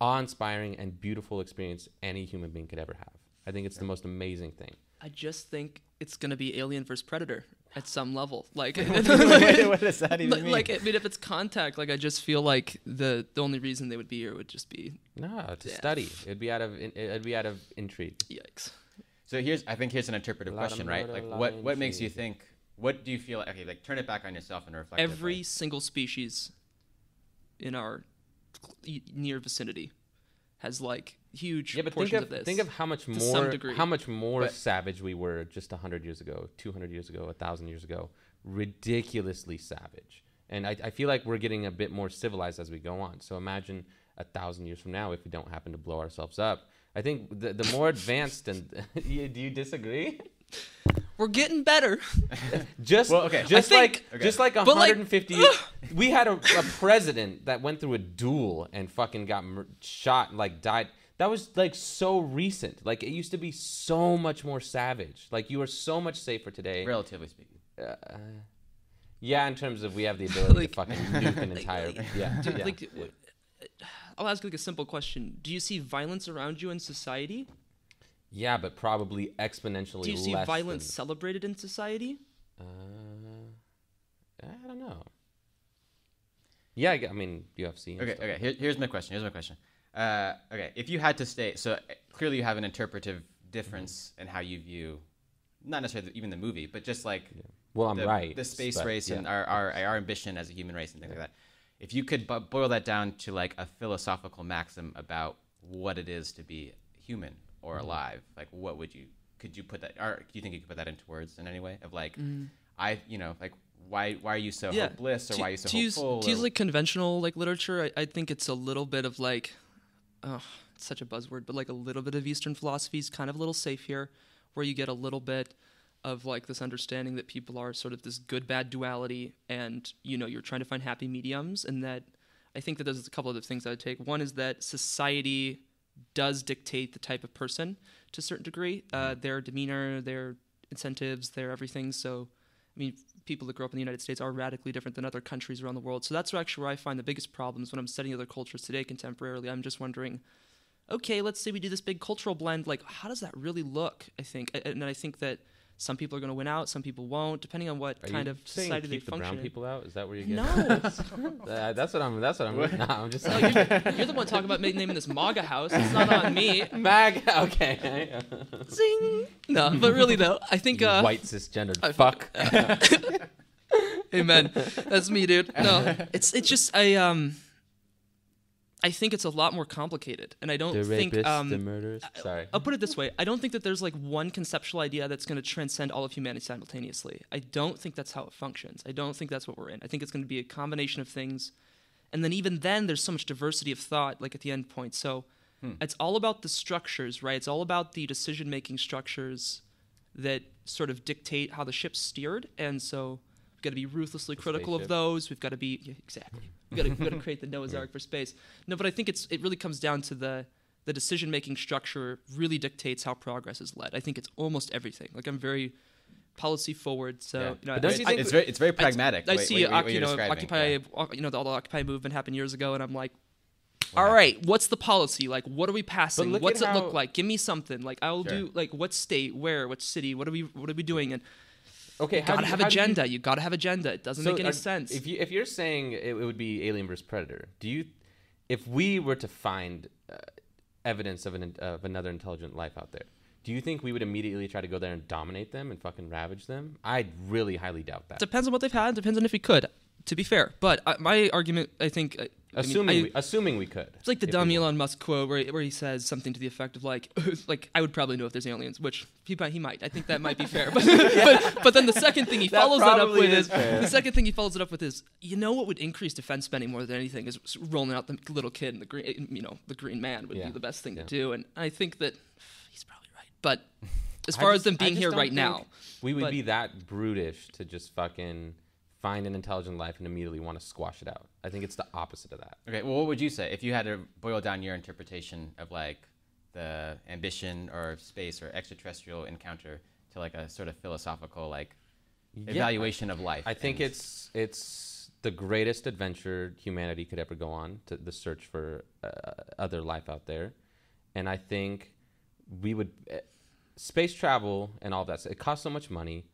Speaker 2: awe-inspiring and beautiful experience any human being could ever have. I think it's the most amazing thing.
Speaker 3: I just think it's going to be Alien versus Predator at some level. Like, [laughs] [laughs]
Speaker 1: Wait, what does that even
Speaker 3: like,
Speaker 1: mean?
Speaker 3: like, I mean, if it's contact, like, I just feel like the the only reason they would be here would just be
Speaker 2: No, to
Speaker 3: Yeah.
Speaker 2: study. It'd be out of it'd be out of intrigue.
Speaker 3: yikes.
Speaker 1: So here's, I think here's an interpretive
Speaker 2: Lot of
Speaker 1: question, right? Like, what, what makes you think? What do you feel? Okay, like turn it back on yourself and reflect.
Speaker 3: Every single species in our near vicinity has like huge
Speaker 2: Yeah, but think
Speaker 3: portions
Speaker 2: of,
Speaker 3: of this.
Speaker 2: think of how much more how much more
Speaker 1: But-
Speaker 2: savage we were just hundred years ago, two hundred years ago, thousand years ago. Ridiculously savage, and I, I feel like we're getting a bit more civilized as we go on. So imagine a thousand years from now if we don't happen to blow ourselves up. I think the the more advanced and [laughs] you, do you disagree?
Speaker 3: We're getting better. [laughs]
Speaker 2: Just
Speaker 1: Well, okay.
Speaker 2: just
Speaker 3: I
Speaker 2: like
Speaker 1: Okay.
Speaker 2: just like
Speaker 3: But, like,
Speaker 2: 150 we had a, a president that went through a duel and fucking got mur- shot and like died. That was like so recent. Like it used to be so much more savage. Like you are so much safer today.
Speaker 1: relatively speaking.
Speaker 2: Uh, yeah, in terms of we have the [laughs] ability
Speaker 3: Like-
Speaker 2: to fucking nuke an entire yeah.
Speaker 3: Dude,
Speaker 2: yeah.
Speaker 3: like, w- I'll ask like a simple question: Do you see violence around you in society?
Speaker 2: yeah, but probably exponentially
Speaker 3: Do you see
Speaker 2: less
Speaker 3: violence
Speaker 2: than-
Speaker 3: celebrated in society?
Speaker 2: uh, I don't know. Yeah, I, I mean UFC. and
Speaker 1: Okay,
Speaker 2: stuff.
Speaker 1: okay. Here, here's my question. Here's my question. Uh, okay, if you had to stay, so uh, clearly you have an interpretive difference in how you view, not necessarily even the movie, but just like
Speaker 2: Well, I'm
Speaker 1: the,
Speaker 2: right.
Speaker 1: the space
Speaker 2: but,
Speaker 1: race
Speaker 2: yeah.
Speaker 1: and our, our our ambition as a human race and things like that. If you could bo- boil that down to like a philosophical maxim about what it is to be human or
Speaker 2: Mm-hmm.
Speaker 1: alive, like what would you could you put that? Or do you think you could put that into words in any way? Of like,
Speaker 2: Mm.
Speaker 1: I you know like why why are you so
Speaker 3: Yeah.
Speaker 1: hopeless or
Speaker 3: to,
Speaker 1: why are you so
Speaker 3: to use,
Speaker 1: hopeful?
Speaker 3: to use like conventional like literature, I, I think it's a little bit of like, oh, it's such a buzzword, but like a little bit of Eastern philosophy is kind of a little safe here, where you get a little bit of like this understanding that people are sort of this good bad duality, and you know you're trying to find happy mediums, and that I think that there's a couple of things I would take. One is that society does dictate the type of person to a certain degree, uh, their demeanor, their incentives, their everything. So, I mean, people that grow up in the United States are radically different than other countries around the world. So that's actually where I find the biggest problems when I'm studying other cultures today contemporarily. I'm just wondering, okay, let's say we do this big cultural blend. Like, how does that really look? I think, and I think that some people are going to win out, some people won't, depending on what
Speaker 2: Are
Speaker 3: kind
Speaker 2: you
Speaker 3: of society they
Speaker 2: keep the
Speaker 3: function
Speaker 2: brown
Speaker 3: in.
Speaker 2: people out? Is that where you're getting?
Speaker 3: No,
Speaker 2: Uh, [laughs] [laughs] that's what I'm. That's what I'm. [laughs] Nah, I'm just
Speaker 3: no you're, you're the one talking about naming this MAGA house. It's not on me.
Speaker 2: Mag. Okay.
Speaker 3: Zing. No, but really though, I think uh,
Speaker 2: white cisgendered fuck.
Speaker 3: Amen. That's me, dude. No, it's it's just I um. I think it's a lot more complicated, and I don't
Speaker 2: the
Speaker 3: think
Speaker 2: rapists,
Speaker 3: um.
Speaker 2: the murderers. Sorry.
Speaker 3: I'll put it this way: I don't think that there's like one conceptual idea that's going to transcend all of humanity simultaneously. I don't think that's how it functions. I don't think that's what we're in. I think it's going to be a combination of things, and then even then, there's so much diversity of thought, like at the end point. So it's all about the structures, right? It's all about the decision-making structures that sort of dictate how the ship's steered, and so we've got to be ruthlessly critical of those. We've got to be yeah, exactly. We've got to, we've got to create the Noah's [laughs] Ark for space. No, but I think it's it really comes down to the the decision making structure really dictates how progress is led. I think it's almost everything. Like I'm very policy forward, so
Speaker 1: Yeah.
Speaker 3: you know, I-
Speaker 2: you
Speaker 3: I-
Speaker 1: it's very it's very pragmatic.
Speaker 3: I,
Speaker 1: what-
Speaker 3: see,
Speaker 1: what- what
Speaker 3: you know, Occupy,
Speaker 1: yeah.
Speaker 3: you know, the, all the Occupy movement happened years ago, and I'm like, all right, what's the policy? Like, what are we passing? What's
Speaker 2: at
Speaker 3: it look like? Give me something. Like, I'll
Speaker 1: Sure.
Speaker 3: do like what state, where, what city? What are we, what are we doing? And
Speaker 2: Okay.
Speaker 3: you
Speaker 2: how
Speaker 3: gotta
Speaker 2: you-
Speaker 3: have
Speaker 2: do you-
Speaker 3: agenda. You, gotta have agenda. It doesn't make any
Speaker 2: are-
Speaker 3: sense.
Speaker 2: If you if you're saying it, it would be Alien versus Predator, do you? If we were to find uh, evidence of an of another intelligent life out there, do you think we would immediately try to go there and dominate them and fucking ravage them? I really highly doubt that.
Speaker 3: Depends on what they've had. Depends on if we could. To be fair, but uh, my argument, I think, uh, I mean,
Speaker 2: assuming
Speaker 3: I-
Speaker 2: we, assuming we could.
Speaker 3: It's like the dumb. Elon Musk quote where, where he says something to the effect of like, [laughs] like I would probably know if there's aliens, which he might, he might. I think that might be fair. [laughs] But, but, but then the second thing he [laughs]
Speaker 2: That
Speaker 3: follows that up with
Speaker 2: is
Speaker 3: the second thing he follows it up with is, you know what would increase defense spending more than anything is rolling out the little kid and the green, you know, the green man would
Speaker 2: Yeah.
Speaker 3: be the best thing
Speaker 2: Yeah.
Speaker 3: to do. And I think that he's probably right. But as far as them being here right now,
Speaker 2: we would
Speaker 3: but-
Speaker 2: be that brutish to just fucking find an intelligent life and immediately want to squash it out. I think it's the opposite of that.
Speaker 1: Okay, well, what would you say if you had to boil down your interpretation of like the ambition or space or extraterrestrial encounter to like a sort of philosophical like evaluation of life?
Speaker 2: I think it's it's the greatest adventure humanity could ever go on to the search for uh, other life out there, and I think we would uh, space travel and all that. It costs so much money,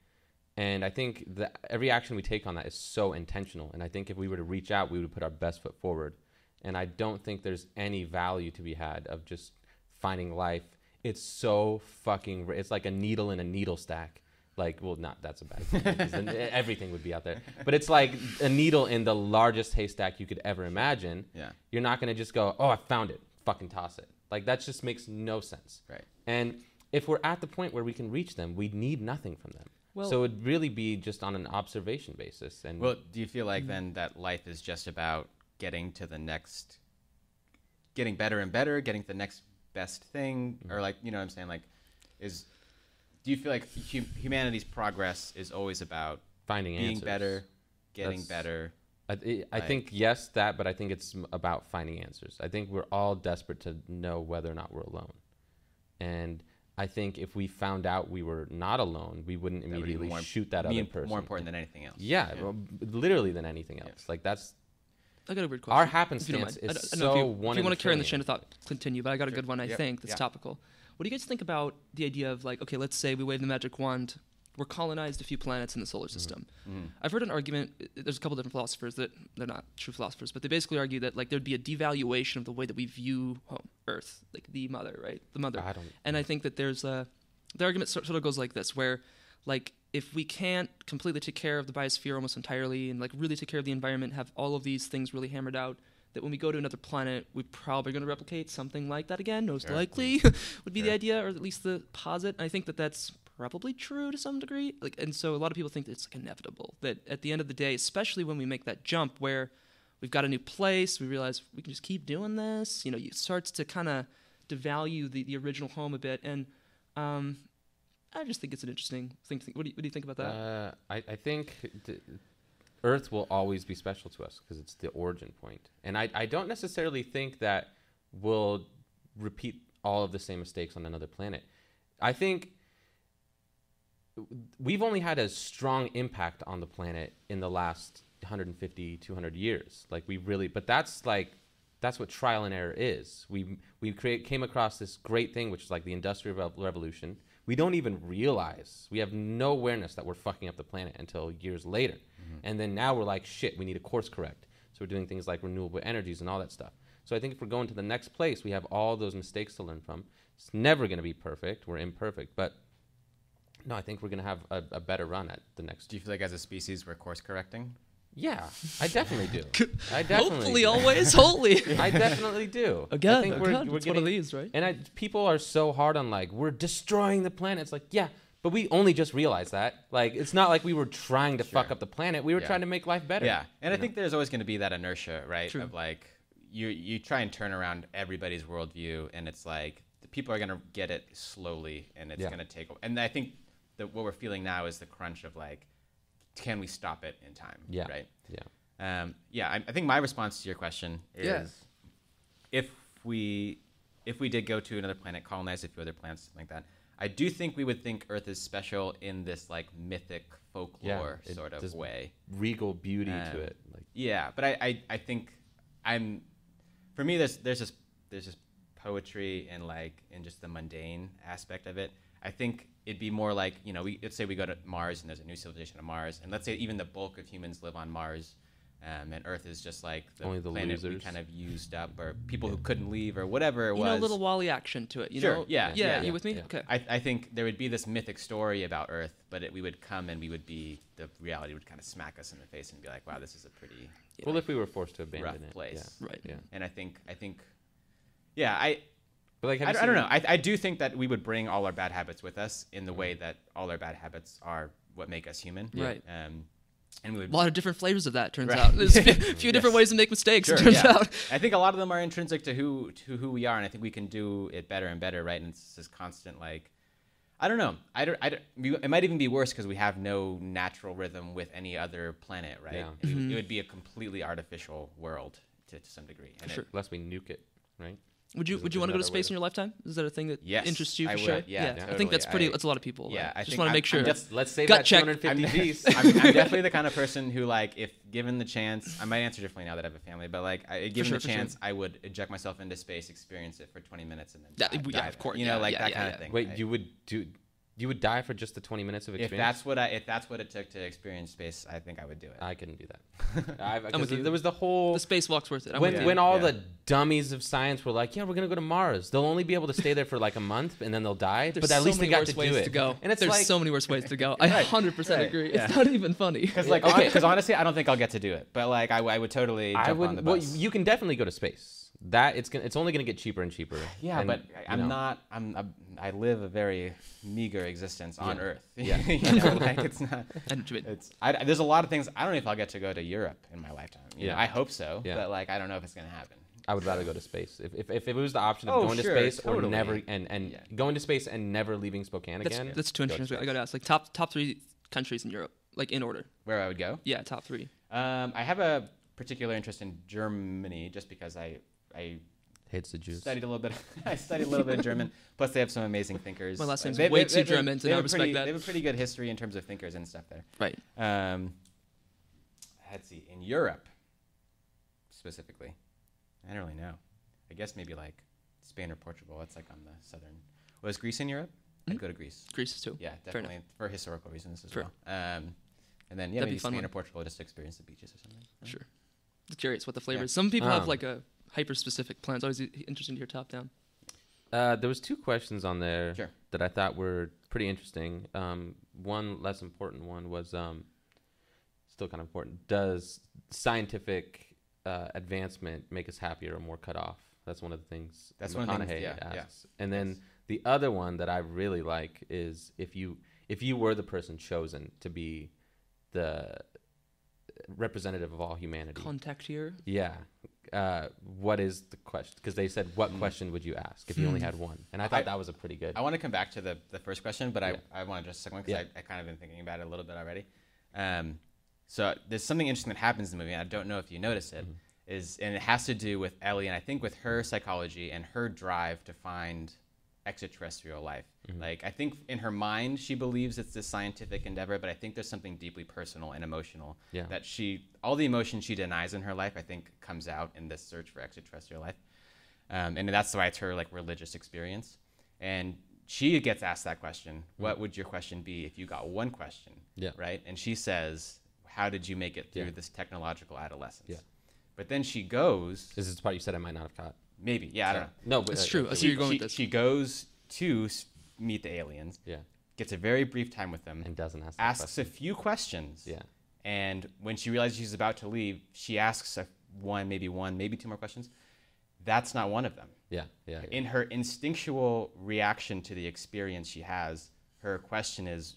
Speaker 2: and I think that every action we take on that is so intentional. And I think if we were to reach out, we would put our best foot forward. And I don't think there's any value to be had of just finding life. It's so fucking, it's like a needle in a needle stack. Like, well, not that's a bad thing. [laughs] everything would be out there. But it's like a needle in the largest haystack you could ever imagine.
Speaker 1: Yeah.
Speaker 2: You're not gonna just go, oh, I found it, fucking toss it. Like that just makes no sense.
Speaker 1: Right.
Speaker 2: And if we're at the point where we can reach them, we need nothing from them.
Speaker 3: Well-
Speaker 2: so it'd really be just on an observation basis. And
Speaker 1: Well, do you feel like then that life is just about getting to the next, getting better and better, getting to the next best thing, mm-hmm. or like you know what I'm saying like, is do you feel like hu- humanity's progress is always about
Speaker 2: finding answers?
Speaker 1: being
Speaker 2: answers.
Speaker 1: better, getting
Speaker 2: That's-
Speaker 1: better?
Speaker 2: I, I- I
Speaker 1: Like-
Speaker 2: think yes, that, but I think it's about finding answers. I think we're all desperate to know whether or not we're alone, and I think if we found out we were not alone, we wouldn't
Speaker 1: That would
Speaker 2: immediately
Speaker 1: more-
Speaker 2: shoot that other person.
Speaker 1: More important than anything else.
Speaker 2: Yeah, well, literally than anything else. Like that's
Speaker 3: I got a weird question.
Speaker 2: our
Speaker 3: if you don't
Speaker 2: happenstance
Speaker 3: mind. I
Speaker 2: is
Speaker 3: don't- I don't
Speaker 2: so
Speaker 3: if you,
Speaker 2: one
Speaker 3: if you want to carry on the chain of thought, continue. But I got a
Speaker 1: Sure.
Speaker 3: good one. I
Speaker 1: Yep.
Speaker 3: think that's
Speaker 1: Yeah.
Speaker 3: topical. What do you guys think about the idea of like, okay, let's say we wave the magic wand, we're colonized a few planets in the solar mm-hmm. system. Mm-hmm. I've heard an argument. uh, There's a couple different philosophers that they're not true philosophers, but they basically argue that like there'd be a devaluation of the way that we view home, Earth, like the mother, right? The mother.
Speaker 2: I don't.
Speaker 3: And I think that there's a the argument sort of goes like this, where like if we can't completely take care of the biosphere almost entirely and like really take care of the environment, have all of these things really hammered out, that when we go to another planet, we're probably going to replicate something like that again. Most
Speaker 1: Sure.
Speaker 3: likely mm-hmm. [laughs] would be the idea, or at least the posit. I think that that's probably true to some degree. Like, and so a lot of people think it's like inevitable that at the end of the day, especially when we make that jump where we've got a new place, we realize we can just keep doing this. You know, it starts to kind of devalue the, the original home a bit. And um, I just think it's an interesting thing to think. What do you, what do you think about that?
Speaker 2: Uh, I, I think th- Earth will always be special to us because it's the origin point. And I, I don't necessarily think that we'll repeat all of the same mistakes on another planet. I think we've only had a strong impact on the planet in the last 150 200 years. Like we really but that's like that's what trial and error is. We we create came across this great thing which is like the industrial revolution. We don't even realize we have no awareness that we're fucking up the planet until years later. Mm-hmm. And then now we're like shit we need a course correct. So we're doing things like renewable energies and all that stuff. So i think if we're going to the next place we have all those mistakes to learn from. It's never going to be perfect. We're imperfect. But no i think we're going to have a, a better run at the next
Speaker 1: Do you feel like as a species we're course correcting?
Speaker 2: yeah i definitely do [laughs] i definitely
Speaker 3: Hopefully,
Speaker 2: do.
Speaker 3: always [laughs] holy.
Speaker 2: i definitely do I think
Speaker 3: Again,
Speaker 2: think
Speaker 3: again, it's one of these, right?
Speaker 2: and I, people are so hard on like we're destroying the planet. It's like yeah, but we only just realized that. Like it's not like we were trying to fuck up the planet. We were
Speaker 1: Yeah.
Speaker 2: trying to make life better.
Speaker 1: Yeah, and I
Speaker 2: you
Speaker 1: think there's always going to be that inertia, right?
Speaker 3: True.
Speaker 1: Of like you you try and turn around everybody's worldview, and it's like the people are going to get it slowly, and it's
Speaker 2: Yeah.
Speaker 1: going to take. And I think that what we're feeling now is the crunch of like, can we stop it in time?
Speaker 2: Yeah.
Speaker 1: Right.
Speaker 2: Yeah.
Speaker 1: Um, yeah, I, I think my response to your question is
Speaker 3: Yeah.
Speaker 1: if we if we did go to another planet, colonize a few other planets, something like that, I do think we would think Earth is special in this like mythic folklore
Speaker 2: it
Speaker 1: sort of way.
Speaker 2: Regal beauty
Speaker 1: Um,
Speaker 2: to it. Like
Speaker 1: Yeah, but I, I, I think I'm for me there's there's just there's just poetry and like in just the mundane aspect of it. I think it'd be more like, you know, we let's say we go to Mars and there's a new civilization on Mars and let's say even the bulk of humans live on Mars. Um, and Earth is just like the
Speaker 2: Only the
Speaker 1: planet we kind of used up, or people who couldn't leave, or whatever it
Speaker 3: You
Speaker 1: was.
Speaker 3: know, a little WALL-E action to it. You
Speaker 1: Sure,
Speaker 3: know?
Speaker 1: yeah,
Speaker 3: yeah.
Speaker 1: yeah,
Speaker 3: you with me?
Speaker 2: yeah.
Speaker 3: Okay.
Speaker 1: I, I think there would be this mythic story about Earth, but it, we would come and we would be the reality would kind of smack us in the face and be like, "Wow, this is a pretty
Speaker 2: well, if we were forced to abandon
Speaker 1: rough
Speaker 2: it,
Speaker 1: place."
Speaker 2: Yeah.
Speaker 3: Right.
Speaker 2: Yeah.
Speaker 1: And I think I think, yeah, I
Speaker 2: But like, have
Speaker 1: I,
Speaker 2: you
Speaker 1: I don't know. I, I do think that we would bring all our bad habits with us in the way that all our bad habits are what make us human.
Speaker 3: Yeah. Right.
Speaker 1: Um, and we would
Speaker 3: a lot of different flavors of that turns
Speaker 1: Right.
Speaker 3: out. There's [laughs] a few, few different ways to make mistakes.
Speaker 1: Sure,
Speaker 3: it turns
Speaker 1: yeah.
Speaker 3: out.
Speaker 1: I think a lot of them are intrinsic to who to who we are, and I think we can do it better and better, right? And it's this constant like, I don't know. I don't. I don't it might even be worse because we have no natural rhythm with any other planet, right?
Speaker 2: Yeah.
Speaker 1: It, would-
Speaker 3: Mm-hmm.
Speaker 1: it would be a completely artificial world to, to some degree. And it-
Speaker 3: Sure.
Speaker 2: Unless we nuke it, right?
Speaker 3: Would you Would you want to go to
Speaker 2: that a
Speaker 3: space in your lifetime? Is that a thing that
Speaker 1: Yes,
Speaker 3: interests you
Speaker 1: I
Speaker 3: for
Speaker 1: would.
Speaker 3: sure?
Speaker 1: Yeah,
Speaker 3: I think that's pretty.
Speaker 1: I-
Speaker 3: that's a lot of people.
Speaker 1: yeah,
Speaker 3: right?
Speaker 1: I
Speaker 3: just want to
Speaker 1: I'm-
Speaker 3: make
Speaker 1: I'm
Speaker 3: sure.
Speaker 1: just-
Speaker 2: Let's save
Speaker 3: Gut
Speaker 2: that
Speaker 3: check.
Speaker 2: 250
Speaker 1: I'm,
Speaker 2: Gs.
Speaker 1: I'm, I'm [laughs] definitely the kind of person who, like, if given the chance, I might answer differently now that I have a family, but like, I, given
Speaker 3: sure,
Speaker 1: the
Speaker 3: for sure.
Speaker 1: chance, I would eject myself into space, experience it for 20 minutes, and then
Speaker 3: Yeah,
Speaker 1: die,
Speaker 3: yeah,
Speaker 1: die
Speaker 3: of course,
Speaker 1: you know,
Speaker 3: yeah,
Speaker 1: like
Speaker 3: yeah,
Speaker 1: that
Speaker 3: yeah,
Speaker 1: kind
Speaker 3: yeah.
Speaker 1: of thing.
Speaker 2: Wait, you would do? You would die for just the 20 minutes of
Speaker 1: if
Speaker 2: experience?
Speaker 1: that's what I, if that's what it took to experience space, I think I would do it.
Speaker 2: I couldn't do that. [laughs] I've,
Speaker 3: with
Speaker 2: 'cause
Speaker 3: you.
Speaker 2: There was the whole
Speaker 3: the spacewalk's worth it. I'm
Speaker 2: when
Speaker 3: with you.
Speaker 2: when all
Speaker 1: Yeah.
Speaker 2: the dummies of science were like, "Yeah, we're gonna go to Mars," they'll only be able to stay there for like a month and then they'll die.
Speaker 3: There's
Speaker 2: but at
Speaker 3: so
Speaker 2: least they got
Speaker 3: worse
Speaker 2: to
Speaker 3: ways
Speaker 2: do it.
Speaker 3: to go.
Speaker 2: And it's
Speaker 3: There's
Speaker 2: like,
Speaker 3: so many worse ways to go. [laughs] I 100%
Speaker 1: right,
Speaker 3: agree.
Speaker 1: yeah.
Speaker 3: It's not even funny.
Speaker 1: Because like, [laughs]
Speaker 2: Okay.
Speaker 1: because honestly, I don't think I'll get to do it. But like, I, I would totally jump
Speaker 2: I
Speaker 1: on
Speaker 2: would.
Speaker 1: the
Speaker 2: Well,
Speaker 1: bus.
Speaker 2: you can definitely go to space. That it's gonna, it's only gonna get cheaper and cheaper.
Speaker 1: yeah,
Speaker 2: And,
Speaker 1: but
Speaker 2: you
Speaker 1: I'm
Speaker 2: know,
Speaker 1: not. I'm, I'm. Live a very meager existence on
Speaker 2: Yeah.
Speaker 1: Earth.
Speaker 2: Yeah. [laughs]
Speaker 1: you know, like it's not.
Speaker 3: And to it-
Speaker 1: It's. I, there's a lot of things. I don't know if I'll get to go to Europe in my lifetime. You know,
Speaker 2: Yeah.
Speaker 1: I hope so.
Speaker 2: Yeah.
Speaker 1: But like, I don't know if it's gonna happen.
Speaker 2: I would rather go to space. If, if, if it was the option of
Speaker 1: Oh,
Speaker 2: going
Speaker 1: sure,
Speaker 2: to space or never and, and
Speaker 1: Yeah.
Speaker 2: going to space and never leaving Spokane
Speaker 3: that's
Speaker 2: again.
Speaker 3: that's too
Speaker 2: go to
Speaker 3: interesting. I got to ask, like top top three countries in Europe, like in order.
Speaker 1: Where I would go.
Speaker 3: Yeah, top three.
Speaker 1: Um, I have a particular interest in Germany just because I I
Speaker 2: Hits the juice.
Speaker 1: studied a little bit. [laughs] I studied a little bit of German. [laughs] Plus, they have some amazing thinkers.
Speaker 3: My last name's
Speaker 1: they-
Speaker 3: way
Speaker 1: they-
Speaker 3: too
Speaker 1: they-
Speaker 3: German to not
Speaker 1: have a
Speaker 3: respect
Speaker 1: pretty-
Speaker 3: that.
Speaker 1: They have a pretty good history in terms of thinkers and stuff there.
Speaker 3: Right.
Speaker 1: Um, let's see. In Europe, specifically, I don't really know. I guess maybe like Spain or Portugal. That's like on the southern. Was Greece in Europe? I'd go to Greece.
Speaker 3: Greece too.
Speaker 1: Yeah,
Speaker 3: Fair
Speaker 1: definitely for historical reasons as
Speaker 3: Sure.
Speaker 1: well. Um, and then yeah,
Speaker 3: That'd be
Speaker 1: maybe
Speaker 3: a fun
Speaker 1: Spain
Speaker 3: one.
Speaker 1: or Portugal just to experience the beaches or something.
Speaker 3: Sure. Just curious what the flavor
Speaker 1: Yeah.
Speaker 3: is. Some people have
Speaker 2: Um,
Speaker 3: like a hyper specific plans. Always interesting to hear top down.
Speaker 2: Uh, there was two questions on there
Speaker 1: Sure.
Speaker 2: that I thought were pretty interesting. Um, one less important one was um, still kind of important. Does scientific uh, advancement make us happier or more cut off? That's one of the things
Speaker 1: That's one of the
Speaker 2: McConaughey
Speaker 1: things- yeah, yeah.
Speaker 2: And then
Speaker 1: Yes.
Speaker 2: the other one that I really like is if you if you were the person chosen to be the representative of all humanity.
Speaker 3: Contact here.
Speaker 2: Yeah. Uh, what is the question? Because they said, what question would you ask if you only
Speaker 3: Hmm.
Speaker 2: had one? And I thought
Speaker 1: I-
Speaker 2: that was a pretty good.
Speaker 1: I want to come back to the, the first question, but
Speaker 2: Yeah.
Speaker 1: I, I want to address the second one because
Speaker 2: Yeah.
Speaker 1: I, I kind of been thinking about it a little bit already. Um, so there's something interesting that happens in the movie. And I don't know if you notice it, is
Speaker 2: Mm-hmm.
Speaker 1: and it has to do with Ellie, and I think with her psychology and her drive to find extraterrestrial life.
Speaker 2: Mm-hmm.
Speaker 1: Like I think in her mind she believes it's this scientific endeavor, but I think there's something deeply personal and emotional
Speaker 2: Yeah.
Speaker 1: that she all the emotion she denies in her life I think comes out in this search for extraterrestrial life, um, and that's why it's her like religious experience. And she gets asked that question. What would your question be if you got one question?
Speaker 2: Yeah.
Speaker 1: Right. And she says, "How did you make it through
Speaker 2: Yeah.
Speaker 1: this technological adolescence?"
Speaker 2: Yeah.
Speaker 1: But then she goes,
Speaker 2: This is the part you said I might not have caught.
Speaker 1: maybe, yeah, I don't know.
Speaker 2: No, but
Speaker 3: That's
Speaker 2: uh,
Speaker 3: true. I see you're going
Speaker 1: she,
Speaker 3: with this.
Speaker 1: she goes to s- meet the aliens,
Speaker 2: Yeah,
Speaker 1: gets a very brief time with them,
Speaker 2: and doesn't ask.
Speaker 1: asks
Speaker 2: question.
Speaker 1: a few questions.
Speaker 2: Yeah,
Speaker 1: And when she realizes she's about to leave, she asks a, one, maybe one, maybe two more questions. That's not one of them.
Speaker 2: yeah, yeah. yeah.
Speaker 1: In her instinctual reaction to the experience she has, her question is,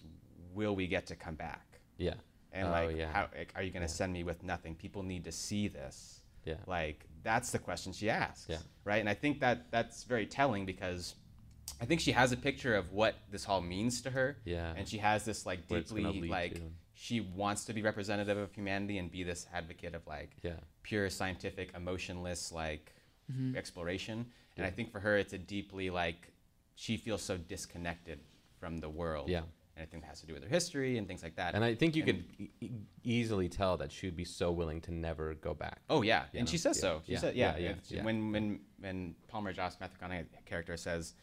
Speaker 1: "Will we get to come back?"
Speaker 2: yeah.
Speaker 1: And
Speaker 2: Oh,
Speaker 1: like,
Speaker 2: yeah.
Speaker 1: how like, are you going to send me with nothing? People need to see this.
Speaker 2: Yeah.
Speaker 1: Like that's the question she asks.
Speaker 2: Yeah.
Speaker 1: Right. And I think that that's very telling because I think she has a picture of what this hall means to her.
Speaker 2: Yeah.
Speaker 1: And she has this like
Speaker 2: Where it's gonna
Speaker 1: deeply like
Speaker 2: to.
Speaker 1: she wants to be representative of humanity and be this advocate of like
Speaker 2: Yeah.
Speaker 1: pure scientific, emotionless like
Speaker 2: Mm-hmm.
Speaker 1: exploration. And I think for her, it's a deeply like she feels so disconnected from the world.
Speaker 2: Yeah.
Speaker 1: And I think it has to do with her history and things like that.
Speaker 2: And I think you
Speaker 1: And-
Speaker 2: could e- easily tell that she would be so willing to never go back.
Speaker 1: Oh yeah, and
Speaker 2: know?
Speaker 1: she says
Speaker 2: Yeah,
Speaker 1: so. She
Speaker 2: yeah,
Speaker 1: said, yeah,
Speaker 2: yeah, yeah, yeah.
Speaker 1: When when when Palmer Joss Matthew McConaughey character says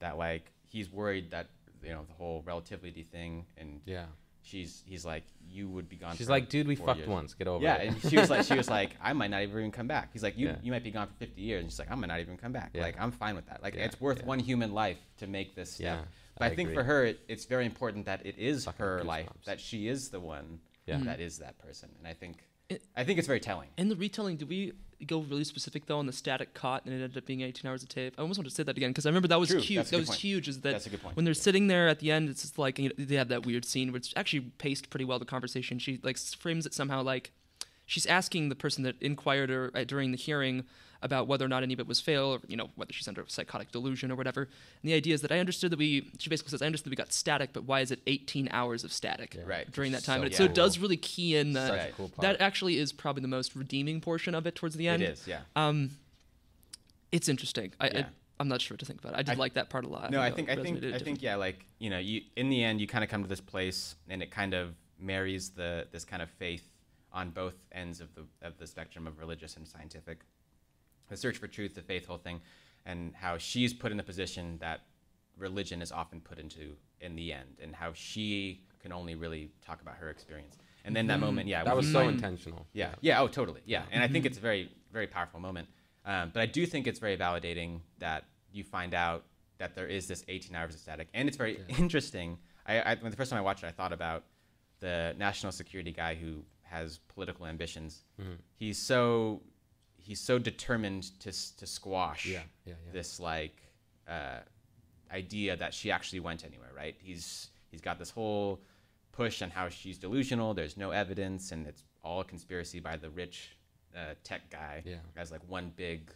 Speaker 1: that like he's worried that you know the whole relativity thing, and
Speaker 2: Yeah.
Speaker 1: she's he's like you would be gone.
Speaker 2: She's
Speaker 1: for
Speaker 2: like, dude, we fucked
Speaker 1: years."
Speaker 2: once. Get over
Speaker 1: Yeah,
Speaker 2: it.
Speaker 1: and she was like, she was [laughs] like, I might not even come back. He's like, you
Speaker 2: Yeah.
Speaker 1: you might be gone for 50 years. And she's like, I might not even come back.
Speaker 2: Yeah.
Speaker 1: Like I'm fine with that. Like
Speaker 2: Yeah,
Speaker 1: it's worth
Speaker 2: yeah.
Speaker 1: one human life to make this step.
Speaker 2: Yeah,
Speaker 1: But I,
Speaker 2: I
Speaker 1: think
Speaker 2: agree.
Speaker 1: for her, it, it's very important that it is
Speaker 2: Fucking
Speaker 1: her life,
Speaker 2: goosebumps.
Speaker 1: that she is the one
Speaker 2: Yeah.
Speaker 1: That is that person. And I think
Speaker 3: It-
Speaker 1: I think it's very telling.
Speaker 3: In the retelling, do we go really specific though on the static cot and it ended up being 18 hours of tape? I almost want to say that again because I remember that was
Speaker 1: True,
Speaker 3: huge. That was
Speaker 1: point.
Speaker 3: huge. Is that
Speaker 1: That's a good point.
Speaker 3: when they're sitting there at the end, it's just like you know, they have that weird scene which actually paced pretty well the conversation. She like frames it somehow like she's asking the person that inquired her uh, during the hearing about whether or not any of it was fail, or you know whether she's under a psychotic delusion or whatever. And the idea is that I understood that we. She basically says I understood we got static, but why is it 18 hours of static
Speaker 1: Right.
Speaker 3: during that time?
Speaker 2: So
Speaker 3: and it, so it does really key in that.
Speaker 2: Cool part.
Speaker 3: That actually is probably the most redeeming portion of it towards the end.
Speaker 1: It is, yeah.
Speaker 3: Um, it's interesting. I,
Speaker 1: Yeah.
Speaker 3: I I'm not sure what to think about it. I did
Speaker 1: I-
Speaker 3: like that part a lot.
Speaker 1: no, I think I think I think yeah, like you know, you in the end you kind of come to this place, and it kind of marries the this kind of faith on both ends of the of the spectrum of religious and scientific, the search for truth, the faithful thing, and how she's put in the position that religion is often put into in the end, and how she can only really talk about her experience. And then that moment, yeah,
Speaker 2: that was so intentional.
Speaker 1: yeah. Yeah. Oh, totally. Yeah. And I think it's a very, very powerful moment. Um, but I do think it's very validating that you find out that there is this 18 hours of static, and it's very interesting. I, I when the first time I watched it, I thought about the national security guy who has political ambitions.
Speaker 2: Mm-hmm.
Speaker 1: He's so he's so determined to to squash
Speaker 2: Yeah, yeah, yeah.
Speaker 1: this like uh, idea that she actually went anywhere. Right? He's he's got this whole push on how she's delusional. There's no evidence, and it's all a conspiracy by the rich uh, tech guy
Speaker 2: Yeah.
Speaker 1: as like one big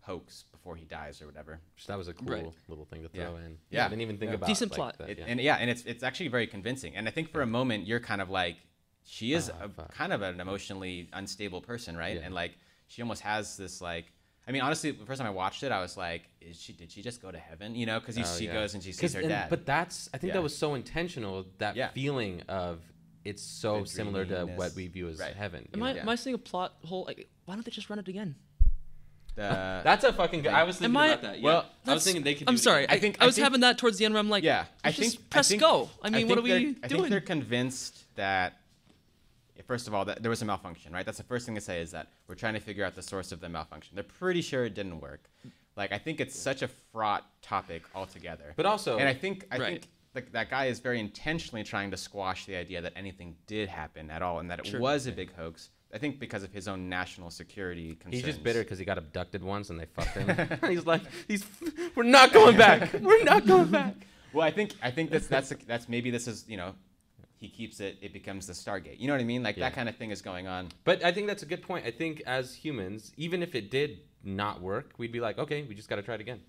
Speaker 1: hoax before he dies or whatever.
Speaker 2: Which That was a cool
Speaker 3: Right.
Speaker 2: little thing to
Speaker 1: Yeah.
Speaker 2: throw in.
Speaker 1: Yeah.
Speaker 2: I didn't even think
Speaker 1: Yeah.
Speaker 2: about
Speaker 3: Decent
Speaker 2: like,
Speaker 3: plot.
Speaker 2: that,
Speaker 1: It,
Speaker 2: yeah.
Speaker 1: And yeah, and it's it's actually very convincing. And I think for a moment you're kind of like she is
Speaker 2: Ah,
Speaker 1: a, kind of an emotionally unstable person, right?
Speaker 2: Yeah.
Speaker 1: And like she almost has this like. I mean, honestly, the first time I watched it, I was like, "Is she? Did she just go to heaven?" You know, because
Speaker 2: Oh,
Speaker 1: she
Speaker 2: yeah.
Speaker 1: goes and she sees her
Speaker 2: and-
Speaker 1: dad.
Speaker 2: But that's I think
Speaker 1: Yeah.
Speaker 2: that was so intentional. That
Speaker 1: Yeah.
Speaker 2: feeling of it's so
Speaker 1: The
Speaker 2: similar to what we view as
Speaker 1: Right.
Speaker 2: heaven.
Speaker 3: Am I,
Speaker 2: know?
Speaker 3: am I seeing a plot hole? Like, why don't they just run it again?
Speaker 1: Uh, [laughs]
Speaker 2: That's a fucking good. I was thinking
Speaker 3: Am I-
Speaker 2: about that. Yeah.
Speaker 1: well,
Speaker 2: I was thinking they could.
Speaker 3: I'm
Speaker 2: do
Speaker 3: sorry. I,
Speaker 1: I think-
Speaker 3: I
Speaker 1: I
Speaker 3: was
Speaker 1: think-
Speaker 3: having that towards the end where I'm like,
Speaker 1: yeah, I
Speaker 3: just
Speaker 1: think
Speaker 3: press
Speaker 1: I think,
Speaker 3: go. I mean, what are
Speaker 1: they're-
Speaker 3: we
Speaker 1: I
Speaker 3: doing?
Speaker 1: I think they're convinced that first of all that there was a malfunction, right? That's the first thing to say is that we're trying to figure out the source of the malfunction. They're pretty sure it didn't work. Like I think it's such a fraught topic altogether.
Speaker 2: But also-
Speaker 1: and I think I
Speaker 3: Right.
Speaker 1: think like that guy is very intentionally trying to squash the idea that anything did happen at all and that it
Speaker 3: Sure.
Speaker 1: was a big hoax. I think because of his own national security concerns.
Speaker 2: He's just bitter because he got abducted once and they fucked him. [laughs] [laughs] he's like, he's, we're not going back. We're not going back.
Speaker 1: Well, I think I think that's that's that's maybe this is you know, he keeps it. It becomes the Stargate. You know what I mean? Like
Speaker 2: Yeah.
Speaker 1: that kind of thing is going on.
Speaker 2: But I think that's a good point. I think as humans, even if it did not work, we'd be like, okay, we just got to try it again.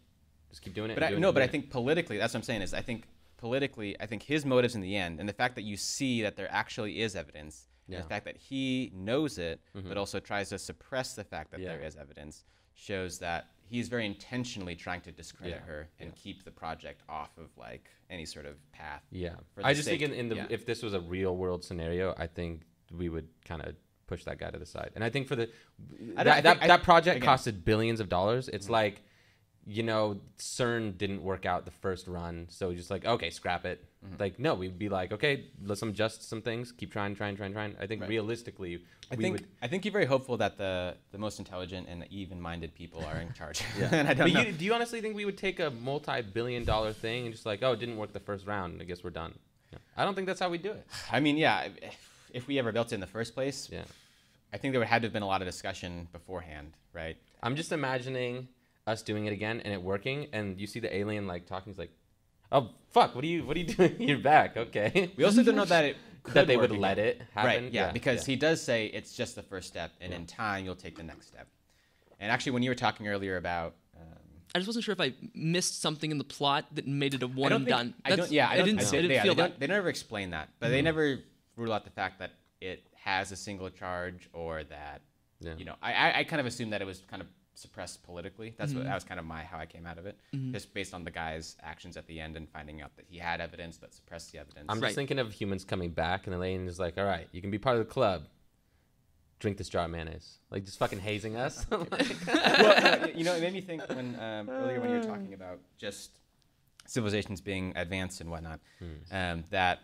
Speaker 2: Just keep doing it.
Speaker 1: But I,
Speaker 2: doing
Speaker 1: no,
Speaker 2: it
Speaker 1: but I think politically, that's what I'm saying is I think politically, I think his motives in the end, and the fact that you see that there actually is evidence, and
Speaker 2: Yeah. Mm-hmm.
Speaker 1: the fact that he knows it, but also tries to suppress the fact that there
Speaker 2: Yeah.
Speaker 1: is evidence, shows that he's very intentionally trying to discredit
Speaker 2: Yeah,
Speaker 1: her and keep the project off of like any sort of path.
Speaker 2: Yeah, I just
Speaker 1: sake-
Speaker 2: think in, in the
Speaker 1: yeah.
Speaker 2: if this was a real world scenario, I think we would kind of push that guy to the side. And I think for the
Speaker 1: I
Speaker 2: that
Speaker 1: don't-
Speaker 2: that,
Speaker 1: I-
Speaker 2: that project
Speaker 1: again- Mm-hmm.
Speaker 2: costed billions of dollars. It's like you know, CERN didn't work out the first run, so just like, okay, scrap it.
Speaker 1: Mm-hmm.
Speaker 2: Like, no, we'd be like, okay, let's adjust some things, keep trying, trying, trying, trying. I think
Speaker 1: Right.
Speaker 2: realistically,
Speaker 1: I
Speaker 2: we
Speaker 1: think
Speaker 2: would.
Speaker 1: I think you're very hopeful that the the most intelligent and even-minded people are in charge. [laughs]
Speaker 2: Yeah. [laughs]
Speaker 1: and I don't
Speaker 2: but
Speaker 1: know.
Speaker 2: you, do you honestly think we would take a multi-billion-dollar thing and just like, oh, it didn't work the first round, I guess we're done? No. I don't think that's how we do it. [sighs]
Speaker 1: I mean, yeah. If, if we ever built it in the first place,
Speaker 2: Yeah.
Speaker 1: I think there would had to have been a lot of discussion beforehand, right?
Speaker 2: I'm just imagining us doing it again and it working, and you see the alien like talking. He's like, "Oh fuck, what are you? What are you [laughs] doing? You're back, okay?"
Speaker 1: We also don't know that it [laughs] could
Speaker 2: that they
Speaker 1: work
Speaker 2: would let it happen.
Speaker 1: Right, yeah, because he does say it's just the first step, and in time you'll take the next step. And actually, when you were talking earlier about, um,
Speaker 3: I just wasn't sure if I missed something in the plot that made it a one and done.
Speaker 1: I don't, yeah, I, don't,
Speaker 3: didn't,
Speaker 1: I
Speaker 3: I
Speaker 1: did-
Speaker 3: didn't
Speaker 1: yeah,
Speaker 3: feel
Speaker 1: they,
Speaker 3: that.
Speaker 1: they never explain that, but they never rule out the fact that it has a single charge or that,
Speaker 2: Yeah.
Speaker 1: you know, I, I, I kind of assumed that it was kind of suppressed politically. That's what that was kind of my how I came out of it, just based on the guy's actions at the end and finding out that he had evidence but suppressed the evidence.
Speaker 2: I'm
Speaker 3: Right.
Speaker 2: just thinking of humans coming back, and the alien is like, "All right, you can be part of the club. Drink this jar of mayonnaise." Like just fucking hazing us. [laughs]
Speaker 1: well, uh, [laughs] you know, it made me think when um, earlier when you were talking about just civilizations being advanced and whatnot, um, that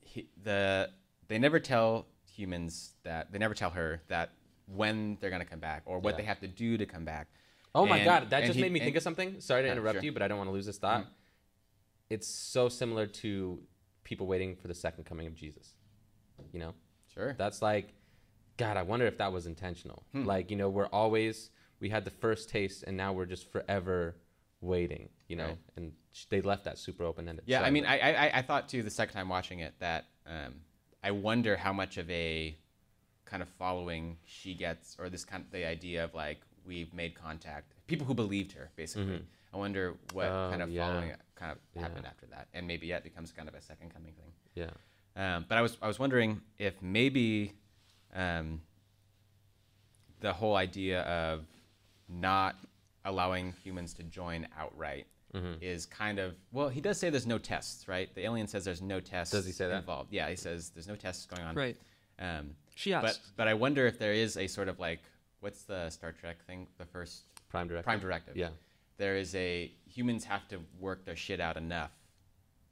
Speaker 1: he, the they never tell humans that they never tell her that when they're gonna come back or what
Speaker 2: Yeah.
Speaker 1: they have to do to come back.
Speaker 2: oh my
Speaker 1: And-
Speaker 2: god, that just
Speaker 1: he-
Speaker 2: made me think of something. Sorry to
Speaker 1: Yeah,
Speaker 2: interrupt
Speaker 1: sure.
Speaker 2: you, but I don't want to lose this thought. It's so similar to people waiting for the second coming of Jesus. You know,
Speaker 1: Sure.
Speaker 2: that's like, God, I wonder if that was intentional.
Speaker 1: Hmm.
Speaker 2: Like, you know, we're always we had the first taste, and now we're just forever waiting. You know,
Speaker 1: Right.
Speaker 2: and sh- they left that super open ended.
Speaker 1: Yeah, I mean, I, I I thought too the second time watching it that um, I wonder how much of a kind of following she gets, or this kind of the idea of like we've made contact. People who believed her, basically. I wonder what
Speaker 2: Oh,
Speaker 1: kind of
Speaker 2: yeah.
Speaker 1: following kind of
Speaker 2: Yeah.
Speaker 1: happened after that, and maybe yeah, it becomes kind of a second coming thing.
Speaker 2: yeah.
Speaker 1: Um, but I was I was wondering if maybe um, the whole idea of not allowing humans to join outright
Speaker 2: Mm-hmm.
Speaker 1: is kind of well. He does say there's no tests, right? The alien says there's no tests.
Speaker 2: Does he say that?
Speaker 1: involved? Yeah, he says there's no tests going on.
Speaker 3: Right.
Speaker 1: Um,
Speaker 3: She
Speaker 1: but
Speaker 3: asked.
Speaker 1: but I wonder if there is a sort of like what's the Star Trek thing? The first
Speaker 2: Prime directive.
Speaker 1: Prime Directive.
Speaker 2: Yeah.
Speaker 1: There is a humans have to work their shit out enough,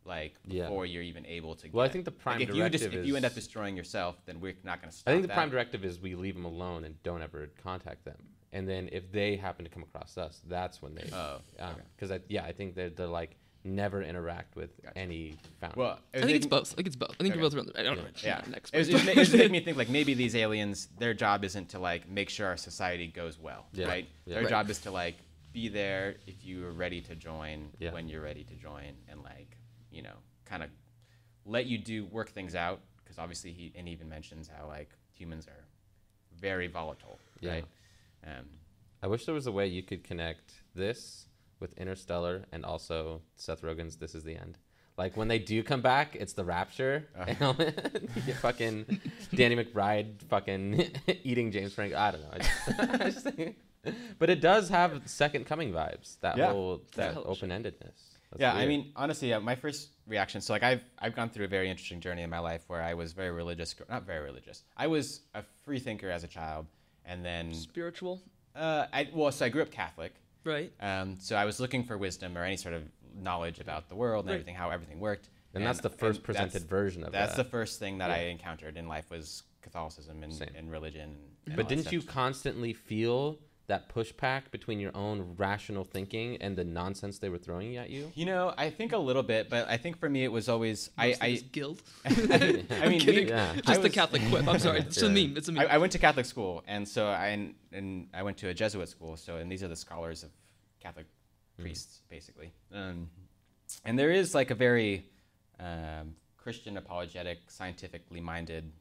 Speaker 1: like
Speaker 2: Yeah.
Speaker 1: before you're even able to. Get.
Speaker 2: Well, I think the
Speaker 1: like,
Speaker 2: Prime
Speaker 1: if you just,
Speaker 2: Directive
Speaker 1: if you end up destroying yourself, then we're not going to stop.
Speaker 2: I think the
Speaker 1: that.
Speaker 2: prime directive is we leave them alone and don't ever contact them. And then if they happen to come across us, that's when they.
Speaker 1: Oh, um, okay.
Speaker 2: Because I yeah, I think they're, they're like never interact with
Speaker 1: Gotcha.
Speaker 2: any founder.
Speaker 1: Well,
Speaker 3: I think it's
Speaker 1: making-
Speaker 3: both. I think it's both. I think
Speaker 1: Okay.
Speaker 3: they're both around. The, I don't know.
Speaker 1: Yeah,
Speaker 3: Next.
Speaker 1: it was, it was, it was making me [laughs] think like maybe these aliens, their job isn't to like make sure our society goes well,
Speaker 2: Yeah.
Speaker 1: right?
Speaker 2: Yeah.
Speaker 1: Their
Speaker 3: Right.
Speaker 1: job is to like be there if you are ready to join
Speaker 2: Yeah.
Speaker 1: when you're ready to join, and like you know, kind of let you do work things out because obviously he and he even mentions how like humans are very volatile,
Speaker 2: Yeah.
Speaker 1: right? Um,
Speaker 2: I wish there was a way you could connect this with Interstellar and also Seth Rogen's This Is the End. Like when they do come back, it's the rapture.
Speaker 1: Uh. [laughs]
Speaker 2: you get fucking Danny McBride fucking [laughs] eating James Franco. I don't know. I just, [laughs] I just think- but it does have second coming vibes. That
Speaker 1: Yeah.
Speaker 2: whole that
Speaker 3: Yeah.
Speaker 2: open endedness.
Speaker 1: yeah, I mean, honestly, yeah, my first reaction. So, like, I've I've gone through a very interesting journey in my life where I was very religious, not very religious. I was a free thinker as a child, and then,
Speaker 3: Spiritual.
Speaker 1: uh, I well, so I grew up Catholic.
Speaker 3: Right.
Speaker 1: Um, so I was looking for wisdom or any sort of knowledge about the world and
Speaker 3: Right.
Speaker 1: everything, how everything worked.
Speaker 2: and that's the first presented
Speaker 1: that's,
Speaker 2: version of
Speaker 1: That's
Speaker 2: that.
Speaker 1: That's the first thing that
Speaker 2: Yeah.
Speaker 1: I encountered in life was Catholicism and, and religion. And, and
Speaker 2: But didn't you constantly feel that pushback between your own rational thinking and the nonsense they were throwing at you?
Speaker 1: You know, I think a little bit, but I think for me it was always I.
Speaker 3: Mostly
Speaker 1: I
Speaker 3: just guild. [laughs]
Speaker 1: I mean, [laughs]
Speaker 3: kidding.
Speaker 1: me-
Speaker 2: Yeah.
Speaker 3: Just
Speaker 1: I
Speaker 3: the Catholic quip. I'm sorry. It's a meme. It's a meme.
Speaker 1: I went to Catholic school, and so I and, and I went to a Jesuit school. So, and these are the scholars of Catholic priests, basically. Um, and there is like a very um, Christian apologetic, scientifically minded,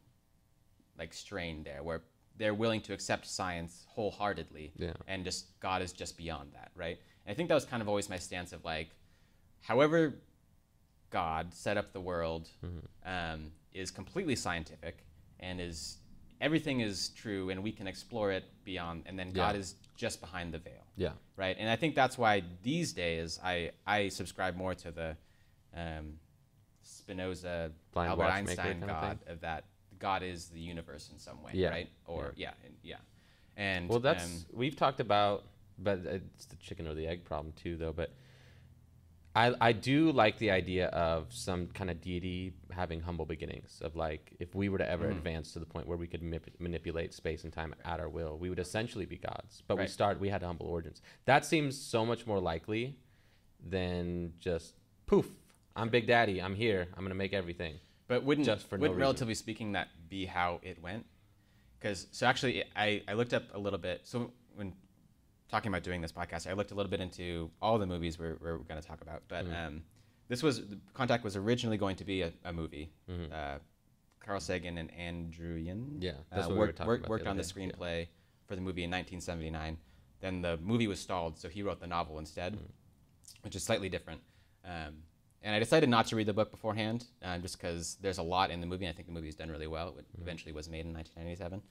Speaker 1: like strain there, where they're willing to accept science wholeheartedly,
Speaker 2: Yeah.
Speaker 1: and just God is just beyond that, right? And I think that was kind of always my stance of like, however, God set up the world um, is completely scientific and is everything is true and we can explore it beyond and then God
Speaker 2: Yeah.
Speaker 1: is just behind the veil
Speaker 2: Yeah.
Speaker 1: right and I think that's why these days I I subscribe more to the um, Spinoza
Speaker 2: Blind
Speaker 1: Albert Einstein
Speaker 2: of
Speaker 1: God of that God is the universe in some way
Speaker 2: Yeah.
Speaker 1: right or yeah and, yeah and
Speaker 2: Well, that's
Speaker 1: um,
Speaker 2: we've talked about but it's the chicken or the egg problem too, though. But I I do like the idea of some kind of deity having humble beginnings. Of like, if we were to ever
Speaker 1: Mm.
Speaker 2: advance to the point where we could manip- manipulate space and time at our will, we would essentially be gods. But we start we had humble origins. That seems so much more likely than just poof. I'm Big Daddy. I'm here. I'm gonna make everything.
Speaker 1: But wouldn't
Speaker 2: Just for
Speaker 1: wouldn't
Speaker 2: reason.
Speaker 1: relatively speaking that be how it went? Because so actually, I, I looked up a little bit. So when talking about doing this podcast, I looked a little bit into all the movies we're, we're going to talk about. But
Speaker 2: Mm-hmm.
Speaker 1: um, this was Contact was originally going to be a, a movie.
Speaker 2: Mhm.
Speaker 1: Uh, Carl Sagan and Ann Druyan
Speaker 2: Yeah,
Speaker 1: uh,
Speaker 2: what we
Speaker 1: worked, worked,
Speaker 2: the
Speaker 1: worked on the
Speaker 2: day, yeah.
Speaker 1: screenplay for the movie in 1979. Then the movie was stalled, so he wrote the novel instead,
Speaker 2: Mm.
Speaker 1: which is slightly different. Um, and I decided not to read the book beforehand, uh, just because there's a lot in the movie. And I think the movie is done really well. It
Speaker 2: Mm-hmm.
Speaker 1: eventually was made in 1997.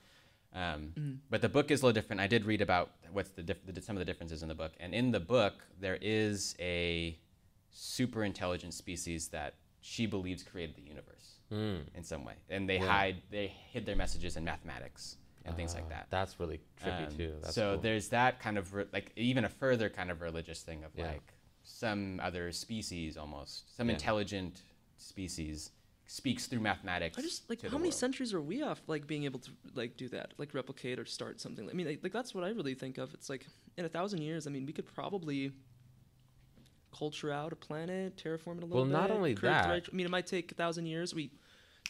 Speaker 1: Um, But the book is a little different. I did read about what's the, diff- the some of the differences in the book, and in the book there is a super intelligent species that she believes created the universe
Speaker 2: Mm.
Speaker 1: in some way, and they
Speaker 2: Yeah.
Speaker 1: hide they hid their messages in mathematics and things like
Speaker 2: Ah,
Speaker 1: that.
Speaker 2: That's really trippy
Speaker 1: Um,
Speaker 2: too. That's
Speaker 1: so
Speaker 2: cool.
Speaker 1: there's that kind of re- like even a further kind of religious thing of
Speaker 2: Yeah.
Speaker 1: like some other species almost some
Speaker 2: Yeah.
Speaker 1: intelligent species speaks through mathematics.
Speaker 3: I just like
Speaker 1: to
Speaker 3: how many
Speaker 1: world.
Speaker 3: centuries are we off like being able to like do that, like replicate or start something? I mean, like, like that's what I really think of. It's like in a thousand years, I mean, we could probably culture out a planet, terraform it a little
Speaker 2: Well,
Speaker 3: bit.
Speaker 2: not only
Speaker 3: create
Speaker 2: that-
Speaker 3: right- I mean, it might take a thousand years. We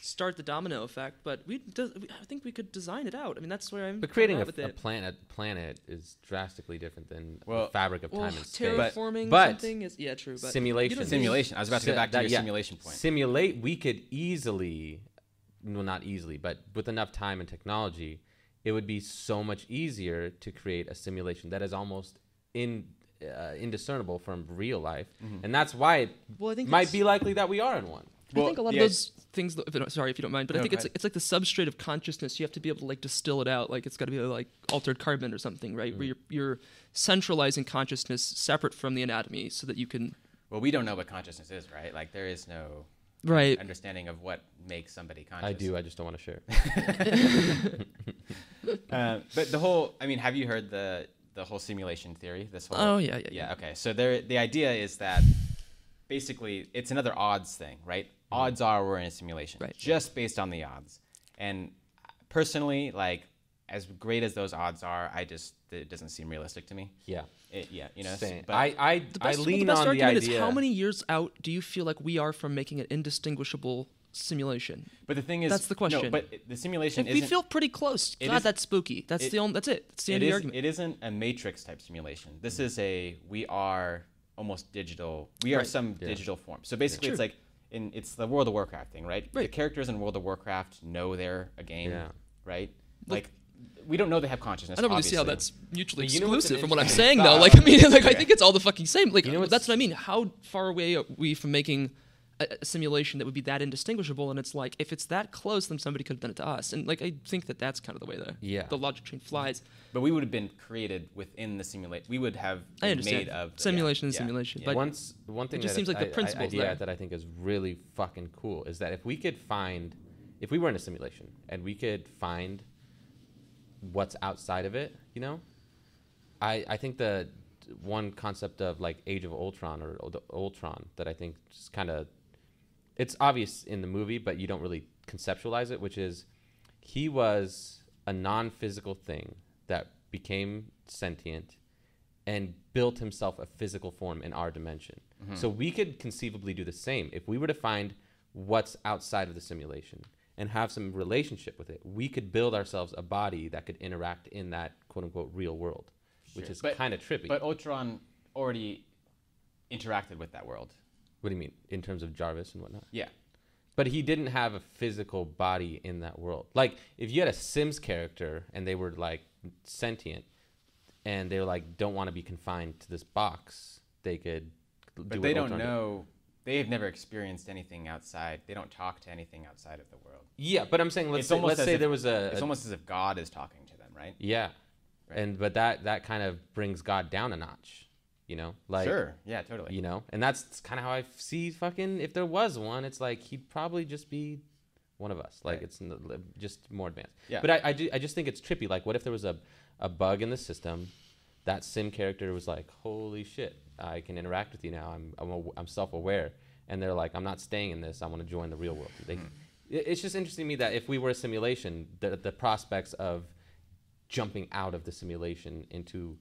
Speaker 3: start the domino effect, but we, does, we I think we could design it out. I mean, that's where I'm.
Speaker 2: But creating a,
Speaker 3: with
Speaker 2: a planet planet is drastically different than
Speaker 1: Well-
Speaker 2: the fabric of
Speaker 3: well,
Speaker 2: time and space.
Speaker 3: terraforming
Speaker 2: But-
Speaker 3: something is yeah, true. But
Speaker 2: simulation.
Speaker 3: you don't need-
Speaker 1: simulation. I was about to
Speaker 2: get
Speaker 1: go back to your
Speaker 2: yeah.
Speaker 1: simulation point.
Speaker 2: Simulate. We could easily, well, not easily, but with enough time and technology, it would be so much easier to create a simulation that is almost in uh, indiscernible from real life,
Speaker 1: Mm-hmm.
Speaker 2: and that's why it
Speaker 3: Well, I think
Speaker 2: might be likely that we are in one.
Speaker 3: I think a lot
Speaker 1: yeah,
Speaker 3: of those things. If you sorry if you don't mind, but
Speaker 1: No,
Speaker 3: I think it's
Speaker 1: ahead.
Speaker 3: it's like the substrate of consciousness. You have to be able to like distill it out. Like it's got to be like altered carbon or something, right?
Speaker 1: Mm.
Speaker 3: Where you're you're centralizing consciousness separate from the anatomy, so that you can
Speaker 1: Well, we don't know what consciousness is, right? Like there is no
Speaker 3: right.
Speaker 1: understanding of what makes somebody conscious.
Speaker 2: I do. I just don't want to share. [laughs] [laughs]
Speaker 1: Uh, but the whole, I mean, have you heard the the whole simulation theory? This whole.
Speaker 3: Oh yeah, yeah,
Speaker 1: Yeah. Okay. So there, the idea is that basically it's another odds thing, right? Odds are we're in a simulation,
Speaker 3: Right.
Speaker 1: just based on the odds. And personally, like as great as those odds are, I just it doesn't seem realistic to me.
Speaker 2: Yeah.
Speaker 1: It, yeah, you know.
Speaker 2: Same.
Speaker 1: but-
Speaker 2: I I,
Speaker 3: The
Speaker 2: I
Speaker 3: best, well,
Speaker 2: lean
Speaker 3: the best
Speaker 2: on the
Speaker 3: argument
Speaker 2: idea.
Speaker 3: is how many years out do you feel like we are from making an indistinguishable simulation?
Speaker 1: but the thing is,
Speaker 3: That's the
Speaker 1: No,
Speaker 3: question.
Speaker 1: but the simulation
Speaker 3: If we feel pretty close.
Speaker 1: it
Speaker 3: God,
Speaker 1: is-
Speaker 3: that's spooky. That's
Speaker 1: it-
Speaker 3: the only. That's it. That's the
Speaker 1: it
Speaker 3: end of the argument.
Speaker 1: It isn't a matrix type simulation. This mm-hmm. is a we are almost digital. We are some
Speaker 2: Yeah.
Speaker 1: digital form. So basically, it's like in it's the World of Warcraft thing, right? The characters in World of Warcraft know they're a game,
Speaker 2: Yeah.
Speaker 1: right? Like we don't know they have consciousness.
Speaker 3: I don't really see how that's mutually
Speaker 2: But you know
Speaker 3: exclusive from what I'm
Speaker 2: interesting
Speaker 3: saying, though. Like, I mean, [laughs] like, I think it's all the fucking same. Like,
Speaker 2: You know
Speaker 3: uh,
Speaker 2: that's
Speaker 3: what I mean. How far away are we from making a, a simulation that would be that indistinguishable? And it's like, if it's that close, then somebody could have done it to us. And like, I think that that's kind of the way the
Speaker 2: Yeah.
Speaker 3: the logic chain flies.
Speaker 1: But we would have been created within the simulate. We would have
Speaker 3: I
Speaker 1: been
Speaker 3: understand.
Speaker 1: made of the-
Speaker 3: Simulation
Speaker 1: yeah,
Speaker 3: is
Speaker 1: yeah,
Speaker 3: simulation,
Speaker 1: yeah.
Speaker 3: but-
Speaker 2: Once one thing it
Speaker 3: just
Speaker 2: that
Speaker 3: seems like the
Speaker 2: I- I-
Speaker 3: principle's
Speaker 2: idea
Speaker 3: there.
Speaker 2: that I think is really fucking cool is that if we could find, if we were in a simulation and we could find what's outside of it, you know, I I think the one concept of like Age of Ultron or Ul- Ultron that I think just kind of it's obvious in the movie, but you don't really conceptualize it, which is he was a non-physical thing that became sentient and built himself a physical form in our dimension. Mm-hmm. So we could conceivably do the same if we were to find what's outside of the simulation and have some relationship with it. We could build ourselves a body that could interact in that quote unquote real world, which is kind of trippy.
Speaker 1: But Ultron already interacted with that world.
Speaker 2: What do you mean in terms of Jarvis and whatnot?
Speaker 1: Yeah.
Speaker 2: But he didn't have a physical body in that world. Like if you had a Sims character and they were like sentient and they were like don't want to be confined to this box, they could do
Speaker 1: But
Speaker 2: what
Speaker 1: they don't know. They have never experienced anything outside. They don't talk to anything outside of the world.
Speaker 2: Yeah, but I'm saying let's say, let's say
Speaker 1: if-
Speaker 2: there was a,
Speaker 1: It's
Speaker 2: a-
Speaker 1: almost as if God is talking to them, right?
Speaker 2: yeah,
Speaker 1: Right.
Speaker 2: and but that that kind of brings God down a notch, you know, like
Speaker 1: sure. Yeah, totally.
Speaker 2: you know, and that's kind of how I see fucking. If there was one, it's like he'd probably just be one of us. Like
Speaker 1: Right.
Speaker 2: it's just more advanced.
Speaker 1: Yeah.
Speaker 2: But I, I, do, I just think it's trippy. Like, what if there was a, a bug in the system that sim character was like, "Holy shit, I can interact with you now. I'm I'm, I'm self-aware." And they're like, "I'm not staying in this. I want to join the real world." They,
Speaker 1: Hmm.
Speaker 2: It's just interesting to me that if we were a simulation, the the prospects of jumping out of the simulation into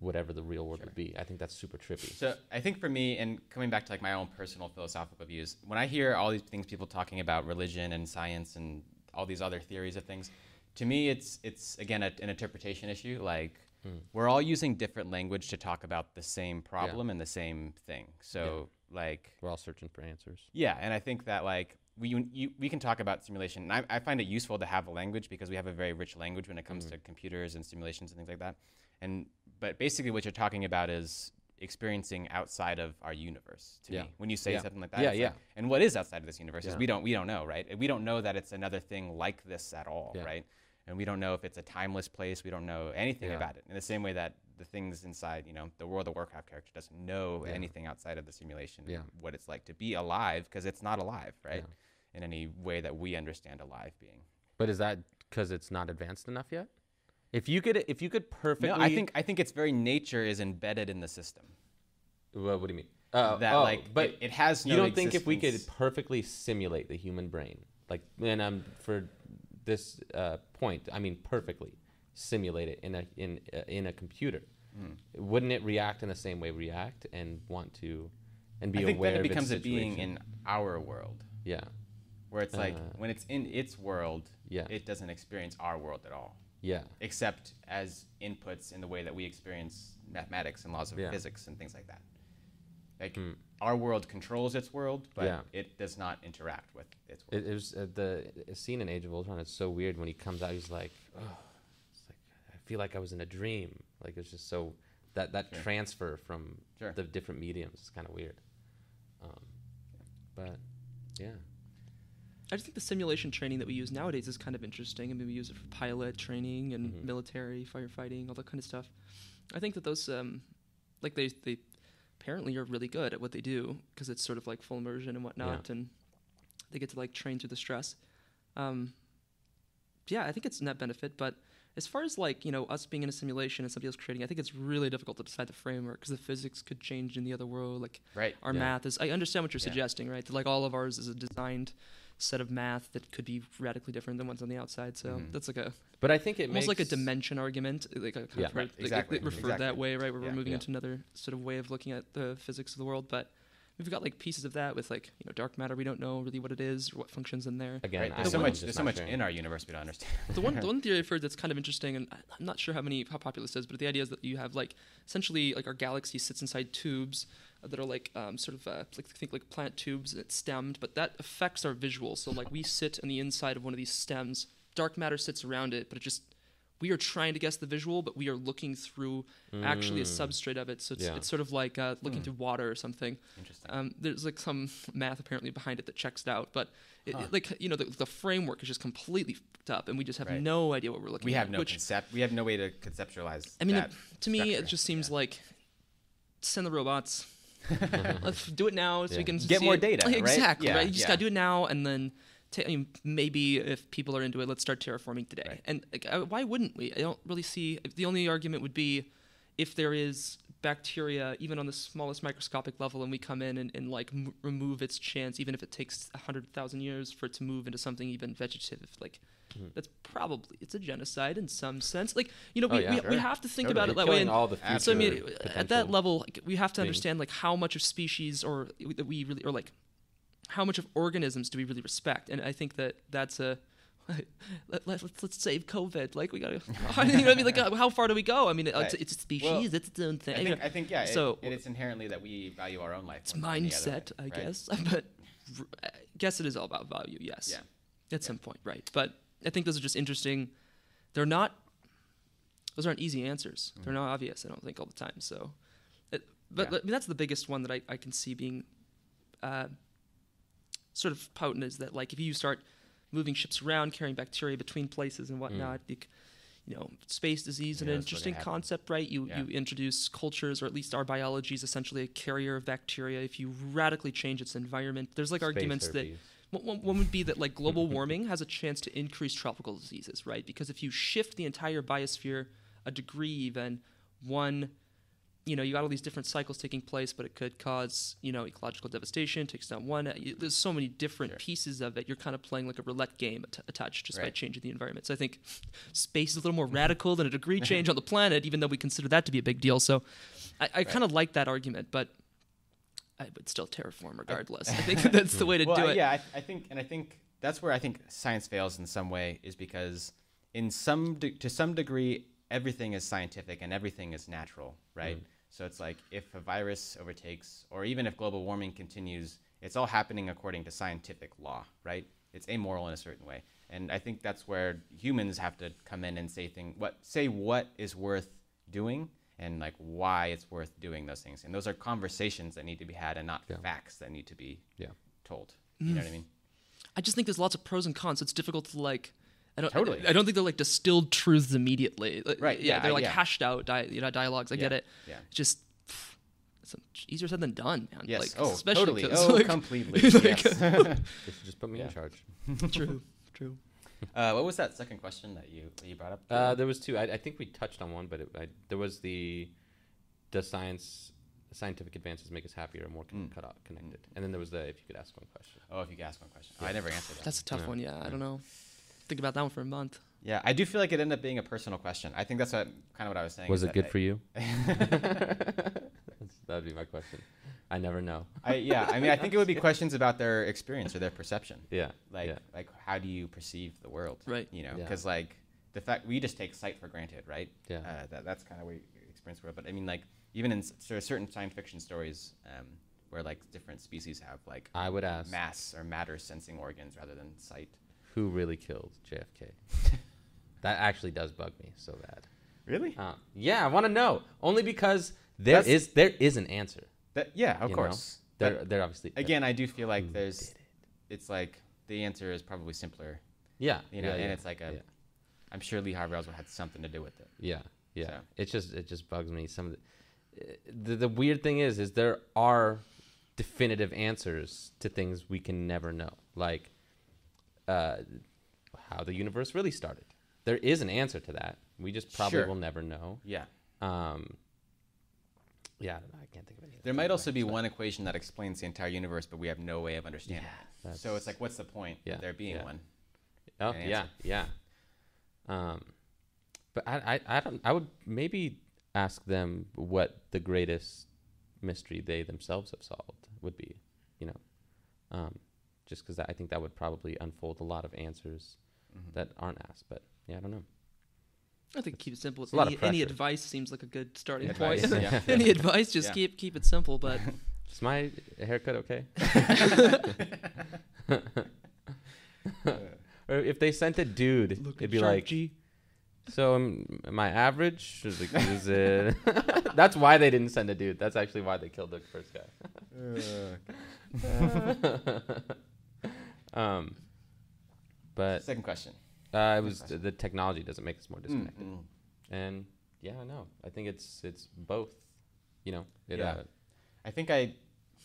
Speaker 2: whatever the real world
Speaker 1: Sure.
Speaker 2: would be, I think that's super trippy.
Speaker 1: So I think for me, and coming back to like my own personal philosophical views, when I hear all these things people talking about religion and science and all these other theories of things, to me it's it's again a, an interpretation issue. Like hmm. we're all using different language to talk about the same problem and the same thing. So like
Speaker 2: We're all searching for answers.
Speaker 1: yeah, and I think that like we you, we can talk about simulation. And I, I find it useful to have a language because we have a very rich language when it comes hmm. to computers and simulations and things like that. And but basically, what you're talking about is experiencing outside of our universe. To
Speaker 2: Yeah.
Speaker 1: me, when you say
Speaker 2: Yeah.
Speaker 1: something like that,
Speaker 2: Yeah, yeah.
Speaker 1: like- and what is outside of this universe is
Speaker 2: Yeah.
Speaker 1: we don't we don't know, right? We don't know that it's another thing like this at all, right? And we don't know if it's a timeless place. We don't know anything about it. In the same way that the things inside, you know, the World of Warcraft character doesn't know anything outside of the simulation,
Speaker 2: Yeah.
Speaker 1: what it's like to be alive, because it's not alive, right? In any way that we understand alive being.
Speaker 2: But is that because it's not advanced enough yet? If you could, if you could perfectly,
Speaker 1: No, I think I think its very nature is embedded in the system.
Speaker 2: What, what do you mean? Uh,
Speaker 1: that
Speaker 2: oh,
Speaker 1: like,
Speaker 2: but
Speaker 1: it, it has no.
Speaker 2: you don't think if we could perfectly simulate the human brain, like, and um, for this uh, point, I mean perfectly simulate it in a in uh, in a computer,
Speaker 1: Hmm.
Speaker 2: wouldn't it react in the same way we react and want to, and be
Speaker 1: I think
Speaker 2: aware
Speaker 1: then it
Speaker 2: of its
Speaker 1: becomes a being in our world,
Speaker 2: yeah,
Speaker 1: where it's like
Speaker 2: Uh,
Speaker 1: when it's in its world,
Speaker 2: Yeah.
Speaker 1: it doesn't experience our world at all,
Speaker 2: yeah,
Speaker 1: except as inputs in the way that we experience mathematics and laws of
Speaker 2: Yeah.
Speaker 1: physics and things like that. Like
Speaker 2: Hmm.
Speaker 1: our world controls its world, but
Speaker 2: Yeah.
Speaker 1: it does not interact with its world.
Speaker 2: It, it was uh, the scene in Age of Ultron. It's so weird when he comes out. He's like, oh, it's like I feel like I was in a dream. Like it's just so that that
Speaker 1: Sure.
Speaker 2: transfer from
Speaker 1: Sure.
Speaker 2: the different mediums is kind of weird. Um, but yeah,
Speaker 3: I just think the simulation training that we use nowadays is kind of interesting. I mean, we use it for pilot training and
Speaker 2: Mhm.
Speaker 3: military firefighting, all that kind of stuff. I think that those, um, like they they apparently are really good at what they do because it's sort of like full immersion and whatnot, and they get to like train through the stress. Um, yeah, I think it's net benefit, but as far as like you know us being in a simulation and somebody else creating, I think it's really difficult to decide the framework because the physics could change in the other world. Like
Speaker 1: right.
Speaker 3: our
Speaker 2: Yeah.
Speaker 3: math is i understand what you're
Speaker 1: Yeah.
Speaker 3: suggesting right that like all of ours is a designed set of math that could be radically different than what's on the outside so
Speaker 1: Mhm.
Speaker 3: that's like a
Speaker 2: but I think it
Speaker 3: almost
Speaker 2: makes
Speaker 3: like a dimension argument like a kind
Speaker 2: Yeah.
Speaker 3: of
Speaker 1: Right,
Speaker 3: like,
Speaker 1: exactly,
Speaker 3: it referred
Speaker 1: exactly.
Speaker 3: that way right where
Speaker 1: Yeah.
Speaker 3: we're moving
Speaker 2: Yeah.
Speaker 3: into another sort of way of looking at the physics of the world but we've got like pieces of that with like you know dark matter we don't know really what it is or what functions in there
Speaker 2: again.
Speaker 1: Right.
Speaker 2: I
Speaker 1: There's so
Speaker 2: don't-
Speaker 1: much. There's so much
Speaker 2: sure.
Speaker 1: in our universe we don't understand. [laughs]
Speaker 3: the one the [laughs] one theory I've heard that's kind of interesting, and I- I'm not sure how many how popular this is, but the idea is that you have like essentially like our galaxy sits inside tubes that are like um, sort of uh, like think like plant tubes and it's stemmed, but that affects our visual. So like we sit on the inside of one of these stems, dark matter sits around it, but it just we are trying to guess the visual, but we are looking through actually a
Speaker 2: Mm.
Speaker 3: substrate of it. So it's,
Speaker 2: Yeah.
Speaker 3: it's sort of like uh, looking
Speaker 1: Hmm.
Speaker 3: through water or something.
Speaker 1: Interesting.
Speaker 3: Um, there's like some math apparently behind it that checks it out, but it,
Speaker 1: Huh.
Speaker 3: it- like you know the, the framework is just completely fucked up, and we just have
Speaker 1: Right.
Speaker 3: no idea what we're looking
Speaker 1: we
Speaker 3: at.
Speaker 1: have no
Speaker 3: which
Speaker 1: concept. We have no way to conceptualize.
Speaker 3: I mean,
Speaker 1: that
Speaker 3: it, to me, it just seems
Speaker 1: Yeah.
Speaker 3: like send the robots. [laughs] Let's do it now so
Speaker 2: Yeah.
Speaker 3: we can
Speaker 1: Get more
Speaker 3: it.
Speaker 1: data, [laughs] right?
Speaker 3: Exactly.
Speaker 1: Yeah,
Speaker 3: right. You just gotta do it now, and then ta- I mean, maybe if people are into it, let's start terraforming today.
Speaker 1: Right.
Speaker 3: And like, why wouldn't we? I don't really see. The only argument would be if there is bacteria, even on the smallest microscopic level, and we come in and, and like m- remove its chance, even if it takes a hundred thousand years for it to move into something even vegetative, like.
Speaker 2: Mhm.
Speaker 3: That's probably it's a genocide in some sense. Like you know,
Speaker 2: Oh,
Speaker 3: we,
Speaker 2: yeah,
Speaker 3: we, we have to think
Speaker 1: Totally.
Speaker 3: about it that way. And
Speaker 2: all the future
Speaker 3: so I mean, at that level, like, we have to
Speaker 2: things.
Speaker 3: understand like how much of species or that we really or like how much of organisms do we really respect? And I think that that's a let, [laughs] let, let's let's save COVID. Like we gotta, [laughs] you know what I mean? Like uh, how far do we go? I mean, it's,
Speaker 1: Right.
Speaker 3: it's a species,
Speaker 1: Well,
Speaker 3: it's its own thing.
Speaker 1: I think. I think yeah.
Speaker 3: So-
Speaker 1: it, it's inherently that we value our own life.
Speaker 3: it's
Speaker 1: more than any other
Speaker 3: mindset,
Speaker 1: way,
Speaker 3: I
Speaker 1: right?
Speaker 3: guess. [laughs] But r- I guess it is all about value. Yes.
Speaker 1: Yeah.
Speaker 3: At some point, right? But I think those are just interesting. They're not. Those aren't easy answers.
Speaker 1: Mm-hmm.
Speaker 3: They're not obvious. I don't think all the time. So, it, but
Speaker 1: Yeah.
Speaker 3: I mean, that's the biggest one that I, I can see being uh, sort of potent is that like if you start moving ships around, carrying bacteria between places and whatnot, you, you know, space disease,
Speaker 1: Yeah,
Speaker 3: an interesting concept, right? You
Speaker 1: Yeah.
Speaker 3: you introduce cultures, or at least our biology is essentially a carrier of bacteria. If you radically change its environment, there's like
Speaker 2: Space
Speaker 3: arguments that one, one, would be that like global [laughs] warming has a chance to increase tropical diseases, right? Because if you shift the entire biosphere a degree, even one, you know, you got all these different cycles taking place, but it could cause, you know, ecological devastation, takes down one. uh, There's so many different
Speaker 1: Sure.
Speaker 3: pieces of it. You're kind of playing like a roulette game at- attached just by changing the environment. So I think space is a little more [laughs] radical than a degree change on the [laughs] planet, even though we consider that to be a big deal. So I, I kind of like that argument, but I would still terraform regardless. [laughs] I think that's the way to
Speaker 1: well,
Speaker 3: do it.
Speaker 1: yeah, I, I think, and I think that's where I think science fails in some way is because in some de- to some degree everything is scientific and everything is natural, right? So it's like if a virus overtakes, or even if global warming continues, it's all happening according to scientific law, right? It's amoral in a certain way, and I think that's where humans have to come in and say thing what say what is worth doing and like why it's worth doing those things, and those are conversations that need to be had and not
Speaker 2: Yeah.
Speaker 1: facts that need to be
Speaker 2: Yeah.
Speaker 1: told. You know mm. what I mean?
Speaker 3: I just think there's lots of pros and cons. It's difficult to like. I don't.
Speaker 1: Totally.
Speaker 3: I, don't think they're like distilled truths immediately. Like,
Speaker 1: Right,
Speaker 3: Yeah.
Speaker 1: yeah,
Speaker 3: They're like
Speaker 1: yeah.
Speaker 3: hashed out. Di- you know, dialogues. I get it.
Speaker 1: yeah.
Speaker 3: Just pff, it's easier said than done, man.
Speaker 1: Yes.
Speaker 3: Like,
Speaker 1: oh,
Speaker 3: especially
Speaker 1: totally.
Speaker 3: 'cause,
Speaker 1: Oh,
Speaker 3: like,
Speaker 1: completely. [laughs]
Speaker 3: like-
Speaker 1: yes. [laughs]
Speaker 2: They should just put me in charge. [laughs]
Speaker 3: true. True.
Speaker 1: uh, what was that second question that you that you brought up?
Speaker 2: Uh, there was two. I, I think we touched on one, but it, I, there was the does science scientific advances make us happier or more con-
Speaker 1: Mm.
Speaker 2: cut off, connected? And then there was the if you could ask one question.
Speaker 1: oh, if you could ask one question. Oh, I never answered that.
Speaker 3: That's a tough
Speaker 2: Yeah.
Speaker 3: one. Yeah. I don't know. Think about that one for a month.
Speaker 1: yeah, I do feel like it ended up being a personal question. I think that's what kind of what I was saying.
Speaker 2: Was it good
Speaker 1: I,
Speaker 2: for you? [laughs] that would be my question. I never know.
Speaker 1: I, yeah, I mean, I think it would be [laughs] questions about their experience or their perception.
Speaker 2: Yeah.
Speaker 1: Like,
Speaker 2: yeah.
Speaker 1: like how do you perceive the world?
Speaker 3: Right.
Speaker 1: You know,
Speaker 2: Yeah.
Speaker 1: because like the fact we just take sight for granted, right?
Speaker 2: Yeah.
Speaker 1: Uh, that, that's kind of where you experience the world. But I mean, like even in sort of certain science fiction stories, um, where like different species have like
Speaker 2: I would ask
Speaker 1: mass or matter sensing organs rather than sight.
Speaker 2: Who really killed JFK. [laughs] that actually does bug me so bad.
Speaker 1: Really?
Speaker 2: Uh, yeah, I want to know only because there
Speaker 1: That's-
Speaker 2: is there is an answer.
Speaker 1: That, yeah, of
Speaker 2: know?
Speaker 1: course.
Speaker 2: There,
Speaker 1: But
Speaker 2: there obviously
Speaker 1: again, I do feel like there's,
Speaker 2: it?
Speaker 1: it's like the answer is probably simpler,
Speaker 2: yeah,
Speaker 1: you know,
Speaker 2: yeah,
Speaker 1: and
Speaker 2: yeah,
Speaker 1: it's like a,
Speaker 2: yeah.
Speaker 1: am sure Lee Harvey Oswald had something to do with it.
Speaker 2: Yeah, yeah.
Speaker 1: So.
Speaker 2: It just it just bugs me. Some of the, the the weird thing is is there are definitive answers to things we can never know, like uh, how the universe really started. There is an answer to that. We just probably
Speaker 1: Sure.
Speaker 2: will never know.
Speaker 1: Yeah.
Speaker 2: Um, yeah, I don't know. I can't think of anything.
Speaker 1: There might also be one equation that explains the entire universe, but we have no way of understanding
Speaker 2: Yeah,
Speaker 1: it. So it's like, what's the point
Speaker 2: Yeah,
Speaker 1: of there being
Speaker 2: yeah.
Speaker 1: one?
Speaker 2: Oh
Speaker 1: an
Speaker 2: yeah, yeah. Um, but I, I, I don't. I would maybe ask them what the greatest mystery they themselves have solved would be. You know, um, just because I think that would probably unfold a lot of answers
Speaker 1: Mhm.
Speaker 2: that aren't asked. But yeah, I don't know.
Speaker 3: I think keep it simple.
Speaker 2: It's
Speaker 3: any, any advice seems like a good starting
Speaker 1: Advice,
Speaker 3: point.
Speaker 1: yeah. [laughs]
Speaker 3: any advice, just
Speaker 1: Yeah.
Speaker 3: keep keep it simple. But [laughs]
Speaker 2: Is my haircut okay? [laughs] or if they sent a dude, it'd be like,
Speaker 3: G.
Speaker 2: So um, am I average? Is it, is it That's why they didn't send a dude. That's actually why they killed the first guy. Um, but
Speaker 1: Second question.
Speaker 2: uh, it was
Speaker 1: question.
Speaker 2: the technology doesn't make us more
Speaker 1: Mm,
Speaker 2: disconnected,
Speaker 1: mm.
Speaker 2: and yeah, no, I think it's it's both. You know, it,
Speaker 1: Yeah.
Speaker 2: uh,
Speaker 1: I think I,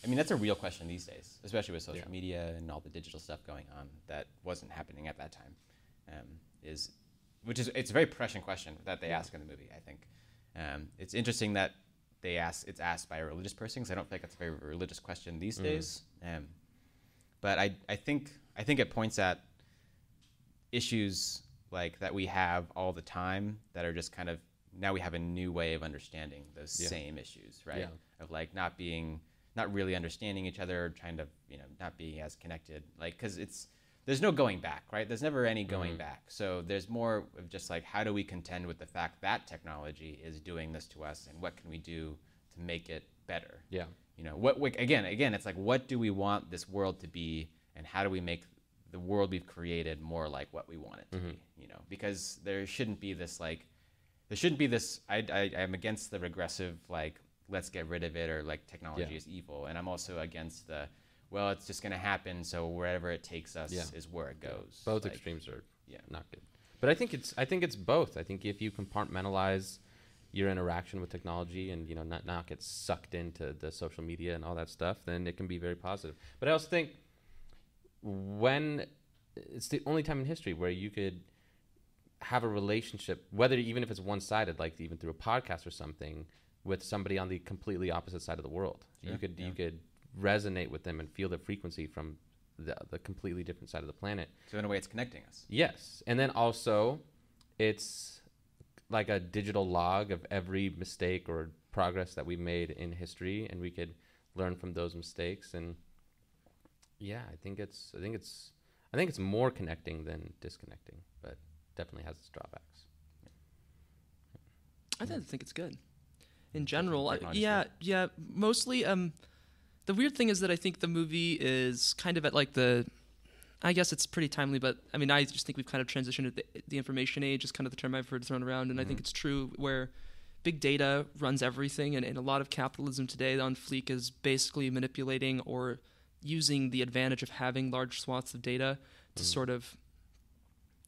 Speaker 1: I mean, that's a real question these days, especially with social
Speaker 2: Yeah.
Speaker 1: media and all the digital stuff going on that wasn't happening at that time. Um, is, which is, it's a very prescient question that they ask in the movie. I think um, it's interesting that they ask it's asked by a religious person because I don't think it's a very religious question these
Speaker 2: Mhm.
Speaker 1: days. Um, but I, I think, I think it points at issues like that we have all the time that are just kind of now we have a new way of understanding those
Speaker 2: Yeah.
Speaker 1: same issues, right?
Speaker 2: Yeah.
Speaker 1: Of like not being, not really understanding each other, trying to, you know, not being as connected. Like, because it's, there's no going back, right? There's never any going
Speaker 2: Mhm.
Speaker 1: back. So there's more of just like, how do we contend with the fact that technology is doing this to us and what can we do to make it better?
Speaker 2: yeah,
Speaker 1: you know what again again it's like what do we want this world to be and how do we make the world we've created more like what we want it to
Speaker 2: Mhm.
Speaker 1: be you know because there shouldn't be this like there shouldn't be this I, I i'm against the regressive like let's get rid of it or like technology
Speaker 2: Yeah.
Speaker 1: is evil and i'm also against the well it's just going to happen so wherever it takes us
Speaker 2: Yeah.
Speaker 1: is where it goes
Speaker 2: both
Speaker 1: Like,
Speaker 2: extremes are
Speaker 1: yeah
Speaker 2: not good. But I think it's I think it's both. I think if you compartmentalize your interaction with technology and you know not not get sucked into the social media and all that stuff, then it can be very positive. But I also think when it's the only time in history where you could have a relationship, whether even if it's one sided, like even through a podcast or something, with somebody on the completely opposite side of the world. you could
Speaker 1: yeah.
Speaker 2: you could resonate with them and feel the frequency from the, the completely different side of the planet.
Speaker 1: So in a way, it's connecting us.
Speaker 2: Yes, and then also, it's like a digital log of every mistake or progress that we made in history, and we could learn from those mistakes. And yeah, I think it's I think it's I think it's more connecting than disconnecting, but definitely has its drawbacks.
Speaker 3: I don't think it's good. In general, I, yeah, yeah. Mostly, um, the weird thing is that I think the movie is kind of at like the. I guess it's pretty timely, but I mean, I just think we've kind of transitioned to the, the information age, is kind of the term I've heard thrown around, and I think
Speaker 1: Mhm.
Speaker 3: it's true where big data runs everything, and, and a lot of capitalism today on Fleek is basically manipulating or using the advantage of having large swaths of data to
Speaker 2: Mhm.
Speaker 3: sort of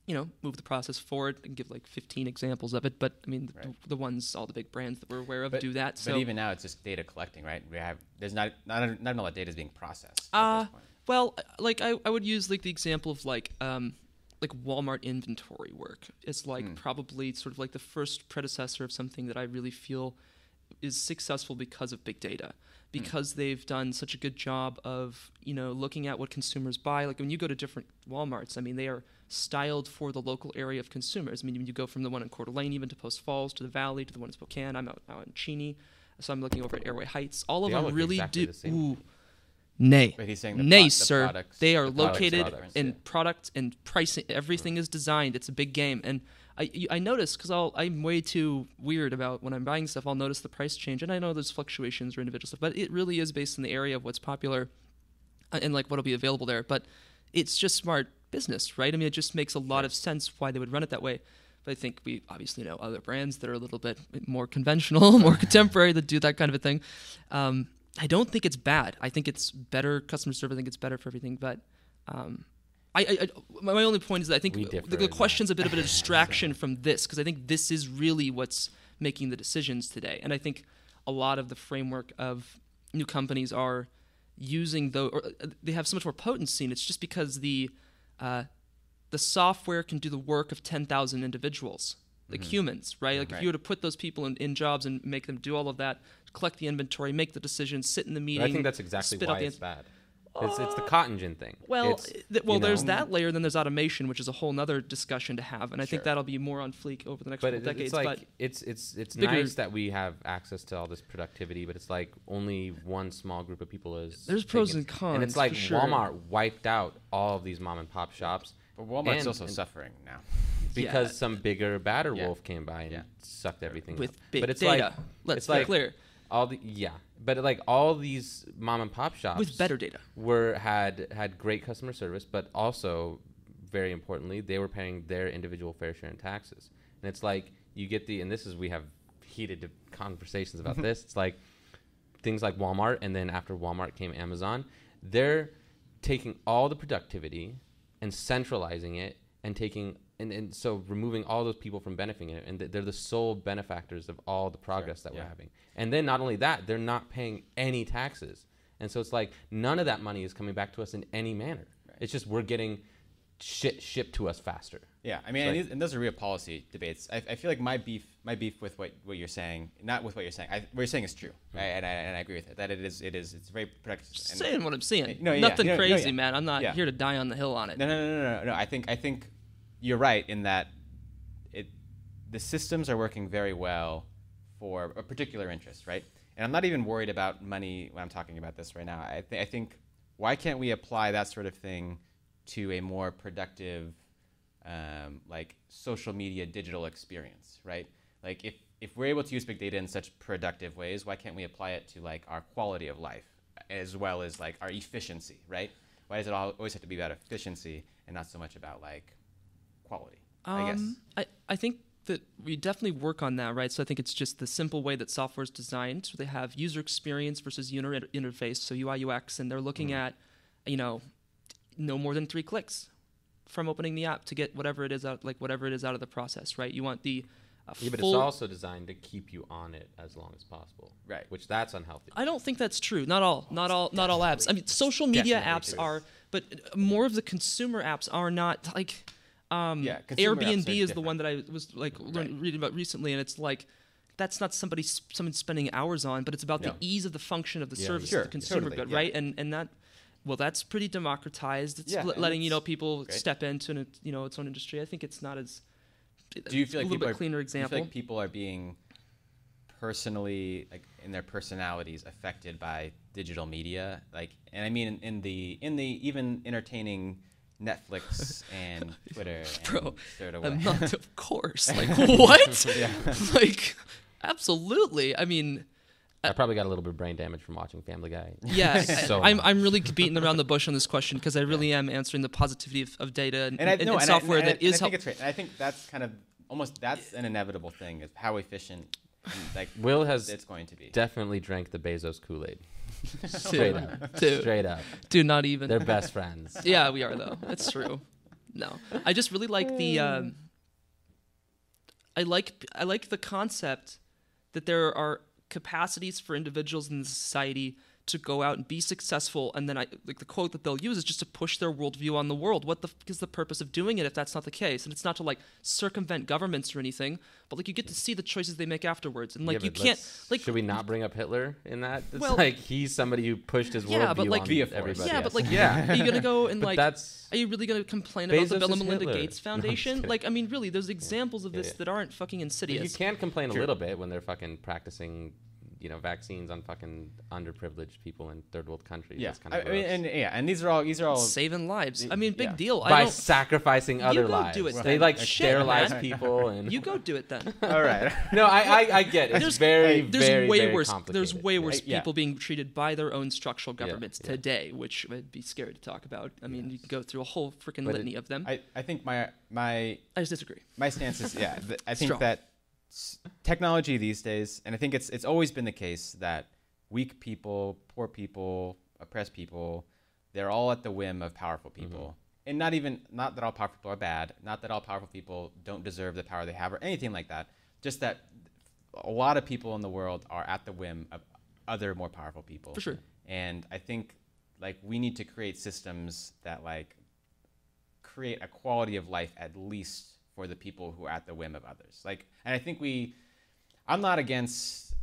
Speaker 3: you know move the process forward and give like 15 examples of it but i mean the,
Speaker 1: Right.
Speaker 3: the ones all the big brands that we're aware of
Speaker 1: But-
Speaker 3: do that so
Speaker 1: but even now, it's just data collecting, right? We have there's not not not all that data is being processed. at
Speaker 3: Uh,
Speaker 1: this point.
Speaker 3: Well like I, I would use like the example of like um like walmart inventory work. It's like
Speaker 1: Hmm.
Speaker 3: probably sort of like the first predecessor of something that i really feel is successful because of big data. Because they've done such a good job of you know looking at what consumers buy. Like when you go to different walmarts i mean they are styled for the local area of consumers. I mean when you go from the one in Coeur d'Alene even to post falls to the valley to the one in spokane i'm out, out in cheney. So i'm looking over at airway heights. All of
Speaker 2: They all
Speaker 3: them really
Speaker 2: exactly
Speaker 3: do
Speaker 2: the
Speaker 3: ooh nay.
Speaker 1: But he's saying the
Speaker 3: nay
Speaker 1: pro- the
Speaker 3: sir.
Speaker 1: products-
Speaker 3: they are
Speaker 1: the products
Speaker 3: located
Speaker 1: are different,
Speaker 3: in
Speaker 1: yeah.
Speaker 3: product and pricing. Everything is designed. It's a big game. And i you- i notice because i'll i'm way too weird about when i'm buying stuff i'll notice the price change. And i know there's fluctuations or individual stuff but it really is based in the area of what's popular uh, and like what'll be available there. But it's just smart business right? I mean it just makes a lot of sense why they would run it that way. But i think we obviously know other brands that are a little bit more conventional [laughs] more [laughs] contemporary that do that kind of a thing. Um, i don't think it's bad. I think it's better customer service i think it's better for everything but um, I, I, my only point is that I think the, the
Speaker 2: that.
Speaker 3: question's a bit of a [laughs] distraction from this because I think this is really what's making the decisions today, and I think a lot of the framework of new companies are using though they have so much more potency, and it's just because the uh, the software can do the work of ten thousand individuals, like mm. humans, right? Like if you were to put those people in, in jobs and make them do all of that, collect the inventory, make the decisions, sit in the
Speaker 2: But
Speaker 3: meeting.
Speaker 2: I think that's exactly
Speaker 3: spit
Speaker 2: why
Speaker 3: the
Speaker 2: it's
Speaker 3: ans-
Speaker 2: bad. It's, it's the uh, cotton gin thing.
Speaker 3: well, th- well,
Speaker 2: you
Speaker 3: there's
Speaker 2: know,
Speaker 3: that layer. Then there's automation, which is a whole other discussion to have, and I think that'll be more on fleek over the next
Speaker 2: but
Speaker 3: couple
Speaker 2: it,
Speaker 3: decades.
Speaker 2: it's like
Speaker 3: but
Speaker 2: it's it's it's
Speaker 3: bigger-
Speaker 2: nice that we have access to all this productivity, but it's like only one small group of people is.
Speaker 3: There's pros and cons,
Speaker 2: and it's like
Speaker 3: for sure.
Speaker 2: Walmart wiped out all of these mom and pop shops
Speaker 1: But Walmart's
Speaker 2: and-
Speaker 1: also
Speaker 2: and-
Speaker 1: suffering now.
Speaker 2: Because
Speaker 3: Yeah.
Speaker 2: some bigger, badder
Speaker 1: Yeah.
Speaker 2: wolf came by and sucked everything
Speaker 3: with
Speaker 2: up.
Speaker 3: big
Speaker 2: but it's
Speaker 3: data,
Speaker 2: like
Speaker 3: let's
Speaker 2: it's
Speaker 3: be
Speaker 2: like
Speaker 3: clear,
Speaker 2: all the yeah, but like all these mom and pop shops
Speaker 3: with better data.
Speaker 2: were had had great customer service, but also very importantly, they were paying their individual fair share in taxes. And it's like you get the and this is we have heated conversations about [laughs] this. It's like things like Walmart, and then after Walmart came Amazon. They're taking all the productivity and centralizing it, and taking and, and so removing all those people from benefiting it, and they're the sole benefactors of all the progress that
Speaker 1: yeah.
Speaker 2: we're having. And then not only that, they're not paying any taxes, and so it's like none of that money is coming back to us in any manner.
Speaker 1: Right.
Speaker 2: It's just we're getting shit shipped to us faster.
Speaker 1: Yeah, I mean,
Speaker 2: It's
Speaker 1: and,
Speaker 2: like-
Speaker 1: these, and those are real policy debates. I, I feel like my beef, my beef with what, what you're saying, not with what you're saying. I, what you're saying is true, hmm. right? and, I, and I agree with it. That it is, it is, it's very productive.
Speaker 3: Just saying what I'm saying.
Speaker 1: No, yeah,
Speaker 3: Nothing
Speaker 1: no, no,
Speaker 3: crazy,
Speaker 1: yeah.
Speaker 3: man. I'm not
Speaker 1: Yeah.
Speaker 3: here to die on the hill on it.
Speaker 1: No, no, no, no, no, no. I think I think you're right in that it the systems are working very well for a particular interest, right? And I'm not even worried about money when I'm talking about this right now. I, th- I think why can't we apply that sort of thing to a more productive, um, like social media digital experience, right? Like if if we're able to use big data in such productive ways, why can't we apply it to like our quality of life as well as like our efficiency, right? Why does it al- always have to be about efficiency and not so much about like quality? I guess.
Speaker 3: Um, I, I think that we definitely work on that, right? So I think it's just the simple way that software is designed. So they have user experience versus user inter- interface, so UI UX, and they're looking
Speaker 2: Mm-hmm.
Speaker 3: at, you know, no more than three clicks from opening the app to get whatever it is out, like whatever it is out of the process, right? You want the uh,
Speaker 2: Yeah, but
Speaker 3: full.
Speaker 2: it's also designed to keep you on it as long as possible.
Speaker 1: Right.
Speaker 2: Which that's unhealthy.
Speaker 3: I don't think that's true. Not all, not all, not all apps. I mean, social media apps
Speaker 1: true.
Speaker 3: are, but more of the consumer apps are not like. Um,
Speaker 1: Yeah,
Speaker 3: Airbnb
Speaker 1: are
Speaker 3: is the one that I was like
Speaker 1: Right.
Speaker 3: reading about recently, and it's like that's not somebody someone spending hours on, but it's about
Speaker 1: No.
Speaker 3: the ease of the function of the
Speaker 2: Yeah,
Speaker 3: service,
Speaker 1: Sure,
Speaker 3: the consumer
Speaker 1: totally,
Speaker 3: good,
Speaker 1: yeah.
Speaker 3: right? And and that. Well, that's pretty democratized. It's
Speaker 1: Yeah,
Speaker 3: letting you know people
Speaker 1: great.
Speaker 3: step into an, you know its own industry. I think it's not as.
Speaker 1: Do you feel like
Speaker 3: a little
Speaker 1: people
Speaker 3: bit
Speaker 1: are,
Speaker 3: cleaner
Speaker 1: you
Speaker 3: example?
Speaker 1: like people are being personally like in their personalities affected by digital media? Like, and I mean in, in the in the even entertaining Netflix [laughs] and Twitter and
Speaker 3: Bro,
Speaker 1: third
Speaker 3: A
Speaker 1: away.
Speaker 3: month, of [laughs] course. [laughs] Like what?
Speaker 1: Yeah.
Speaker 3: like, absolutely. I mean,
Speaker 2: I probably got a little bit of brain damage from watching Family Guy.
Speaker 3: yeah.
Speaker 2: So
Speaker 3: I, I'm. I'm really beating around the bush on this question because I really am answering the positivity of, of data and,
Speaker 1: and I
Speaker 3: and,
Speaker 1: no,
Speaker 3: and
Speaker 1: and I-
Speaker 3: software
Speaker 1: and I,
Speaker 3: that
Speaker 1: I
Speaker 3: is
Speaker 1: think it's right. And I think that's kind of almost that's an inevitable thing is how efficient like
Speaker 2: Will has
Speaker 1: it's going to be.
Speaker 2: definitely drank the Bezos Kool Aid. [laughs] Straight up.
Speaker 3: dude,
Speaker 2: Straight up.
Speaker 3: dude, not even.
Speaker 2: They're best friends. [laughs]
Speaker 3: yeah, we are though. It's true. No, I just really like the. Um, I like I like the concept that there are capacities for individuals in the society to go out and be successful, and then I like the quote that they'll use is just to push their worldview on the world. What the f- is the purpose of doing it if that's not the case? And it's not to like circumvent governments or anything, but like you get to see the choices they make afterwards, and like
Speaker 2: Yeah,
Speaker 3: you can't like
Speaker 2: Should we not bring up Hitler in that? It's
Speaker 3: Well-
Speaker 2: like he's somebody who pushed his
Speaker 3: Yeah,
Speaker 2: worldview
Speaker 3: but, like-
Speaker 2: on
Speaker 1: Via force.
Speaker 2: everybody.
Speaker 3: yeah,
Speaker 2: else.
Speaker 3: but like
Speaker 2: yeah.
Speaker 3: are you gonna go and [laughs] like
Speaker 2: that's
Speaker 3: Are you really going to complain about the
Speaker 2: Bezos
Speaker 3: Bill and Melinda
Speaker 2: Hitler.
Speaker 3: Gates [laughs]
Speaker 2: No, I'm just
Speaker 3: Foundation?
Speaker 2: kidding.
Speaker 3: like, I mean, really, there's examples of this
Speaker 2: yeah.
Speaker 3: that aren't fucking insidious.
Speaker 2: you
Speaker 3: insidious.
Speaker 2: can complain
Speaker 1: True.
Speaker 2: a little bit when they're fucking practicing, you know, vaccines on fucking underprivileged people in third world countries.
Speaker 1: yeah,
Speaker 2: That's kind
Speaker 1: I,
Speaker 2: of
Speaker 1: I mean, and yeah, and these are all these are all
Speaker 3: Saving lives. I mean, big
Speaker 1: Yeah.
Speaker 3: deal. I
Speaker 2: by
Speaker 3: don't.
Speaker 2: sacrificing other
Speaker 3: go
Speaker 2: lives.
Speaker 3: do it
Speaker 2: they
Speaker 3: then.
Speaker 2: like
Speaker 3: Shit,
Speaker 2: sterilize
Speaker 3: man.
Speaker 2: people and
Speaker 3: You go do it then. [laughs]
Speaker 1: all right.
Speaker 2: No, I, I I get it. It's
Speaker 3: There's-
Speaker 2: very
Speaker 3: There's
Speaker 2: very
Speaker 3: way
Speaker 2: very
Speaker 3: worse. There's way worse
Speaker 1: Yeah.
Speaker 3: people being treated by their own structural governments
Speaker 2: yeah.
Speaker 3: today, which would be scary to talk about. I mean, you can go through a whole freaking
Speaker 2: But it-
Speaker 3: litany of them. I,
Speaker 1: I, I think my my I
Speaker 3: just disagree.
Speaker 1: my stance is yeah. th- I think
Speaker 3: Strong.
Speaker 1: that s- technology these days, and I think it's it's always been the case that weak people, poor people, oppressed people, they're all at the whim of powerful mm-hmm. people. And not even not that all powerful people are bad, not that all powerful people don't deserve the power they have or anything like that. Just that a lot of people in the world are at the whim of other more powerful people.
Speaker 3: For sure.
Speaker 1: And I think like we need to create systems that like create a quality of life at least for the people who are at the whim of others. Like, and I think we, I'm not against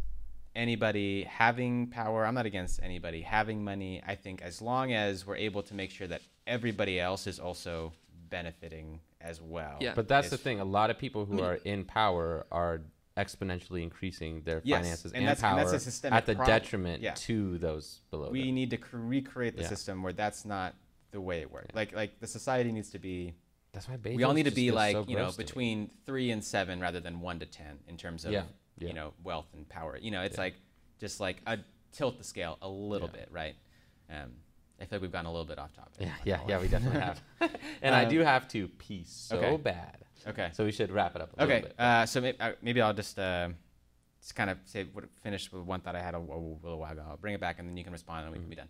Speaker 1: anybody having power. I'm not against anybody having money. I think as long as we're able to make sure that everybody else is also benefiting as well.
Speaker 3: Yeah.
Speaker 2: But that's the thing. A lot of people who
Speaker 3: I mean-
Speaker 2: are in power are exponentially increasing their
Speaker 1: Yes,
Speaker 2: finances
Speaker 1: and
Speaker 2: and,
Speaker 1: that's- and
Speaker 2: power
Speaker 1: that's a systemic
Speaker 2: at the
Speaker 1: problem.
Speaker 2: detriment
Speaker 1: Yeah.
Speaker 2: to those below.
Speaker 1: We
Speaker 2: them.
Speaker 1: need to cr- recreate the
Speaker 2: Yeah.
Speaker 1: system where that's not the way it works. Like, like the society needs to be.
Speaker 2: That's why
Speaker 1: we all need to be like
Speaker 2: so
Speaker 1: you know
Speaker 2: gross to me.
Speaker 1: between three and seven rather than one to ten in terms of
Speaker 2: Yeah, yeah.
Speaker 1: you know wealth and power. You know, it's
Speaker 2: Yeah.
Speaker 1: like just like a tilt the scale a little
Speaker 2: Yeah.
Speaker 1: bit, right? Um, I feel like we've gone a little bit off topic.
Speaker 2: Yeah, yeah, yeah. We definitely have. [laughs] and I
Speaker 1: Um,
Speaker 2: do have to pee so
Speaker 1: okay.
Speaker 2: bad.
Speaker 1: Okay.
Speaker 2: So we should wrap it up a little
Speaker 1: Okay. Uh, so maybe, uh, maybe I'll just uh, just kind of say what finish with one thought I had a, a little while ago. I'll bring it back and then you can respond and we can be done.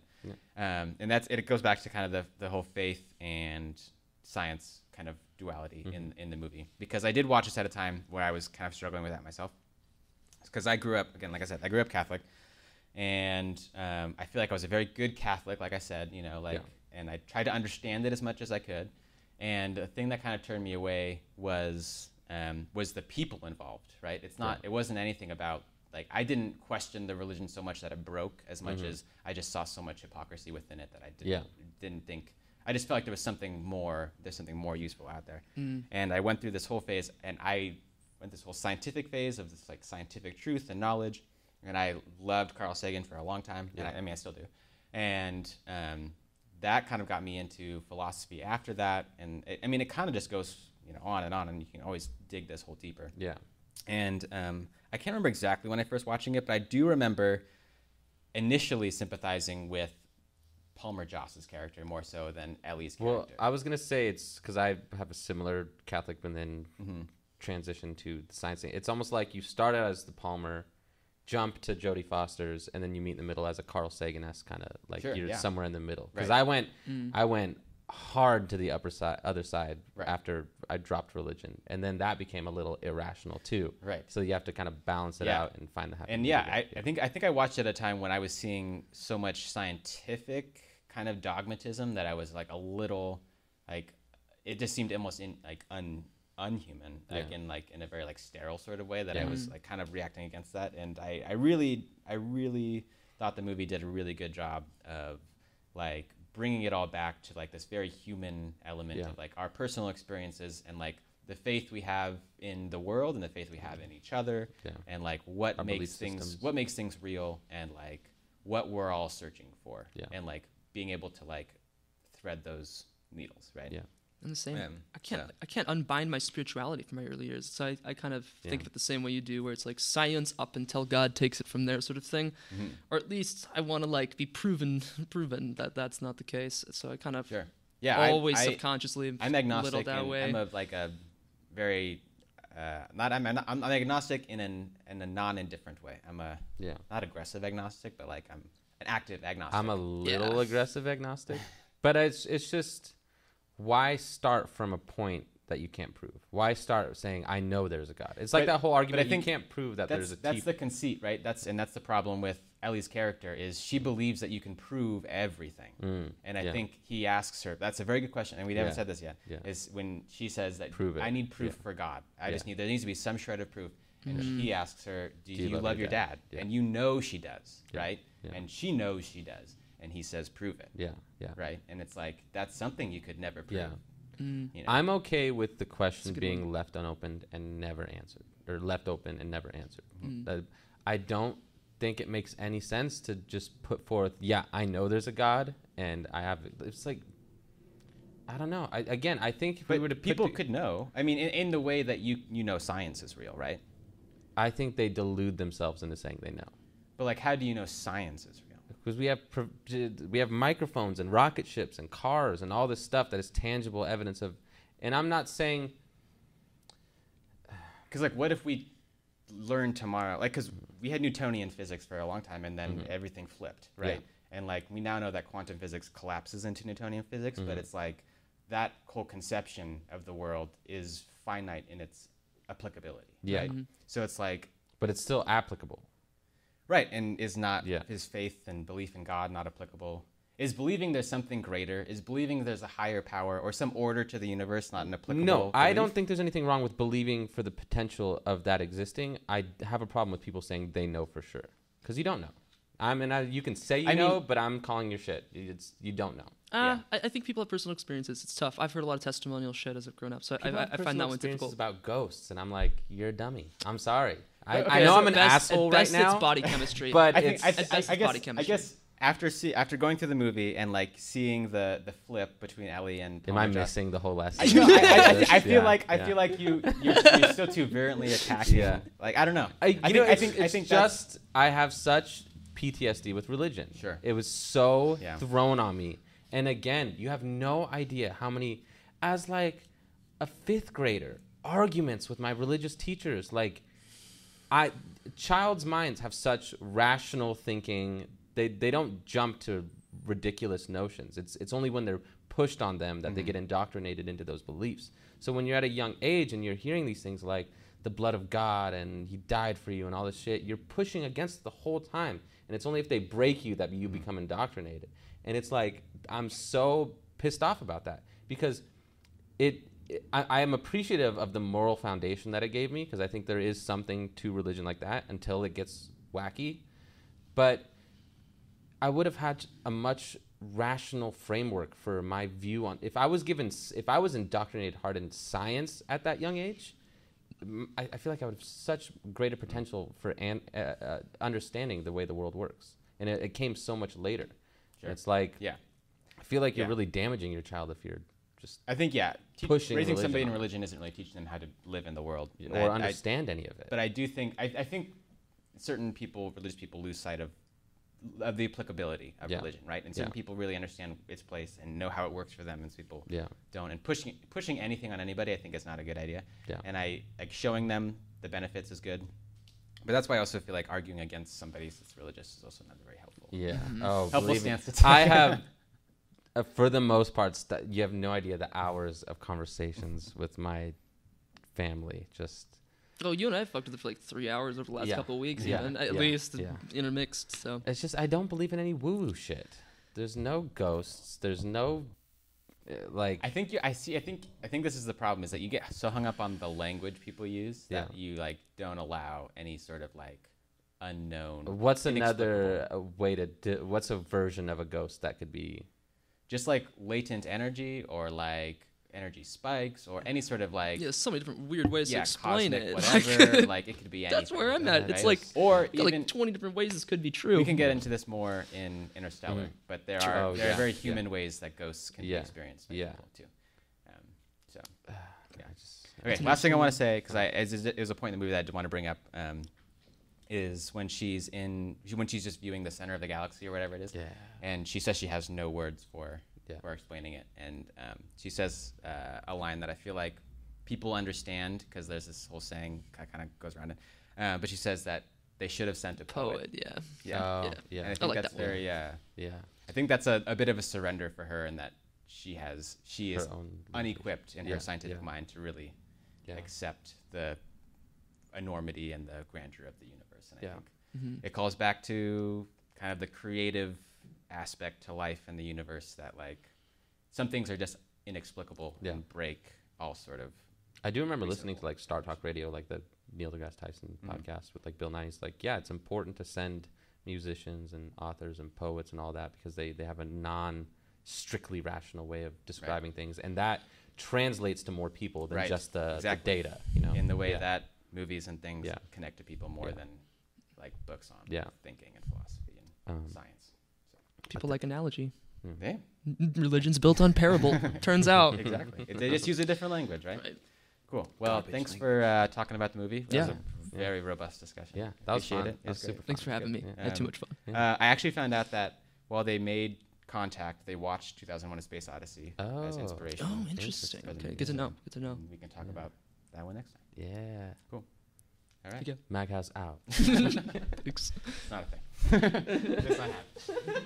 Speaker 1: Um, and that's it. Goes back to kind of the the whole faith and science kind of duality in in the movie because I did watch this at a time where I was kind of struggling with that myself. Because I grew up again, like I said, I grew up Catholic, and um, I feel like I was a very good Catholic, like I said, you know, like,
Speaker 2: Yeah.
Speaker 1: and I tried to understand it as much as I could. And the thing that kind of turned me away was um, was the people involved, right? It's not, it wasn't anything about like I didn't question the religion so much that it broke as much as I just saw so much hypocrisy within it that I didn't
Speaker 2: Yeah.
Speaker 1: didn't think. I just felt like there was something more. There's something more useful out there. And I went through this whole phase, and I went this whole scientific phase of this like scientific truth and knowledge. And I loved Carl Sagan for a long time, and I, I mean I still do. And um, that kind of got me into philosophy after that. And it, I mean it kind of just goes you know on and on, and you can always dig this hole deeper.
Speaker 2: yeah.
Speaker 1: And um, I can't remember exactly when I first watching it, but I do remember initially sympathizing with Palmer Joss's character more so than Ellie's character. Well.
Speaker 2: I was gonna say it's because I have a similar Catholic, but then
Speaker 1: Mm-hmm.
Speaker 2: transition to the science thing. It's almost like you start out as the Palmer, jump to Jodie Foster's, and then you meet in the middle as a Carl Sagan esque kind of like
Speaker 1: Sure,
Speaker 2: you're
Speaker 1: yeah.
Speaker 2: somewhere in the middle. Because
Speaker 1: Right.
Speaker 2: I went, I went hard to the upper side, other side
Speaker 1: Right.
Speaker 2: after I dropped religion, and then that became a little irrational too.
Speaker 1: Right.
Speaker 2: So you have to kind of balance it
Speaker 1: Yeah.
Speaker 2: out and find the happy.
Speaker 1: and yeah, I, I think I think I watched at a time when I was seeing so much scientific kind of dogmatism that I was like a little like it just seemed almost in like un unhuman, like
Speaker 2: Yeah.
Speaker 1: in like in a very like sterile sort of way that I was like kind of reacting against that, and I I really I really thought the movie did a really good job of like bringing it all back to like this very human element
Speaker 2: Yeah.
Speaker 1: of like our personal experiences and like the faith we have in the world and the faith we have in each other
Speaker 2: Yeah.
Speaker 1: and like what
Speaker 2: Our
Speaker 1: makes things
Speaker 2: systems.
Speaker 1: what makes things real and like what we're all searching for
Speaker 2: Yeah.
Speaker 1: and like being able to like thread those needles right
Speaker 2: Yeah.
Speaker 3: I'm the same.
Speaker 1: Yeah,
Speaker 3: I can't
Speaker 1: so-
Speaker 3: I can't unbind my spirituality from my early years. So I, I kind of think of it the same way you do, where it's like science up until God takes it from there, sort of thing.
Speaker 1: Mm-hmm.
Speaker 3: Or at least I want to like be proven [laughs] proven that that's not the case. So I kind of
Speaker 1: sure yeah I-
Speaker 3: always
Speaker 1: I,
Speaker 3: subconsciously
Speaker 1: i'm
Speaker 3: little
Speaker 1: agnostic
Speaker 3: that
Speaker 1: and
Speaker 3: way.
Speaker 1: i'm a like a very uh, not I'm, I'm I'm agnostic in an in a non-indifferent way. I'm a
Speaker 2: Yeah.
Speaker 1: not aggressive agnostic, but like I'm an active agnostic.
Speaker 2: I'm a little
Speaker 3: Yeah.
Speaker 2: aggressive agnostic, [laughs] but it's it's just why start from a point that you can't prove? Why start saying I know there's a God? It's like
Speaker 1: But-
Speaker 2: that whole argument.
Speaker 1: but I think
Speaker 2: you can't prove that there's a
Speaker 1: that's
Speaker 2: teeth.
Speaker 1: the conceit, right? That's and that's the problem with Ellie's character is she believes that you can prove everything, and I
Speaker 2: Mm, yeah.
Speaker 1: think he asks her. That's a very good question, and we haven't
Speaker 2: Yeah.
Speaker 1: said this yet.
Speaker 2: Yeah.
Speaker 1: Is when she says that
Speaker 2: Prove it.
Speaker 1: I need proof
Speaker 2: Yeah.
Speaker 1: for God. I
Speaker 2: Yeah.
Speaker 1: just need there needs to be some shred of proof. And he asks her, "Do, you, love, your dad?"
Speaker 2: Yeah.
Speaker 1: And you know she does,
Speaker 2: Yeah.
Speaker 1: right?
Speaker 2: Yeah.
Speaker 1: And she knows she does, and he says, "Prove it."
Speaker 2: yeah, yeah,
Speaker 1: Right? And it's like that's something you could never prove.
Speaker 2: yeah.
Speaker 3: Mm.
Speaker 1: You know?
Speaker 2: I'm okay with the question
Speaker 3: good
Speaker 2: being left unopened and never answered, or left open and never answered.
Speaker 3: Mm.
Speaker 2: That- I don't think it makes any sense to just put forth, yeah, I know there's a God, and I have. It's like, I don't know. I, again, I think if we were to put
Speaker 1: people
Speaker 2: the-
Speaker 1: could know. I mean, in, in the way that you you know science is real, right?
Speaker 2: I think they delude themselves into saying they know.
Speaker 1: But like, how do you know science is real?
Speaker 2: Because we have pro- we have microphones and rocket ships and cars and all this stuff that is tangible evidence of and i'm not saying [sighs]
Speaker 1: Because like, what if we learn tomorrow? Like, because we had Newtonian physics for a long time, and then everything flipped,
Speaker 2: Mm-hmm. Yeah.
Speaker 1: right? And like, we now know that quantum physics collapses into Newtonian physics,
Speaker 2: Mm-hmm.
Speaker 1: but it's like that whole conception of the world is finite in its applicability.
Speaker 2: Yeah.
Speaker 1: Right? So it's like,
Speaker 2: but it's still applicable
Speaker 1: right, and is not
Speaker 2: Yeah.
Speaker 1: his faith and belief in God not applicable? Is believing there's something greater? Is believing there's a higher power or some order to the universe not an applicable?
Speaker 2: no i don't think there's anything wrong with believing for the potential of that existing i have a problem with people saying they know for sure because you don't know i mean I, you can say you
Speaker 1: I mean-
Speaker 2: know but i'm calling your shit it's you don't know
Speaker 3: Uh, I, I think people have personal experiences. It's tough. I've heard a lot of testimonial shit as I've grown up, so I,
Speaker 2: People
Speaker 3: I,
Speaker 2: have
Speaker 3: I find
Speaker 2: personal
Speaker 3: that one
Speaker 2: experiences
Speaker 3: difficult.
Speaker 2: about ghosts and i'm like you're a dummy i'm sorry i,
Speaker 1: Okay,
Speaker 2: I know
Speaker 1: so
Speaker 2: i'm an
Speaker 3: Best-
Speaker 2: asshole
Speaker 3: at
Speaker 2: right now
Speaker 3: It's body chemistry.
Speaker 2: but
Speaker 1: I think
Speaker 2: it's
Speaker 1: I,
Speaker 3: At
Speaker 1: I,
Speaker 3: best
Speaker 1: I
Speaker 3: it's
Speaker 1: guess
Speaker 3: body
Speaker 1: I guess after see after going through the movie and like seeing the the flip between Ellie and
Speaker 2: am i
Speaker 1: and Joss-
Speaker 2: missing the whole last
Speaker 1: I, know, I, I, I, I [laughs] feel
Speaker 2: Yeah,
Speaker 1: like I
Speaker 2: yeah.
Speaker 1: feel like you you're, you're still too virulently attacking.
Speaker 2: Yeah.
Speaker 1: Like I don't know.
Speaker 2: I, you
Speaker 1: I think
Speaker 2: know,
Speaker 1: I
Speaker 2: it's,
Speaker 1: think I think
Speaker 2: just I have such PTSD with religion.
Speaker 1: Sure.
Speaker 2: it was so
Speaker 1: Yeah.
Speaker 2: thrown on me, and again, you have no idea how many, as like a fifth grader, arguments with my religious teachers. Like, I child's minds have such rational thinking. They they don't jump to ridiculous notions. It's it's only when they're pushed on them that they
Speaker 1: Mm-hmm.
Speaker 2: get indoctrinated into those beliefs. So when you're at a young age and you're hearing these things like the blood of God and He died for you and all this shit, you're pushing against the whole time. And it's only if they break you that you become indoctrinated. And it's like I'm so pissed off about that because it. I, I am appreciative of the moral foundation that it gave me because I think there is something to religion like that until it gets wacky. But I would have had a much rational framework for my view on if I was given if I was indoctrinated hard in science at that young age, I feel like I would have such greater potential for an, uh, uh, understanding the way the world works, and it, it came so much later.
Speaker 1: Sure.
Speaker 2: It's like
Speaker 1: Yeah.
Speaker 2: I feel like you're really damaging your child if you're just
Speaker 1: I think yeah. Te-
Speaker 2: Pushing
Speaker 1: raising somebody in religion isn't really teaching them how to live in the world.
Speaker 2: Or
Speaker 1: I- I-
Speaker 2: understand any of it.
Speaker 1: but I do think I, I think certain people, religious people, lose sight of of the applicability of
Speaker 2: Yeah.
Speaker 1: religion, right? And certain
Speaker 2: Yeah.
Speaker 1: people really understand its place and know how it works for them, and some people
Speaker 2: yeah,
Speaker 1: don't. And pushing pushing anything on anybody, I think, is not a good idea.
Speaker 2: Yeah.
Speaker 1: And I like showing them the benefits is good, but that's why I also feel like arguing against somebody that's religious is also not very helpful.
Speaker 2: yeah. Mm-hmm. Oh,
Speaker 1: Helpful
Speaker 2: believe me.
Speaker 1: stance to take.
Speaker 2: I have, uh, for the most part, st- you have no idea the hours of conversations with my family. Just
Speaker 3: oh, you and I fucked with it for like three hours over the last
Speaker 2: Yeah.
Speaker 3: couple of weeks,
Speaker 2: Yeah.
Speaker 3: even at
Speaker 2: Yeah.
Speaker 3: least
Speaker 2: Yeah.
Speaker 3: intermixed. So
Speaker 2: it's just I don't believe in any woo woo shit. There's no ghosts. There's no Uh, like
Speaker 1: I think you, I see. I think I think this is the problem is that you get so hung up on the language people use that
Speaker 2: Yeah.
Speaker 1: you like don't allow any sort of like unknown.
Speaker 2: what's another uh, way to di- what's a version of a ghost that could be
Speaker 1: just like latent energy or like energy spikes or any sort of like
Speaker 3: Yeah, so many different weird ways
Speaker 1: yeah,
Speaker 3: to explain
Speaker 1: cosmic
Speaker 3: it. [laughs]
Speaker 1: whatever. like it could be [laughs] anything.
Speaker 3: That's where I'm at.
Speaker 1: right?
Speaker 3: It's like
Speaker 1: or even
Speaker 3: like 20 different ways this could be true.
Speaker 1: we can get into this more in Interstellar,
Speaker 2: Mhm.
Speaker 1: but there are
Speaker 2: Oh,
Speaker 1: there
Speaker 2: yeah,
Speaker 1: are very
Speaker 2: yeah.
Speaker 1: human ways that ghosts can
Speaker 2: Yeah,
Speaker 1: be experienced by
Speaker 2: yeah.
Speaker 1: people too. Um, so [sighs] Yeah.
Speaker 2: just-
Speaker 1: Okay, last thing I want to say, because I as is- it was a point in the movie that I did want to bring up, um, is when she's in when she's just viewing the center of the galaxy or whatever it is,
Speaker 2: yeah
Speaker 1: and she says she has no words for
Speaker 2: Yeah.
Speaker 1: for explaining it, and um, she says uh, a line that I feel like people understand because there's this whole saying that kind of goes around it, uh, but she says that they should have sent a poet.
Speaker 3: poet. Yeah.
Speaker 1: Yeah,
Speaker 2: Oh,
Speaker 3: Yeah.
Speaker 2: yeah
Speaker 1: and I
Speaker 3: I
Speaker 1: think
Speaker 3: like
Speaker 1: that's
Speaker 3: that
Speaker 1: very uh,
Speaker 2: yeah
Speaker 1: I think that's a, a bit of a surrender for her, in that she has she
Speaker 2: Her
Speaker 1: is unequipped in
Speaker 2: Yeah,
Speaker 1: her scientific
Speaker 2: yeah.
Speaker 1: mind to really
Speaker 2: yeah
Speaker 1: accept the enormity and the grandeur of the universe. And I
Speaker 2: Yeah.
Speaker 1: think
Speaker 3: Mhm.
Speaker 1: it calls back to kind of the creative aspect to life and the universe that like some things are just inexplicable
Speaker 2: Yeah.
Speaker 1: and break all sort of
Speaker 2: I do remember listening to like StarTalk Radio, like the Neil deGrasse Tyson
Speaker 1: Mhm.
Speaker 2: podcast with like Bill Nye. He's like, yeah, it's important to send musicians and authors and poets and all that because they they have a non strictly rational way of describing things, and that translates to more people than
Speaker 1: Right,
Speaker 2: just the,
Speaker 1: exactly.
Speaker 2: the data. You know,
Speaker 1: in the way
Speaker 2: Yeah.
Speaker 1: that movies and things
Speaker 2: Yeah.
Speaker 1: connect to people more
Speaker 2: Yeah.
Speaker 1: than like books on
Speaker 2: Yeah.
Speaker 1: thinking and philosophy and
Speaker 2: Um,
Speaker 1: science.
Speaker 3: People like analogy.
Speaker 1: Yeah,
Speaker 3: Religion's built on parable. [laughs] Turns out.
Speaker 1: exactly. They just use a different language, right?
Speaker 3: Right.
Speaker 1: Cool. Well,
Speaker 2: Garbage
Speaker 1: thanks
Speaker 2: language.
Speaker 1: for uh, talking about the movie. That was
Speaker 3: Yeah.
Speaker 1: a very robust discussion.
Speaker 2: Yeah, that was
Speaker 1: Appreciate
Speaker 2: fun.
Speaker 1: it.
Speaker 2: That was
Speaker 1: It's great.
Speaker 2: super
Speaker 3: Thanks for having me.
Speaker 2: Yeah.
Speaker 3: I had too
Speaker 1: Um,
Speaker 3: much fun.
Speaker 2: Yeah.
Speaker 1: Uh, I actually found out that while they made Contact, they watched 2001: A Space Odyssey as
Speaker 2: Oh.
Speaker 1: inspiration.
Speaker 3: Oh,
Speaker 2: Interesting.
Speaker 3: interesting. Okay,
Speaker 1: movie,
Speaker 3: good to know. Good to know.
Speaker 1: We can talk
Speaker 2: Yeah.
Speaker 1: about that one next time.
Speaker 2: Yeah,
Speaker 1: All right.
Speaker 3: Yeah.
Speaker 2: Mag House out.
Speaker 3: Thanks. [laughs]
Speaker 1: It's not a thing. it's not happening.